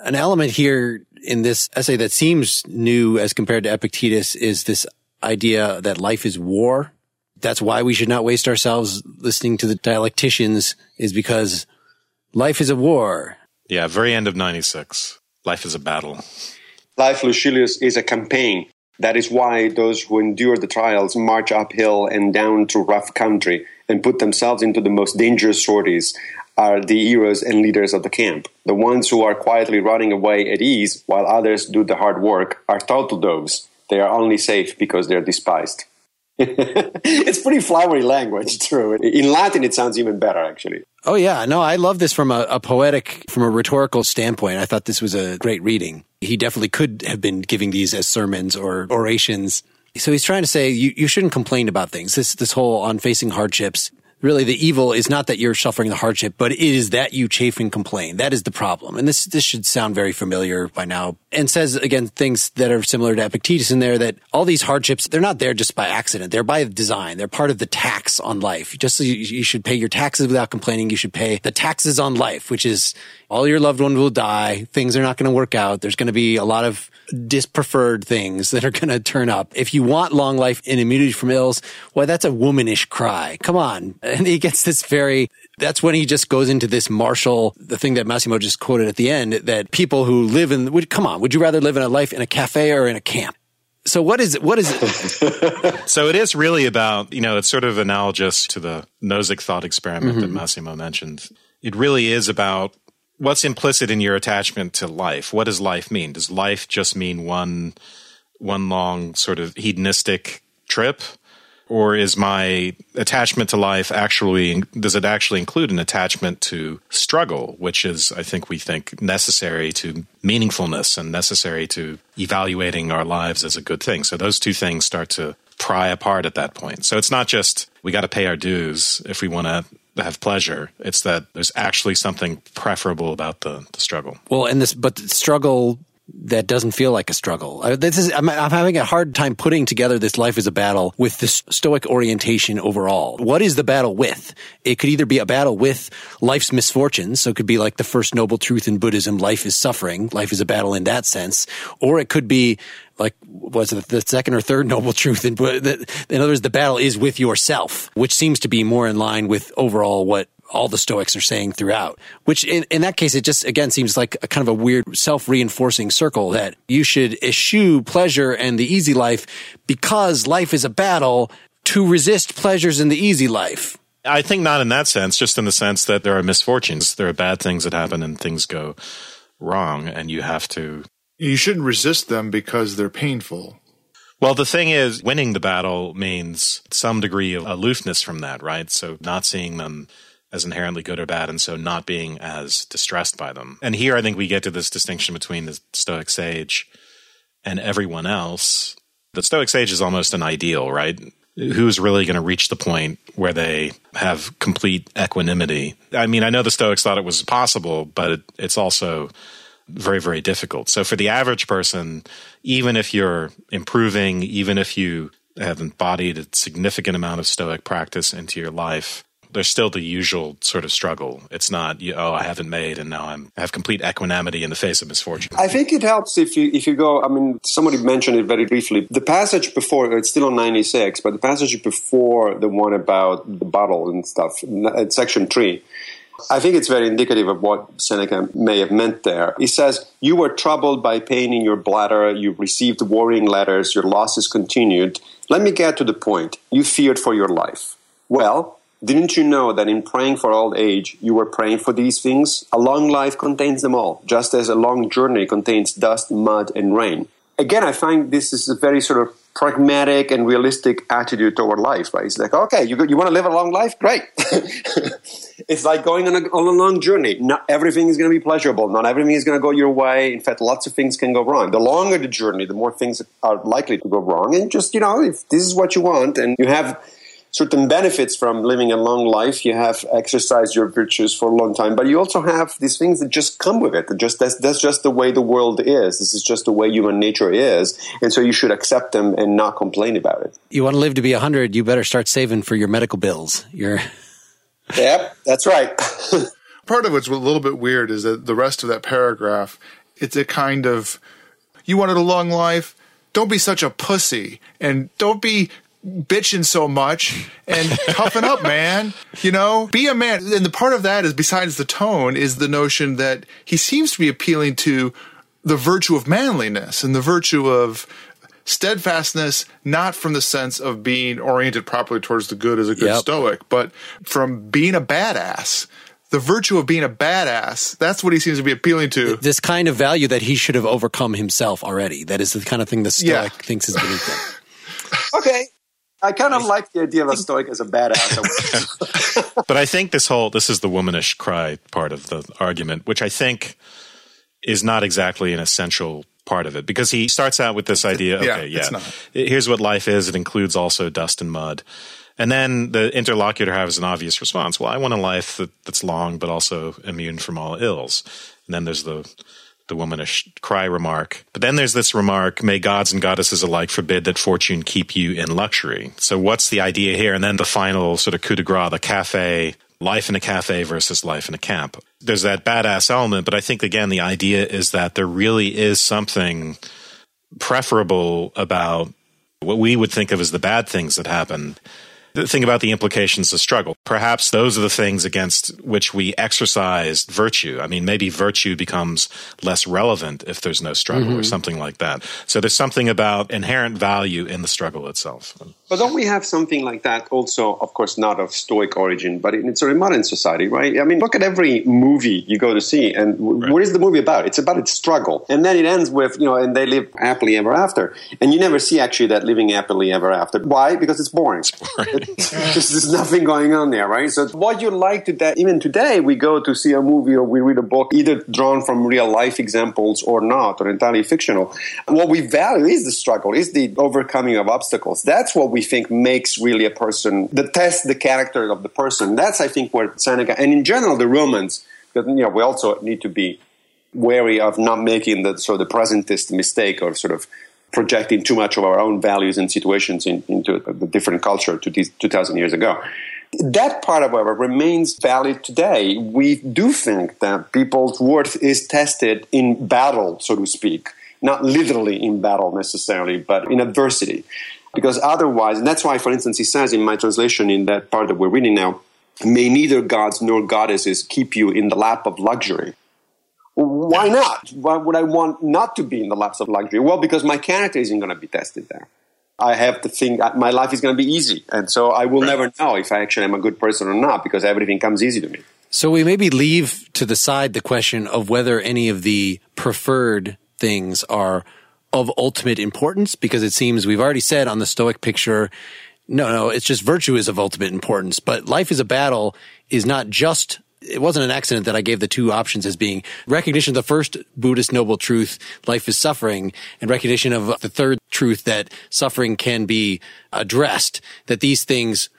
An element here in this essay that seems new as compared to Epictetus is this idea that life is war. That's why we should not waste ourselves listening to the dialecticians is because life is a war. Yeah, very end of 96. Life is a battle. Life, Lucilius, is a campaign. That is why those who endure the trials march uphill and down to rough country and put themselves into the most dangerous sorties are the heroes and leaders of the camp. The ones who are quietly running away at ease while others do the hard work are total doves. They are only safe because they're despised. it's pretty flowery language, true. In Latin, it sounds even better, actually. Oh, yeah. No, I love this from a, a, poetic, from a rhetorical standpoint. I thought this was a great reading. He definitely could have been giving these as sermons or orations. So he's trying to say you, you shouldn't complain about things. This, this whole on facing hardships really the evil is not that you're suffering the hardship, but it is that you chafe and complain. That is the problem. And this, this should sound very familiar by now and says again things that are similar to Epictetus in there that all these hardships they're not there just by accident. They're by design. They're part of the tax on life. Just so you, you should pay your taxes without complaining you should pay the taxes on life which is all your loved ones will die. Things are not going to work out. There's going to be a lot of dispreferred things that are going to turn up. If you want long life and immunity from ills why that's a womanish cry. Come on. And he gets this very that's when he just goes into this martial, the thing that Massimo just quoted at the end, that people who live in, would, come on, would you rather live in a life in a cafe or in a camp? So what is it? What is it? so it is really about, you know, it's sort of analogous to the Nozick thought experiment mm-hmm. that Massimo mentioned. It really is about what's implicit in your attachment to life. What does life mean? Does life just mean one, one long sort of hedonistic trip? Or is my attachment to life actually does it actually include an attachment to struggle which is i think we think necessary to meaningfulness and necessary to evaluating our lives as a good thing so those two things start to pry apart at that point so it's not just we got to pay our dues if we want to have pleasure. It's that there's actually something preferable about the, the struggle. Well, and this, but struggle that doesn't feel like a struggle. Uh, this is I'm, I'm, having a hard time putting together this life is a battle with this stoic orientation overall. What is the battle with? It could either be a battle with life's misfortunes, so it could be like the first noble truth in Buddhism: life is suffering. Life is a battle in that sense, or it could be like was it the second or third noble truth in, in other words the battle is with yourself which seems to be more in line with overall what all the Stoics are saying throughout, which in, in that case, it just again seems like a kind of a weird self reinforcing circle that you should eschew pleasure and the easy life because life is a battle to resist pleasures in the easy life. I think not in that sense, just in the sense that there are misfortunes. There are bad things that happen and things go wrong, and you have to. You shouldn't resist them because they're painful. Well, the thing is, winning the battle means some degree of aloofness from that, right? So not seeing them as inherently good or bad, and so not being as distressed by them. And here I think we get to this distinction between the Stoic sage and everyone else. The Stoic sage is almost an ideal, right? Who's really going to reach the point where they have complete equanimity? I mean, I know the Stoics thought it was possible, but it, it's also very, very difficult. So for the average person, even if you're improving, even if you have embodied a significant amount of Stoic practice into your life, there's still the usual sort of struggle. It's not, oh, I haven't made, and now I'm I have complete equanimity in the face of misfortune. I think it helps if you if you go. I mean, somebody mentioned it very briefly. The passage before it's still on 96, but the passage before the one about the bottle and stuff, uh, section three. I think it's very indicative of what Seneca may have meant there. He says, You were troubled by pain in your bladder, you received worrying letters, your losses continued. Let me get to the point. You feared for your life. Well, didn't you know that in praying for old age, you were praying for these things? A long life contains them all, just as a long journey contains dust, mud, and rain. Again, I find this is a very sort of pragmatic and realistic attitude toward life, right? It's like, okay, you, you want to live a long life? Great. it's like going on a, on a long journey. Not everything is going to be pleasurable. Not everything is going to go your way. In fact, lots of things can go wrong. The longer the journey, the more things are likely to go wrong. And just, you know, if this is what you want and you have certain benefits from living a long life. You have exercised your virtues for a long time, but you also have these things that just come with it. That Just that's, that's just the way the world is. This is just the way human nature is, and so you should accept them and not complain about it. You want to live to be a hundred, you better start saving for your medical bills. Your yep, that's right. Part of what's a little bit weird is that the rest of that paragraph, it's a kind of you wanted a long life don't be such a pussy and don't be bitching so much and toughen up, man. You know, be a man. And the part of that is, besides the tone, is the notion that he seems to be appealing to the virtue of manliness and the virtue of steadfastness, not from the sense of being oriented properly towards the good as a good yep. stoic, but from being a badass the virtue of being a badass. That's what he seems to be appealing to. This kind of value that he should have overcome himself already. That is the kind of thing the Stoic yeah. thinks is beneath him. okay. I kind of like the idea of a stoic as a badass. but I think this whole this is the womanish cry part of the argument, which I think is not exactly an essential part of it because he starts out with this idea. Okay, yeah, yeah here's what life is. It includes also dust and mud. And then the interlocutor has an obvious response. Well, I want a life that, that's long, but also immune from all ills. And then there's the the womanish cry remark. But then there's this remark, may gods and goddesses alike forbid that fortune keep you in luxury. So what's the idea here? And then the final sort of coup de grace, the cafe, life in a cafe versus life in a camp. There's that badass element, but I think again, the idea is that there really is something preferable about what we would think of as the bad things that happen think about the implications of struggle. Perhaps those are the things against which we exercise virtue. I mean, maybe virtue becomes less relevant if there's no struggle mm-hmm. or something like that. So there's something about inherent value in the struggle itself. But don't we have something like that also, of course, not of Stoic origin, but it's a modern society, right? I mean, look at every movie you go to see, and right. what is the movie about? It's about its struggle. And then it ends with, you know, and they live happily ever after. And you never see actually that living happily ever after. Why? Because it's boring. It's boring. there's nothing going on there, right? So what you like to that even today we go to see a movie or we read a book either drawn from real life examples or not or entirely fictional. What we value is the struggle, is the overcoming of obstacles. That's what we think makes really a person the test the character of the person. That's I think where Seneca and in general the Romans, that you know, we also need to be wary of not making the sort of the presentist mistake or sort of projecting too much of our own values and situations in, into a different culture to these 2000 years ago. That part, however, remains valid today. We do think that people's worth is tested in battle, so to speak, not literally in battle necessarily, but in adversity. Because otherwise, and that's why, for instance, he says in my translation in that part that we're reading now, may neither gods nor goddesses keep you in the lap of luxury. Why not? Why would I want not to be in the laps of luxury? Well, because my character isn't going to be tested there. I have to think that my life is going to be easy. And so I will right. never know if I actually am a good person or not because everything comes easy to me. So we maybe leave to the side the question of whether any of the preferred things are of ultimate importance because it seems we've already said on the Stoic picture, no, no, it's just virtue is of ultimate importance. But life is a battle is not just it wasn't an accident that I gave the two options as being recognition of the first Buddhist noble truth, life is suffering, and recognition of the third truth that suffering can be addressed, that these things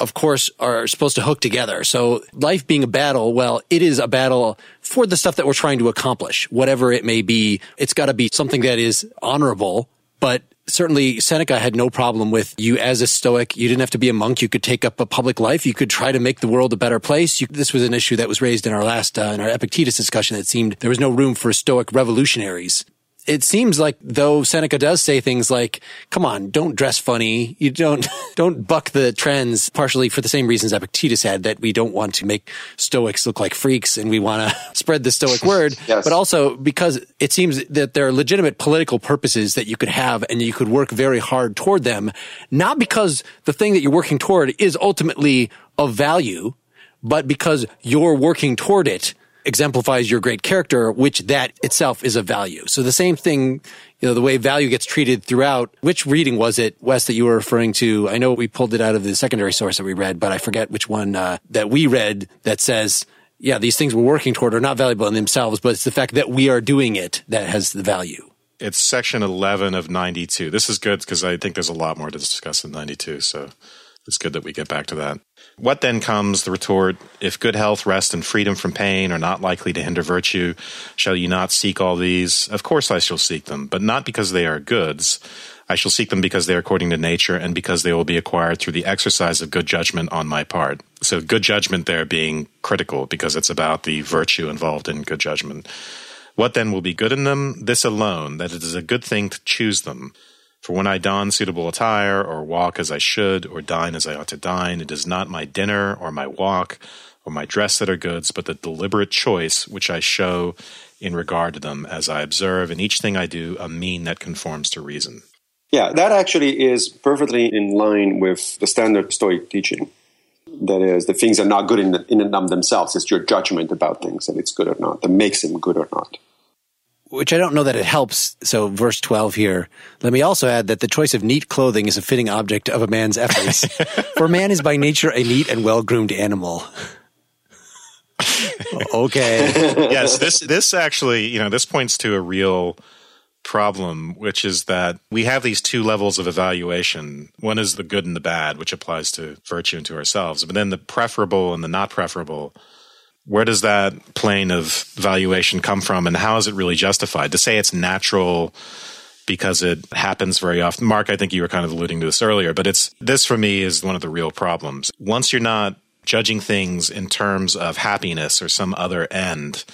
of course, are supposed to hook together. So life being a battle, well, it is a battle for the stuff that we're trying to accomplish, whatever it may be. It's got to be something that is honorable, but certainly Seneca had no problem with you as a Stoic. You didn't have to be a monk. You could take up a public life. You could try to make the world a better place. You, this was an issue that was raised in our last, uh, in our Epictetus discussion that seemed there was no room for Stoic revolutionaries it seems like though Seneca does say things like, come on, don't dress funny. You don't, don't buck the trends partially for the same reasons Epictetus had that we don't want to make Stoics look like freaks and we want to spread the Stoic word. yes. But also because it seems that there are legitimate political purposes that you could have and you could work very hard toward them. Not because the thing that you're working toward is ultimately of value, but because you're working toward it exemplifies your great character, which that itself is a value. So the same thing, you know, the way value gets treated throughout. Which reading was it, Wes, that you were referring to? I know we pulled it out of the secondary source that we read, but I forget which one uh, that we read that says, yeah, these things we're working toward are not valuable in themselves, but it's the fact that we are doing it that has the value. It's section 11 of 92. This is good because I think there's a lot more to discuss in 92. So it's good that we get back to that. What then comes the retort? If good health, rest, and freedom from pain are not likely to hinder virtue, shall you not seek all these? Of course I shall seek them, but not because they are goods. I shall seek them because they are according to nature and because they will be acquired through the exercise of good judgment on my part. So good judgment there being critical because it's about the virtue involved in good judgment. What then will be good in them? This alone, that it is a good thing to choose them for when I don suitable attire, or walk as I should, or dine as I ought to dine, it is not my dinner, or my walk, or my dress that are goods, but the deliberate choice which I show in regard to them, as I observe in each thing I do a mean that conforms to reason. Yeah, that actually is perfectly in line with the standard Stoic teaching. That is, the things are not good in, in and of themselves. It's your judgment about things, and it's good or not, that makes them good or not which I don't know that it helps. So verse 12 here. Let me also add that the choice of neat clothing is a fitting object of a man's efforts. For man is by nature a neat and well-groomed animal. okay. yes, this this actually, you know, this points to a real problem, which is that we have these two levels of evaluation. One is the good and the bad, which applies to virtue and to ourselves, but then the preferable and the not preferable Where does that plane of valuation come from and how is it really justified? To say it's natural because it happens very often. Mark, I think you were kind of alluding to this earlier, but it's this for me is one of the real problems. Once you're not judging things in terms of happiness or some other end,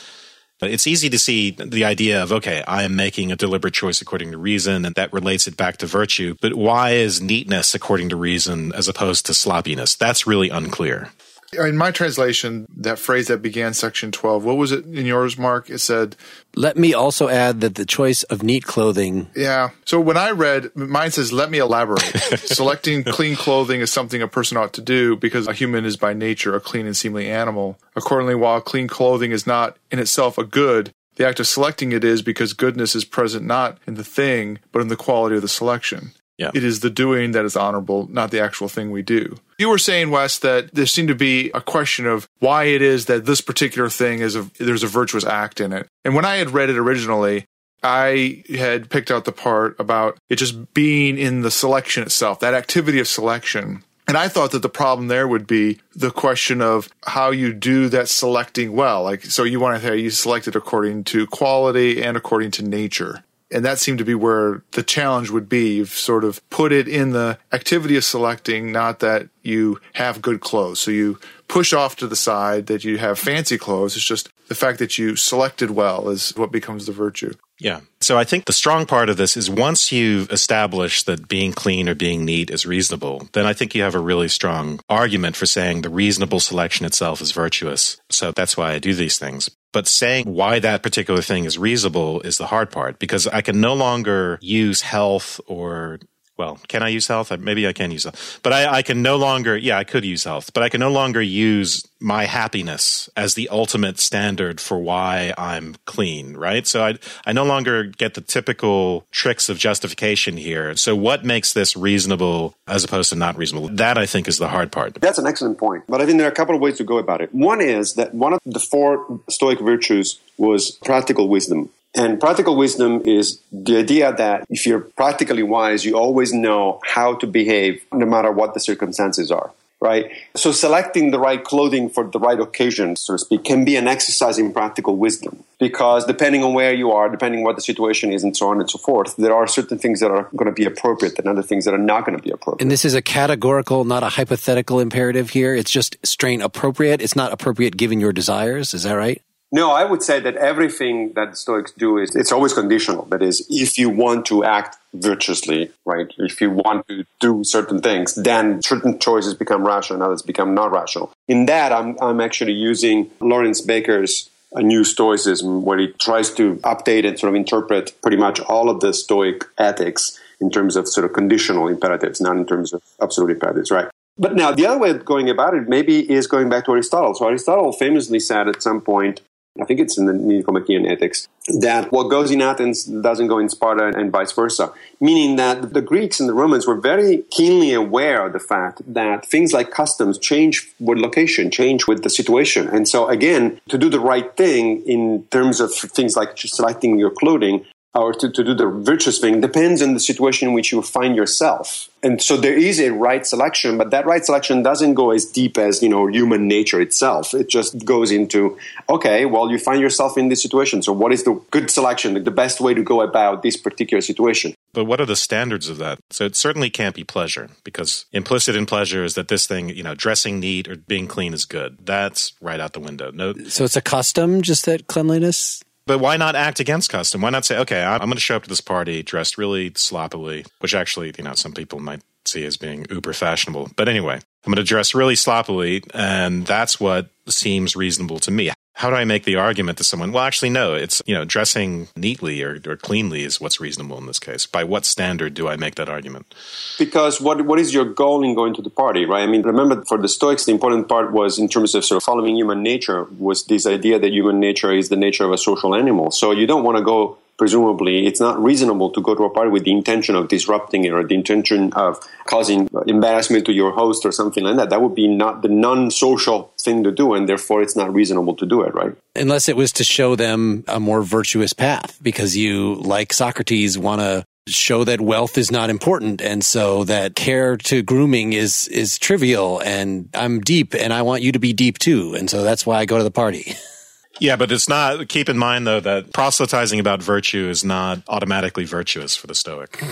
it's easy to see the idea of, okay, I am making a deliberate choice according to reason, and that relates it back to virtue. But why is neatness according to reason as opposed to sloppiness? That's really unclear. In my translation, that phrase that began section 12, what was it in yours, Mark? It said, Let me also add that the choice of neat clothing. Yeah. So when I read, mine says, Let me elaborate. Selecting clean clothing is something a person ought to do because a human is by nature a clean and seemly animal. Accordingly, while clean clothing is not in itself a good, the act of selecting it is because goodness is present not in the thing, but in the quality of the selection. Yeah. It is the doing that is honorable, not the actual thing we do. You were saying, Wes, that there seemed to be a question of why it is that this particular thing is a there's a virtuous act in it. And when I had read it originally, I had picked out the part about it just being in the selection itself, that activity of selection. And I thought that the problem there would be the question of how you do that selecting well. Like, so you want to say you select it according to quality and according to nature. And that seemed to be where the challenge would be. You've sort of put it in the activity of selecting, not that you have good clothes. So you push off to the side that you have fancy clothes. It's just the fact that you selected well is what becomes the virtue. Yeah. So I think the strong part of this is once you've established that being clean or being neat is reasonable, then I think you have a really strong argument for saying the reasonable selection itself is virtuous. So that's why I do these things. But saying why that particular thing is reasonable is the hard part because I can no longer use health or well, can I use health? Maybe I can use health, but I, I, can no longer, yeah, I could use health, but I can no longer use my happiness as the ultimate standard for why I'm clean, right? So I, I no longer get the typical tricks of justification here. So what makes this reasonable as opposed to not reasonable? That I think is the hard part. That's an excellent point. But I think there are a couple of ways to go about it. One is that one of the four Stoic virtues was practical wisdom. And practical wisdom is the idea that if you're practically wise, you always know how to behave no matter what the circumstances are, right? So selecting the right clothing for the right occasion, so to speak, can be an exercise in practical wisdom because depending on where you are, depending what the situation is and so on and so forth, there are certain things that are going to be appropriate and other things that are not going to be appropriate. And this is a categorical, not a hypothetical imperative here. It's just strain appropriate. It's not appropriate given your desires. Is that right? No, I would say that everything that the Stoics do is it's always conditional. That is, if you want to act virtuously, right? If you want to do certain things, then certain choices become rational, and others become not rational. In that, I'm I'm actually using Lawrence Becker's a new Stoicism where he tries to update and sort of interpret pretty much all of the Stoic ethics in terms of sort of conditional imperatives, not in terms of absolute imperatives, right? But now the other way of going about it maybe is going back to Aristotle. So Aristotle famously said at some point I think it's in the Nicomachean Ethics, that what goes in Athens doesn't go in Sparta and vice versa. Meaning that the Greeks and the Romans were very keenly aware of the fact that things like customs change with location, change with the situation. And so again, to do the right thing in terms of things like selecting your clothing or to, to do the virtuous thing depends on the situation in which you find yourself. And so there is a right selection, but that right selection doesn't go as deep as, you know, human nature itself. It just goes into, okay, well, you find yourself in this situation. So what is the good selection, the best way to go about this particular situation? But what are the standards of that? So it certainly can't be pleasure because implicit in pleasure is that this thing, you know, dressing neat or being clean is good. That's right out the window. No. So it's a custom, just that cleanliness? But why not act against custom? Why not say, okay, I'm going to show up to this party dressed really sloppily, which actually, you know, some people might see as being uber fashionable. But anyway, I'm going to dress really sloppily, and that's what seems reasonable to me how do I make the argument to someone? Well, actually, no, it's, you know, dressing neatly or, or, cleanly is what's reasonable in this case. By what standard do I make that argument? Because what, what is your goal in going to the party, right? I mean, remember for the Stoics, the important part was in terms of sort of following human nature was this idea that human nature is the nature of a social animal. So you don't want to go presumably it's not reasonable to go to a party with the intention of disrupting it or the intention of causing embarrassment to your host or something like that. That would be not the non-social thing to do, and therefore it's not reasonable to do it, right? Unless it was to show them a more virtuous path, because you, like Socrates, want to show that wealth is not important and so that care to grooming is is trivial and I'm deep and I want you to be deep too and so that's why I go to the party. Yeah, but it's not. Keep in mind though that proselytizing about virtue is not automatically virtuous for the Stoic.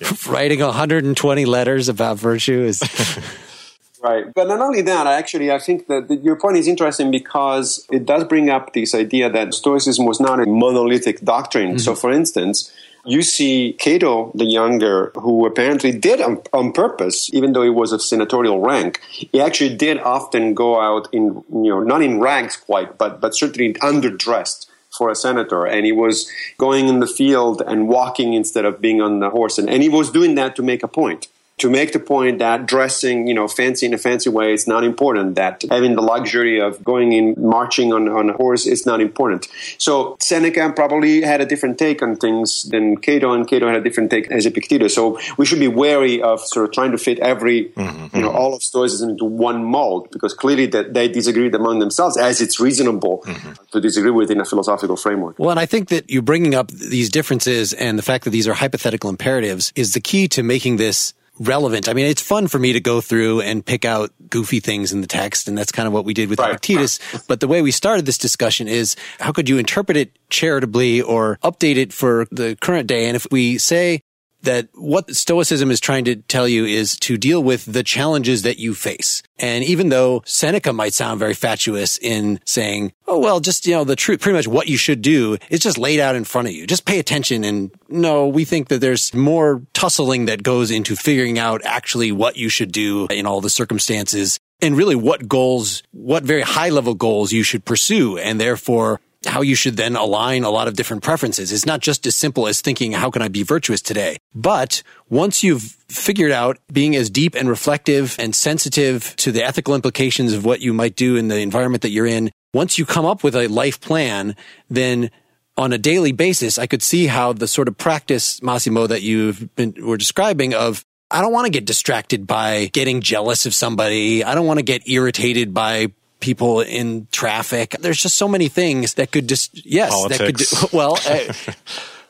Yeah. Writing 120 letters about virtue is. Right. But not only that, actually, I think that your point is interesting because it does bring up this idea that Stoicism was not a monolithic doctrine. Mm-hmm. So, for instance, you see Cato the Younger, who apparently did on, on, purpose, even though he was of senatorial rank, he actually did often go out in, you know, not in rags quite, but, but certainly underdressed for a senator. And he was going in the field and walking instead of being on the horse. And, and he was doing that to make a point to make the point that dressing, you know, fancy in a fancy way is not important, that having the luxury of going in marching on, on a horse is not important. So Seneca probably had a different take on things than Cato, and Cato had a different take as Epictetus. So we should be wary of sort of trying to fit every, mm-hmm. you know, all of Stoicism into one mold, because clearly that they disagreed among themselves, as it's reasonable mm-hmm. to disagree within a philosophical framework. Well, and I think that you bringing up these differences and the fact that these are hypothetical imperatives is the key to making this relevant. I mean, it's fun for me to go through and pick out goofy things in the text, and that's kind of what we did with right. Epictetus. But the way we started this discussion is how could you interpret it charitably or update it for the current day? And if we say that what Stoicism is trying to tell you is to deal with the challenges that you face. And even though Seneca might sound very fatuous in saying, oh, well, just, you know, the truth, pretty much what you should do is just laid out in front of you. Just pay attention. And no, we think that there's more tussling that goes into figuring out actually what you should do in all the circumstances and really what goals, what very high level goals you should pursue. And therefore, how you should then align a lot of different preferences. It's not just as simple as thinking, how can I be virtuous today? But once you've figured out being as deep and reflective and sensitive to the ethical implications of what you might do in the environment that you're in, once you come up with a life plan, then on a daily basis, I could see how the sort of practice, Massimo, that you've been, were describing of I don't want to get distracted by getting jealous of somebody. I don't want to get irritated by people in traffic. There's just so many things that could just yes, Politics. that could well. Uh,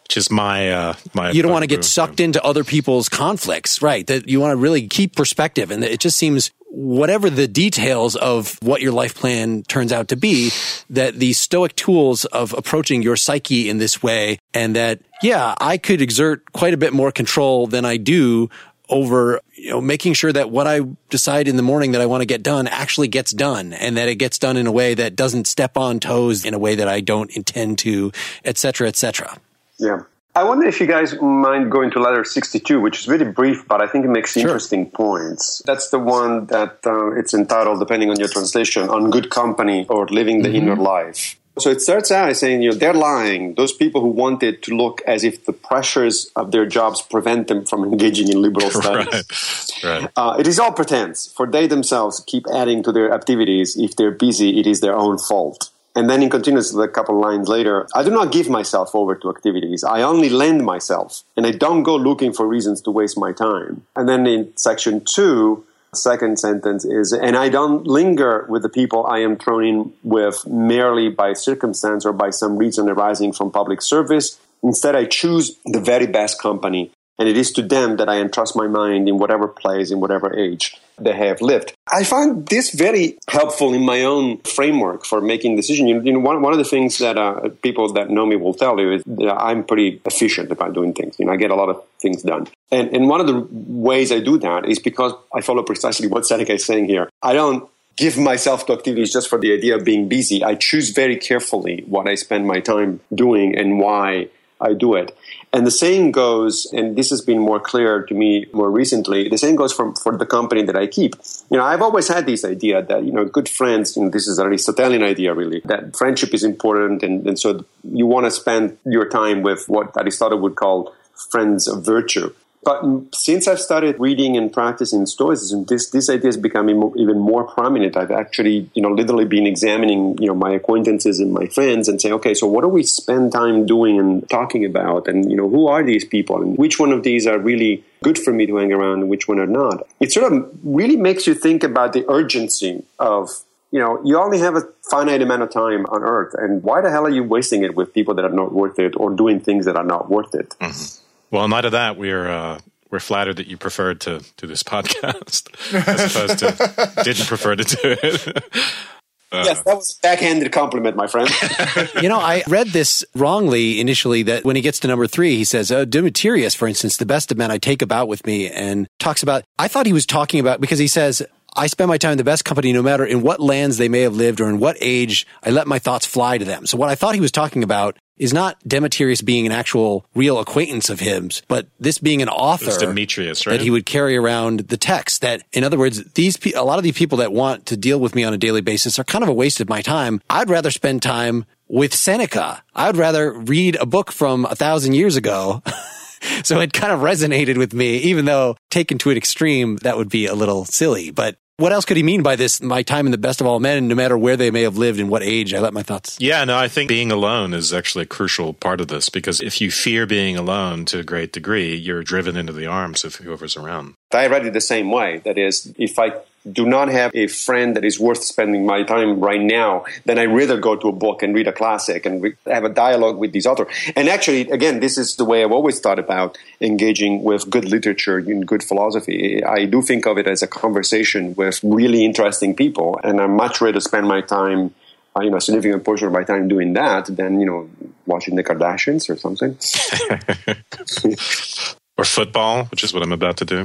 which is my uh, my. You don't want to get sucked into other people's conflicts, right? That you want to really keep perspective, and it just seems whatever the details of what your life plan turns out to be, that the stoic tools of approaching your psyche in this way, and that yeah, I could exert quite a bit more control than I do over you know making sure that what I decide in the morning that I want to get done actually gets done and that it gets done in a way that doesn't step on toes in a way that I don't intend to et cetera et cetera yeah I wonder if you guys mind going to letter 62, which is really brief, but I think it makes sure. interesting points. That's the one that uh, it's entitled, depending on your translation, on good company or living the mm-hmm. inner life. So it starts out as saying, you know, they're lying. Those people who want it to look as if the pressures of their jobs prevent them from engaging in liberal studies. right. Right. Uh, it is all pretense, for they themselves keep adding to their activities. If they're busy, it is their own fault. And then he continues a couple lines later. I do not give myself over to activities. I only lend myself, and I don't go looking for reasons to waste my time. And then in section two, second sentence is, and I don't linger with the people I am thrown in with merely by circumstance or by some reason arising from public service. Instead, I choose the very best company and it is to them that I entrust my mind in whatever place, in whatever age they have lived. I find this very helpful in my own framework for making decisions. You know, one, one of the things that uh, people that know me will tell you is that I'm pretty efficient about doing things. You know, I get a lot of things done. And, and one of the ways I do that is because I follow precisely what Seneca is saying here. I don't give myself to activities just for the idea of being busy. I choose very carefully what I spend my time doing and why I do it. And the same goes, and this has been more clear to me more recently, the same goes for, for the company that I keep. You know, I've always had this idea that, you know, good friends, you know, this is an Aristotelian idea really, that friendship is important and, and so you want to spend your time with what Aristotle would call friends of virtue. But since I've started reading and practicing Stoicism, this this idea is becoming even more prominent. I've actually, you know, literally been examining, you know, my acquaintances and my friends and saying, okay, so what do we spend time doing and talking about, and you know, who are these people, and which one of these are really good for me to hang around, and which one are not. It sort of really makes you think about the urgency of you know, you only have a finite amount of time on earth, and why the hell are you wasting it with people that are not worth it or doing things that are not worth it? Mm-hmm. Well, in light of that, we're uh, we're flattered that you preferred to do this podcast as opposed to didn't prefer to do it. yes, that was a backhanded compliment, my friend. you know, I read this wrongly initially that when he gets to number three, he says, uh, Demetrius, for instance, the best of men I take about with me and talks about, I thought he was talking about, because he says, I spend my time in the best company no matter in what lands they may have lived or in what age I let my thoughts fly to them. So what I thought he was talking about is not Demetrius being an actual real acquaintance of his, but this being an author. It's Demetrius, right? That he would carry around the text. That, in other words, these pe- a lot of these people that want to deal with me on a daily basis are kind of a waste of my time. I'd rather spend time with Seneca. I'd rather read a book from a thousand years ago. so it kind of resonated with me, even though taken to an extreme, that would be a little silly. But what else could he mean by this? My time in the best of all men, no matter where they may have lived and what age, I let my thoughts. Yeah, no, I think being alone is actually a crucial part of this because if you fear being alone to a great degree, you're driven into the arms of whoever's around. I read it the same way. That is, if I do not have a friend that is worth spending my time right now, then I rather go to a book and read a classic and re- have a dialogue with these authors. And actually, again, this is the way I've always thought about engaging with good literature and good philosophy. I do think of it as a conversation with really interesting people, and I'm much rather spend my time uh, you know, a significant portion of my time doing that than, you know, watching the Kardashians or something. or football, which is what I'm about to do.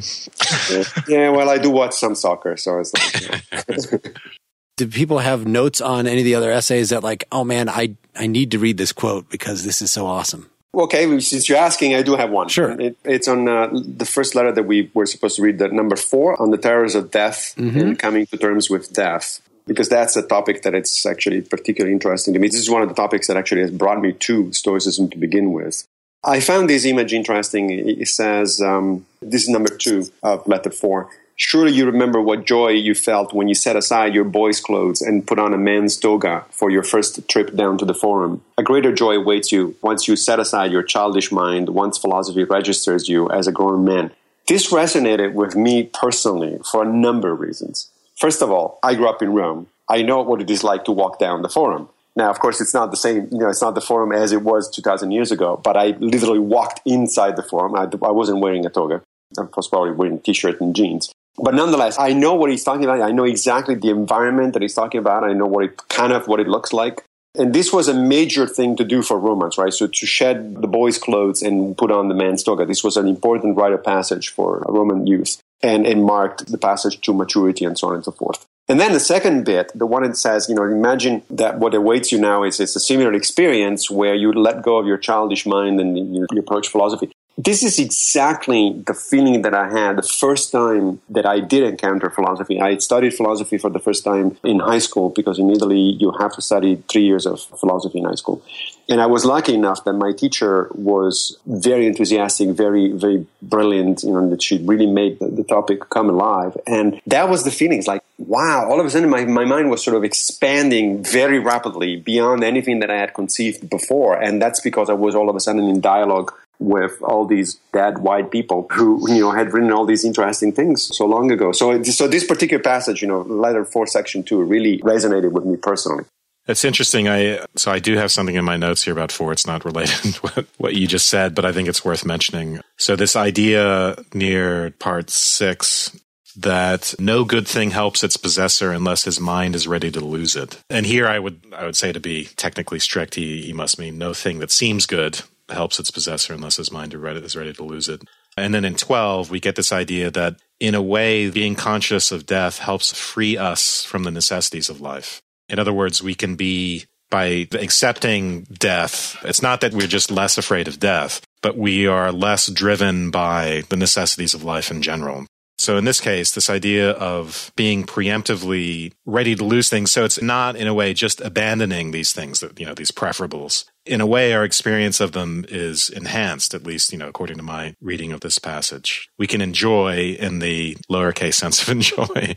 yeah, well, I do watch some soccer, so it's like. You know. do people have notes on any of the other essays that, like, oh man, I I need to read this quote because this is so awesome? Okay, since you're asking, I do have one. Sure. It, it's on uh, the first letter that we were supposed to read, the number four on the terrors of death mm-hmm. and coming to terms with death because that's a topic that it's actually particularly interesting to me. This is one of the topics that actually has brought me to Stoicism to begin with. I found this image interesting. It says, um, this is number two of letter four. Surely you remember what joy you felt when you set aside your boy's clothes and put on a man's toga for your first trip down to the forum. A greater joy awaits you once you set aside your childish mind, once philosophy registers you as a grown man. This resonated with me personally for a number of reasons. First of all, I grew up in Rome. I know what it is like to walk down the forum. Now, of course, it's not the same, you know, it's not the forum as it was 2000 years ago, but I literally walked inside the forum. I, I wasn't wearing a toga. I was probably wearing a t-shirt and jeans. But nonetheless, I know what he's talking about. I know exactly the environment that he's talking about. I know what it kind of what it looks like. And this was a major thing to do for Romans, right? So to shed the boy's clothes and put on the man's toga. This was an important rite of passage for Roman youth and, and marked the passage to maturity and so on and so forth. And then the second bit, the one that says, you know, imagine that what awaits you now is, is a similar experience where you let go of your childish mind and you, you approach philosophy this is exactly the feeling that I had the first time that I did encounter philosophy. I studied philosophy for the first time in high school because in Italy you have to study three years of philosophy in high school. And I was lucky enough that my teacher was very enthusiastic, very, very brilliant, you know, that she really made the, the topic come alive. And that was the feeling. It's like, wow, all of a sudden my, my mind was sort of expanding very rapidly beyond anything that I had conceived before. And that's because I was all of a sudden in dialogue with all these dead white people who you know had written all these interesting things so long ago. So so this particular passage, you know, letter four, section two, really resonated with me personally. It's interesting. I so I do have something in my notes here about four. It's not related to what, what you just said, but I think it's worth mentioning. So this idea near part six that no good thing helps its possessor unless his mind is ready to lose it. And here I would I would say to be technically strict, he, he must mean no thing that seems good helps its possessor unless his mind is ready to lose it. And then in 12, we get this idea that in a way, being conscious of death helps free us from the necessities of life. In other words, we can be, by accepting death, it's not that we're just less afraid of death, but we are less driven by the necessities of life in general. So in this case, this idea of being preemptively ready to lose things. So it's not in a way just abandoning these things that, you know, these preferables. In a way, our experience of them is enhanced, at least, you know, according to my reading of this passage. We can enjoy in the lowercase sense of enjoy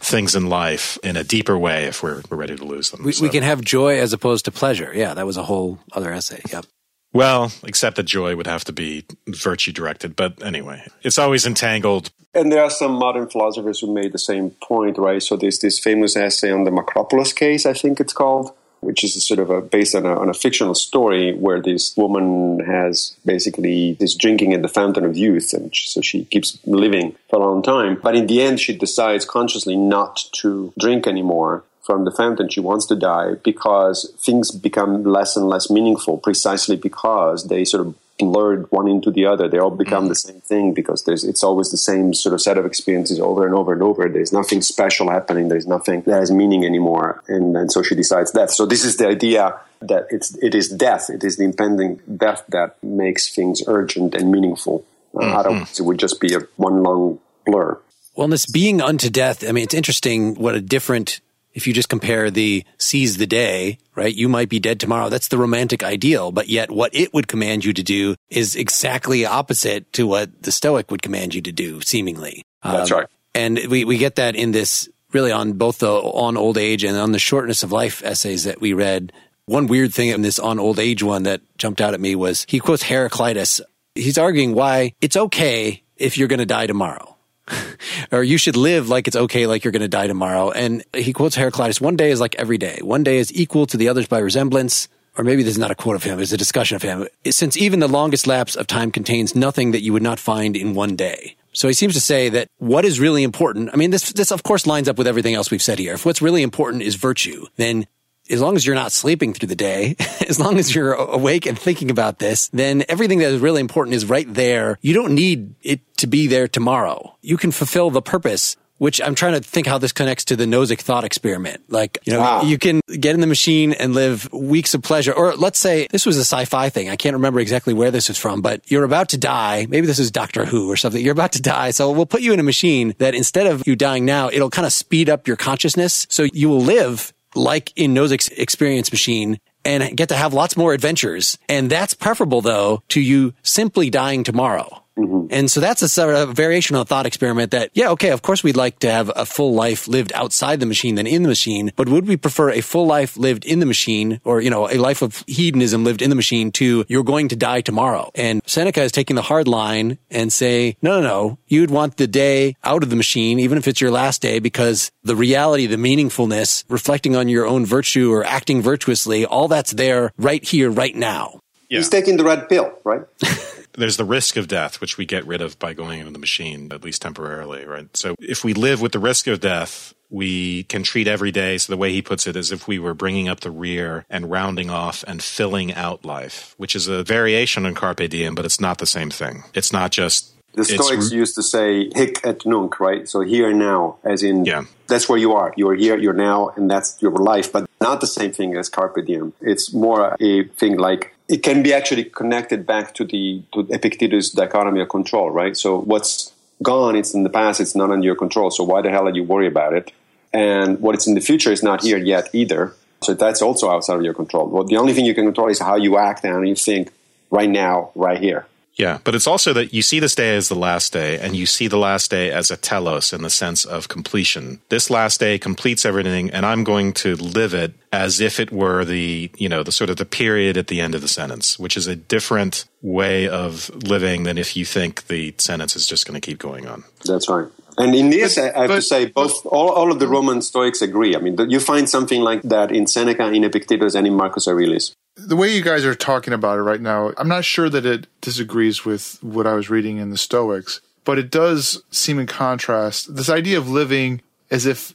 things in life in a deeper way if we're, we're ready to lose them. We, so. we can have joy as opposed to pleasure. Yeah, that was a whole other essay. Yep. Well, except that joy would have to be virtue directed. But anyway, it's always entangled. And there are some modern philosophers who made the same point, right? So there's this famous essay on the Makropulos case, I think it's called, which is sort of a, based on a, on a fictional story where this woman has basically is drinking at the fountain of youth, and so she keeps living for a long time. But in the end, she decides consciously not to drink anymore from the fountain. She wants to die because things become less and less meaningful precisely because they sort of blurred one into the other. They all become mm. the same thing because there's it's always the same sort of set of experiences over and over and over. There's nothing special happening. There's nothing that has meaning anymore. And, and so she decides death. So this is the idea that it's it is death. It is the impending death that makes things urgent and meaningful. Uh, mm-hmm. Otherwise, it would just be a one long blur. Well, this being unto death, I mean, it's interesting what a different if you just compare the seize the day, right? You might be dead tomorrow. That's the romantic ideal. But yet what it would command you to do is exactly opposite to what the Stoic would command you to do, seemingly. That's um, right. And we, we get that in this really on both the on old age and on the shortness of life essays that we read. One weird thing in this on old age one that jumped out at me was he quotes Heraclitus. He's arguing why it's okay if you're going to die tomorrow or you should live like it's okay, like you're going to die tomorrow. And he quotes Heraclitus, one day is like every day. One day is equal to the others by resemblance. Or maybe this is not a quote of him, it's a discussion of him. Since even the longest lapse of time contains nothing that you would not find in one day. So he seems to say that what is really important, I mean, this, this of course lines up with everything else we've said here. If what's really important is virtue, then as long as you're not sleeping through the day, as long as you're awake and thinking about this, then everything that is really important is right there. You don't need it to be there tomorrow. You can fulfill the purpose which I'm trying to think how this connects to the Nozick thought experiment. Like, you know, wow. you can get in the machine and live weeks of pleasure. Or let's say this was a sci-fi thing. I can't remember exactly where this was from, but you're about to die. Maybe this is Doctor Who or something. You're about to die. So we'll put you in a machine that instead of you dying now, it'll kind of speed up your consciousness. So you will live like in Nozick's experience machine and get to have lots more adventures. And that's preferable though to you simply dying tomorrow. Mm-hmm. And so that's a sort of variation on a thought experiment that, yeah, okay, of course we'd like to have a full life lived outside the machine than in the machine, but would we prefer a full life lived in the machine or, you know, a life of hedonism lived in the machine to you're going to die tomorrow? And Seneca is taking the hard line and say, no, no, no, you'd want the day out of the machine, even if it's your last day, because the reality, the meaningfulness, reflecting on your own virtue or acting virtuously, all that's there right here, right now. Yeah. He's taking the red pill, right? there's the risk of death, which we get rid of by going into the machine, at least temporarily, right? So if we live with the risk of death, we can treat every day. So the way he puts it is if we were bringing up the rear and rounding off and filling out life, which is a variation on carpe diem, but it's not the same thing. It's not just the Stoics used to say "hic et nunc," right? So here and now, as in, yeah. that's where you are. You are here, you're now, and that's your life. But not the same thing as carpe diem. It's more a thing like it can be actually connected back to the to Epictetus' dichotomy of control, right? So what's gone, it's in the past, it's not under your control. So why the hell are you worry about it? And what is in the future is not here yet either. So that's also outside of your control. Well, the only thing you can control is how you act and how you think right now, right here. Yeah, but it's also that you see this day as the last day, and you see the last day as a telos in the sense of completion. This last day completes everything, and I'm going to live it as if it were the, you know, the sort of the period at the end of the sentence, which is a different way of living than if you think the sentence is just going to keep going on. That's right. And in this, but, I have but, to say, both all, all of the Roman Stoics agree. I mean, you find something like that in Seneca, in Epictetus, and in Marcus Aurelius the way you guys are talking about it right now, I'm not sure that it disagrees with what I was reading in the Stoics, but it does seem in contrast. This idea of living as if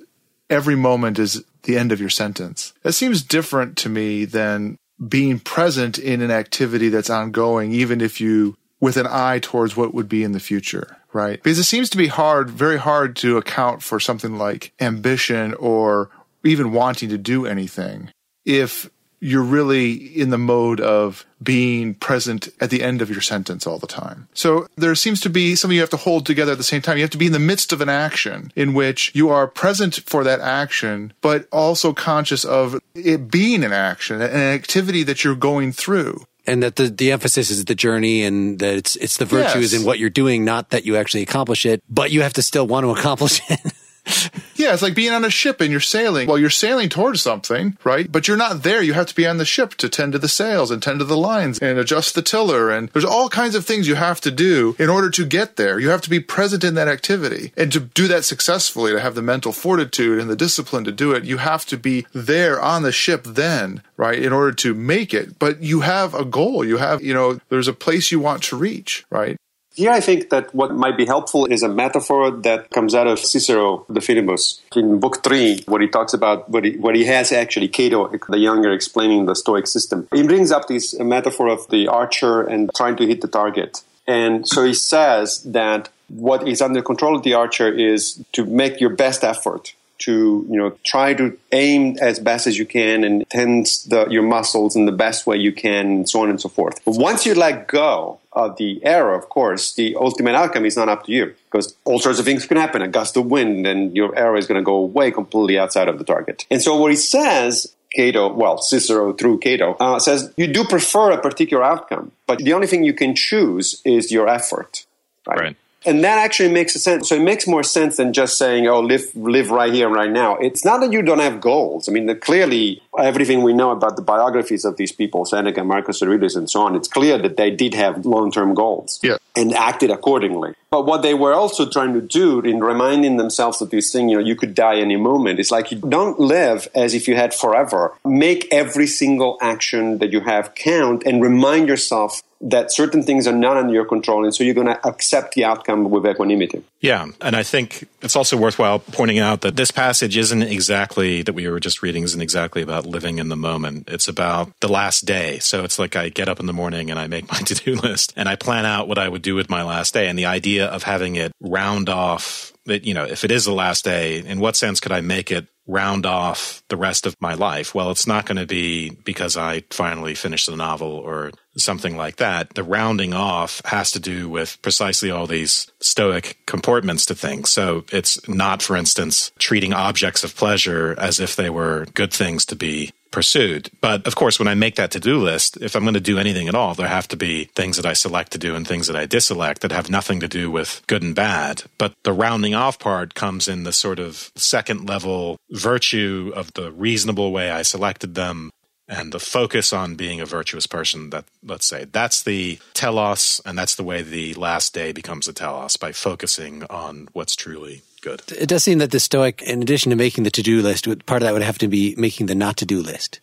every moment is the end of your sentence. That seems different to me than being present in an activity that's ongoing, even if you, with an eye towards what would be in the future, right? Because it seems to be hard, very hard to account for something like ambition or even wanting to do anything if you're really in the mode of being present at the end of your sentence all the time. So there seems to be something you have to hold together at the same time. You have to be in the midst of an action in which you are present for that action, but also conscious of it being an action, an activity that you're going through and that the, the emphasis is the journey and that it's it's the virtues yes. in what you're doing, not that you actually accomplish it, but you have to still want to accomplish it. yeah, it's like being on a ship and you're sailing. Well, you're sailing towards something, right? But you're not there. You have to be on the ship to tend to the sails and tend to the lines and adjust the tiller. And there's all kinds of things you have to do in order to get there. You have to be present in that activity. And to do that successfully, to have the mental fortitude and the discipline to do it, you have to be there on the ship then, right? In order to make it. But you have a goal. You have, you know, there's a place you want to reach, right? Here, I think that what might be helpful is a metaphor that comes out of Cicero, De Finibus, in Book Three, where he talks about what he, what he has actually Cato, the younger, explaining the Stoic system. He brings up this metaphor of the archer and trying to hit the target. And so he says that what is under control of the archer is to make your best effort to you know try to aim as best as you can and tense the, your muscles in the best way you can and so on and so forth but once you let go of the arrow of course the ultimate outcome is not up to you because all sorts of things can happen a gust of wind and your arrow is going to go way completely outside of the target and so what he says Cato, well, Cicero through Cato, uh, says you do prefer a particular outcome, but the only thing you can choose is your effort. Right. Right. And that actually makes a sense. So it makes more sense than just saying, "Oh, live live right here right now." It's not that you don't have goals. I mean, the, clearly, everything we know about the biographies of these people, Seneca, Marcus Aurelius, and so on, it's clear that they did have long term goals Yeah. and acted accordingly. But what they were also trying to do in reminding themselves of this thing, you know, you could die any moment. It's like you don't live as if you had forever. Make every single action that you have count and remind yourself that certain things are not under your control. And so you're going to accept the outcome with equanimity. Yeah, and I think it's also worthwhile pointing out that this passage isn't exactly that we were just reading isn't exactly about living in the moment. It's about the last day. So it's like I get up in the morning and I make my to-do list and I plan out what I would do with my last day and the idea of having it round off that you know, if it is the last day, in what sense could I make it round off the rest of my life? Well, it's not going to be because I finally finished the novel or something like that. The rounding off has to do with precisely all these stoic comportments to things. So it's not, for instance, treating objects of pleasure as if they were good things to be pursued. But of course, when I make that to do list, if I'm going to do anything at all, there have to be things that I select to do and things that I diselect that have nothing to do with good and bad. But the rounding off part comes in the sort of second level virtue of the reasonable way I selected them and the focus on being a virtuous person that let's say that's the telos and that's the way the last day becomes a telos by focusing on what's truly good It does seem that the Stoic, in addition to making the to do list, part of that would have to be making the not to do list.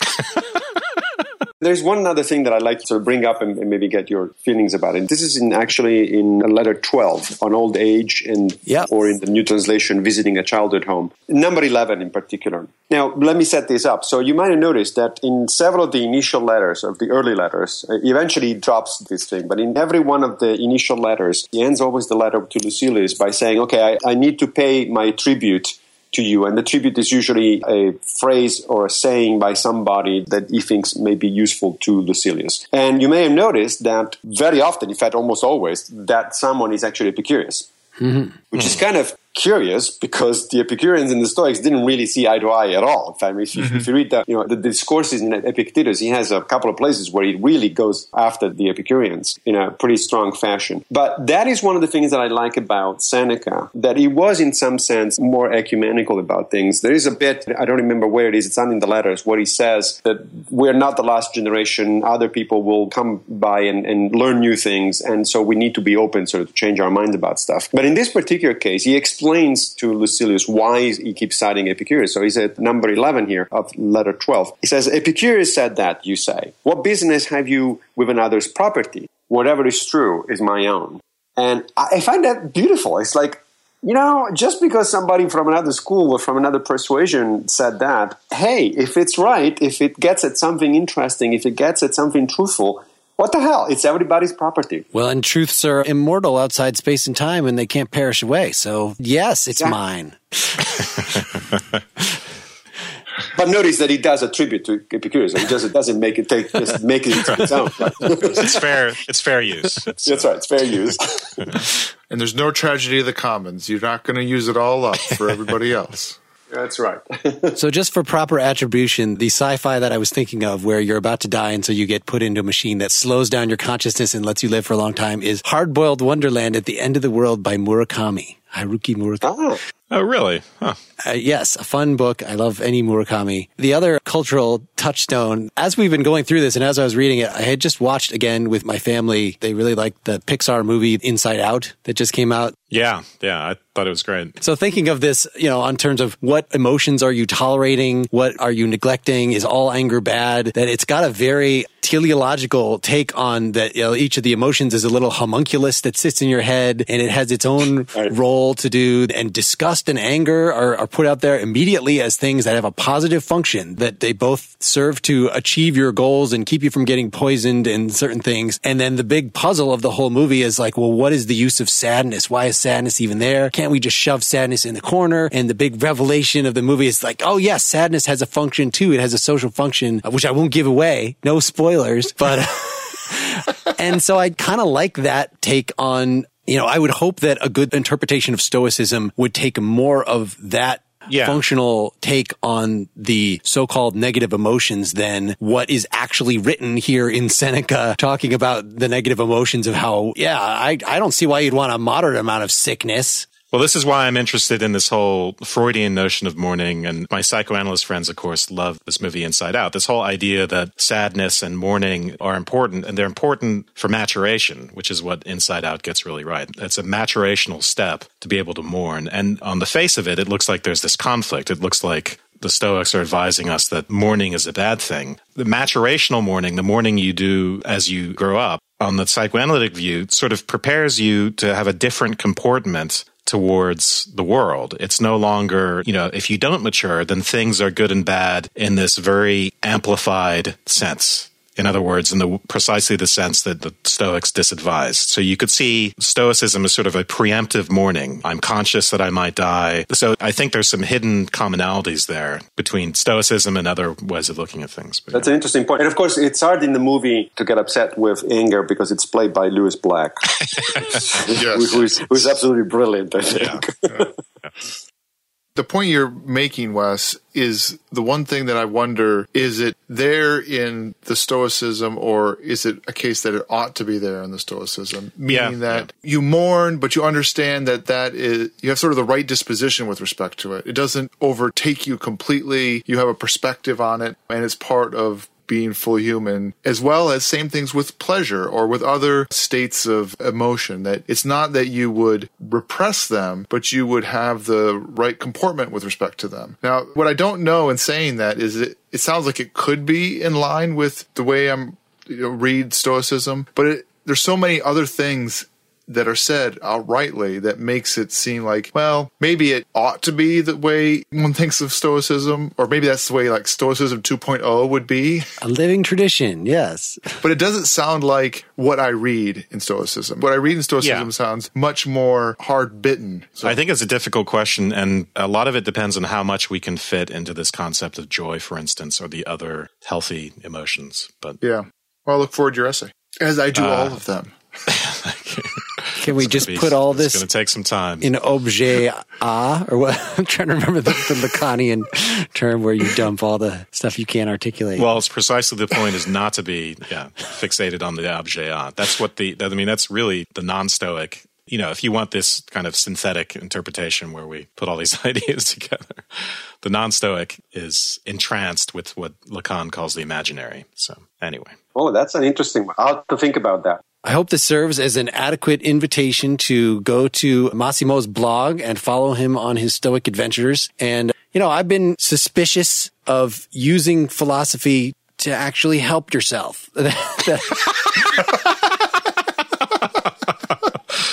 There's one other thing that I'd like to bring up and, and maybe get your feelings about it. This is in actually in letter 12 on old age and Yeah. or in the new translation visiting a childhood home. Number 11 in particular. Now, let me set this up. So you might have noticed that in several of the initial letters of the early letters, uh, eventually he drops this thing, but in every one of the initial letters, he ends always the letter to Lucilius by saying, okay, I, I need to pay my tribute to you. And the tribute is usually a phrase or a saying by somebody that he thinks may be useful to Lucilius. And you may have noticed that very often, in fact, almost always, that someone is actually Epicurus. Mm-hmm. Which is mm. kind of curious because the Epicureans and the Stoics didn't really see eye to eye at all. In fact, if you, if mm-hmm. you read the, you know, the discourses in Epictetus, he has a couple of places where he really goes after the Epicureans in a pretty strong fashion. But that is one of the things that I like about Seneca, that he was in some sense more ecumenical about things. There is a bit, I don't remember where it is, it's not in the letters, where he says that we're not the last generation, other people will come by and, and learn new things, and so we need to be open sort of to change our minds about stuff. But in this particular case, he explains to Lucilius why he keeps citing Epicurus. So he's at number 11 here of letter 12. He says, Epicurus said that, you say. What business have you with another's property? Whatever is true is my own. And I find that beautiful. It's like, you know, just because somebody from another school or from another persuasion said that, hey, if it's right, if it gets at something interesting, if it gets at something truthful, what the hell? It's everybody's property. Well, and truths are immortal outside space and time, and they can't perish away. So, yes, it's Yeah. mine. But notice that he does attribute to Epicurus. He just doesn't make it take just make it into his own. it's fair it's fair use it's, That's right. It's fair use. And there's no tragedy of the commons. You're not going to use it all up for everybody else. That's right. So, just for proper attribution, the sci fi that I was thinking of, where you're about to die and so you get put into a machine that slows down your consciousness and lets you live for a long time, is Hard Boiled Wonderland at the End of the World by Murakami. Haruki Murakami. Ah, Oh, really? Huh. Uh, yes, a fun book. I love any Murakami. The other cultural touchstone, as we've been going through this and as I was reading it, I had just watched again with my family. They really liked the Pixar movie Inside Out that just came out. Yeah, yeah, I thought it was great. So thinking of this, you know, on terms of what emotions are you tolerating? What are you neglecting? Is all anger bad? That it's got a very teleological take on that, you know, each of the emotions is a little homunculus that sits in your head and it has its own right. role to do. And disgust and anger are, are put out there immediately as things that have a positive function that they both serve to achieve your goals and keep you from getting poisoned in certain things. And then the big puzzle of the whole movie is like, well, what is the use of sadness? Why is sadness even there? Can't we just shove sadness in the corner? And the big revelation of the movie is like, oh yes, sadness has a function too. It has a social function, uh, which I won't give away. No spoilers, but. and so I kind of like that take on you know, I would hope that a good interpretation of Stoicism would take more of that yeah. functional take on the so-called negative emotions than what is actually written here in Seneca talking about the negative emotions of how, yeah, I, I don't see why you'd want a moderate amount of sickness. Well, this is why I'm interested in this whole Freudian notion of mourning. And my psychoanalyst friends, of course, love this movie Inside Out. This whole idea that sadness and mourning are important and they're important for maturation, which is what Inside Out gets really right. It's a maturational step to be able to mourn. And on the face of it, it looks like there's this conflict. It looks like the Stoics are advising us that mourning is a bad thing. The maturational mourning, the mourning you do as you grow up, on the psychoanalytic view, sort of prepares you to have a different comportment towards the world. It's no longer, you know, if you don't mature, then things are good and bad in this very amplified sense. In other words, in the precisely the sense that the Stoics disadvised. So you could see Stoicism as sort of a preemptive mourning. I'm conscious that I might die. So I think there's some hidden commonalities there between Stoicism and other ways of looking at things. But, That's yeah. an interesting point. And of course, it's hard in the movie to get upset with anger because it's played by Lewis Black, yes. who's, who's absolutely brilliant, I think. Yeah. Yeah the point you're making, Wes, is the one thing that I wonder is it there in the Stoicism or is it a case that it ought to be there in the Stoicism? Meaning yeah, that yeah. you mourn, but you understand that that is, you have sort of the right disposition with respect to it. It doesn't overtake you completely. You have a perspective on it and it's part of being full human, as well as same things with pleasure or with other states of emotion. That it's not that you would repress them, but you would have the right comportment with respect to them. Now, what I don't know in saying that is it, it sounds like it could be in line with the way I'm you know, read Stoicism, but it, there's so many other things that are said outrightly that makes it seem like, well, maybe it ought to be the way one thinks of Stoicism, or maybe that's the way like Stoicism 2.0 would be. A living tradition, yes. But it doesn't sound like what I read in Stoicism. What I read in Stoicism yeah. sounds much more hard bitten. So. I think it's a difficult question, and a lot of it depends on how much we can fit into this concept of joy, for instance, or the other healthy emotions. But yeah, well, I look forward to your essay, as I do uh, all of them. Can we just be, put all this? It's going to take some time. In objet a, or what? I'm trying to remember the, the Lacanian term where you dump all the stuff you can't articulate. Well, it's precisely the point is not to be yeah fixated on the objet a. That's what the. I mean, that's really the non-stoic you know, if you want this kind of synthetic interpretation where we put all these ideas together, the non Stoic is entranced with what Lacan calls the imaginary. So, anyway. Oh, that's an interesting one. I'll have to think about that. I hope this serves as an adequate invitation to go to Massimo's blog and follow him on his Stoic adventures. And, you know, I've been suspicious of using philosophy to actually help yourself.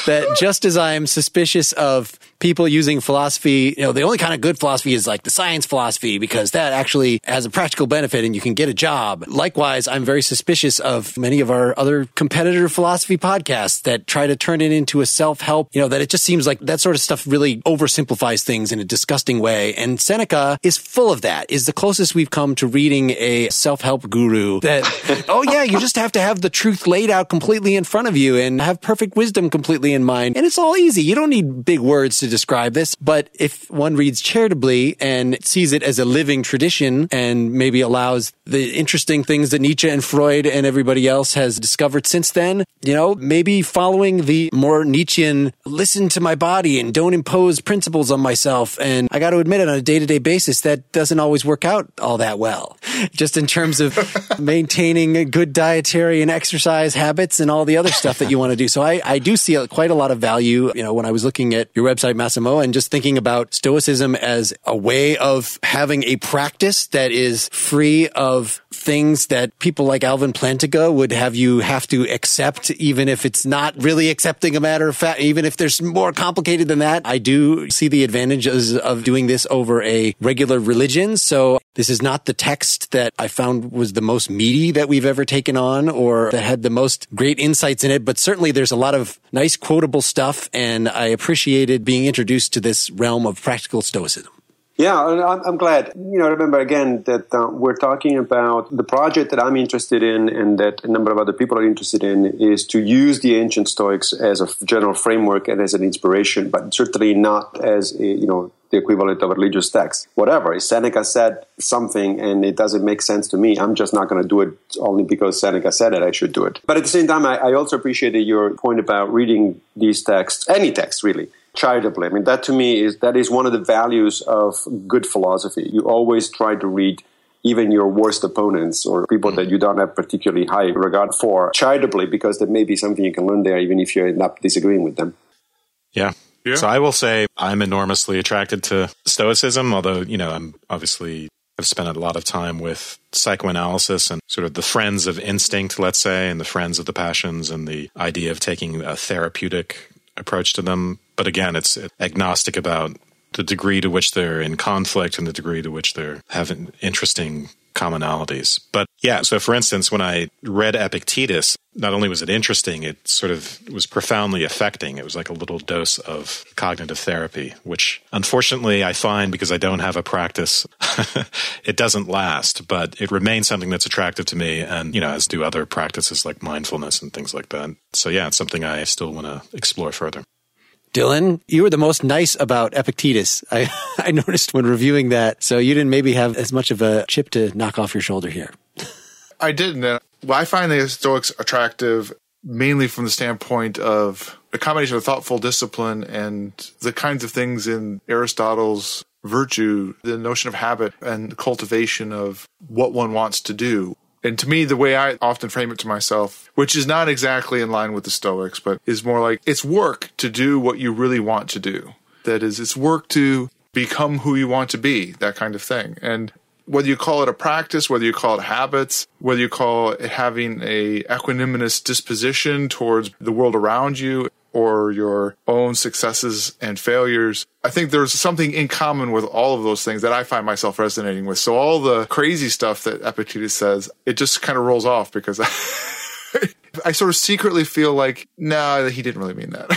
that just as I am suspicious of people using philosophy, you know, the only kind of good philosophy is like the science philosophy because that actually has a practical benefit and you can get a job. Likewise, I'm very suspicious of many of our other competitor philosophy podcasts that try to turn it into a self-help, you know, that it just seems like that sort of stuff really oversimplifies things in a disgusting way. And Seneca is full of that, is the closest we've come to reading a self-help guru that, oh yeah, you just have to have the truth laid out completely in front of you and have perfect wisdom completely in mind. And it's all easy. You don't need big words to describe this, but if one reads charitably and sees it as a living tradition and maybe allows the interesting things that Nietzsche and Freud and everybody else has discovered since then, you know, maybe following the more Nietzschean listen to my body and don't impose principles on myself. And I got to admit it on a day to day basis, that doesn't always work out all that well, just in terms of maintaining good dietary and exercise habits and all the other stuff that you want to do. So I, I do see quite a lot of value, you know, when I was looking at your website, Massimo, and just thinking about stoicism as a way of having a practice that is free of things that people like Alvin Plantinga would have you have to accept, even if it's not really accepting a matter of fact, even if there's more complicated than that. I do see the advantages of doing this over a regular religion. So this is not the text that I found was the most meaty that we've ever taken on or that had the most great insights in it, but certainly there's a lot of nice quotable stuff and I appreciated being introduced to this realm of practical stoicism. Yeah, I'm glad. You know, remember again that uh, we're talking about the project that I'm interested in and that a number of other people are interested in is to use the ancient Stoics as a general framework and as an inspiration, but certainly not as a, you know, the equivalent of a religious text. Whatever. If Seneca said something and it doesn't make sense to me, I'm just not going to do it only because Seneca said it, I should do it. But at the same time, I, I also appreciated your point about reading these texts, any text really, charitably. I mean, that to me is that is one of the values of good philosophy. You always try to read even your worst opponents or people that you don't have particularly high regard for charitably because there may be something you can learn there even if you end up disagreeing with them. Yeah. Yeah. So I will say I'm enormously attracted to Stoicism, although, you know, I'm obviously I've spent a lot of time with psychoanalysis and sort of the friends of instinct, let's say, and the friends of the passions and the idea of taking a therapeutic approach to them. But again, it's agnostic about the degree to which they're in conflict and the degree to which they're having interesting commonalities. But yeah, so for instance, when I read Epictetus, not only was it interesting, it sort of was profoundly affecting. It was like a little dose of cognitive therapy, which unfortunately I find because I don't have a practice, it doesn't last, but it remains something that's attractive to me and, you know, as do other practices like mindfulness and things like that. So yeah, it's something I still want to explore further. Dylan, you were the most nice about Epictetus. I, I noticed when reviewing that. So you didn't maybe have as much of a chip to knock off your shoulder here. I didn't. Well, I find the Stoics attractive mainly from the standpoint of a combination of thoughtful discipline and the kinds of things in Aristotle's virtue, the notion of habit and cultivation of what one wants to do. And to me, the way I often frame it to myself, which is not exactly in line with the Stoics, but is more like it's work to do what you really want to do. That is, it's work to become who you want to be, that kind of thing. And whether you call it a practice, whether you call it habits, whether you call it having a equanimous disposition towards the world around you, or your own successes and failures. I think there's something in common with all of those things that I find myself resonating with. So all the crazy stuff that Epictetus says, it just kind of rolls off because I, I sort of secretly feel like, nah, he didn't really mean that.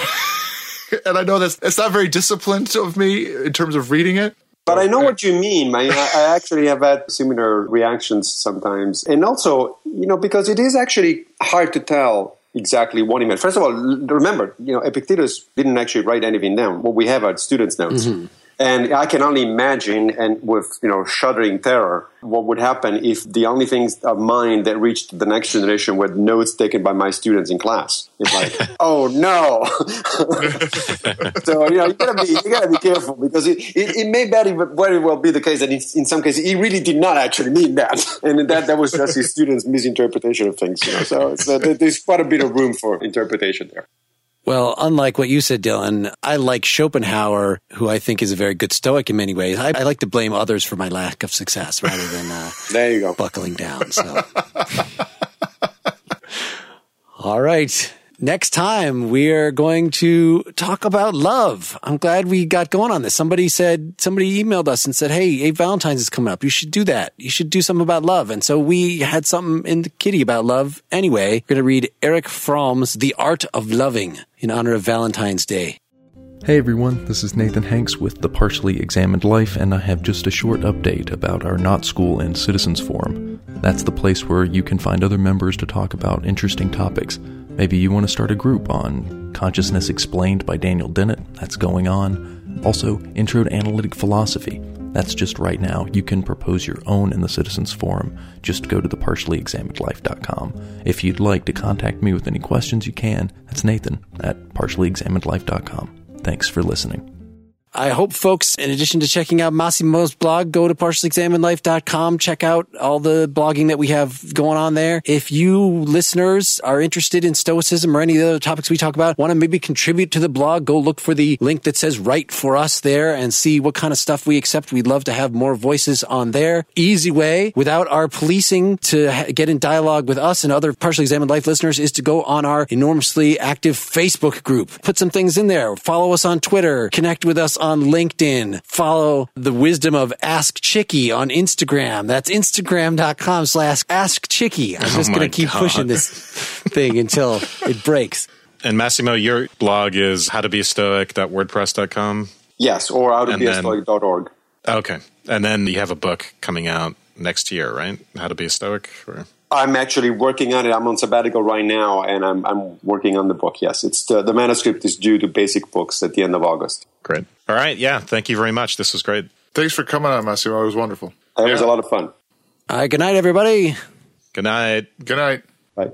and I know that's, it's not very disciplined of me in terms of reading it. But I know what you mean. I, I actually have had similar reactions sometimes. And also, you know, because it is actually hard to tell exactly what he meant. First of all, remember, you know, Epictetus didn't actually write anything down. What we have are students' notes. Mm-hmm. And I can only imagine, and with you know shuddering terror, what would happen if the only things of mine that reached the next generation were notes taken by my students in class. It's like, oh no! so you know you gotta be you gotta be careful because it, it, it may very, very well be the case that in, in, some cases he really did not actually mean that, and that that was just his students' misinterpretation of things. You know, so, so there's quite a bit of room for interpretation there. Well, unlike what you said, Dylan, I like Schopenhauer, who I think is a very good Stoic in many ways. I, I like to blame others for my lack of success rather than uh, there you go buckling down. So, all right. Next time we are going to talk about love. I'm glad we got going on this. Somebody said, somebody emailed us and said, Hey, Valentine's is coming up. You should do that. You should do something about love. And so we had something in the kitty about love. Anyway, we're going to read Erich Fromm's The Art of Loving in honor of Valentine's Day. Hey everyone, this is Nathan Hanks with The Partially Examined Life, and I have just a short update about our Not School and Citizens Forum. That's the place where you can find other members to talk about interesting topics. Maybe you want to start a group on Consciousness Explained by Daniel Dennett. That's going on. Also, Intro to Analytic Philosophy. That's just right now. You can propose your own in the Citizens Forum. Just go to thepartiallyexaminedlife.com. If you'd like to contact me with any questions, you can. That's Nathan at partiallyexaminedlife.com. Thanks for listening. I hope folks, in addition to checking out Massimo's blog, go to partiallyexaminedlife.com. Check out all the blogging that we have going on there. If you listeners are interested in Stoicism or any of the other topics we talk about, want to maybe contribute to the blog, go look for the link that says write for us there and see what kind of stuff we accept. We'd love to have more voices on there. Easy way without our policing to get in dialogue with us and other partially examined life listeners is to go on our enormously active Facebook group. Put some things in there. Follow us on Twitter. Connect with us on LinkedIn. Follow the wisdom of Ask Chicky on Instagram. That's instagram.com slash Ask Chicky. I'm oh just Oh going to keep God. pushing this thing until it breaks. And Massimo, your blog is how to be a stoic.wordpress.com. Yes, or out of And then- bstoic.org. Okay. And then you have a book coming out next year, right? How to be a stoic? Or? I'm actually working on it. I'm on sabbatical right now, and I'm, I'm working on the book. Yes, it's the, the manuscript is due to Basic Books at the end of August. Great. All right. Yeah. Thank you very much. This was great. Thanks for coming on, Massimo. It was wonderful. It was a lot of fun. All right. Good night, everybody. Good night. Good night. Bye.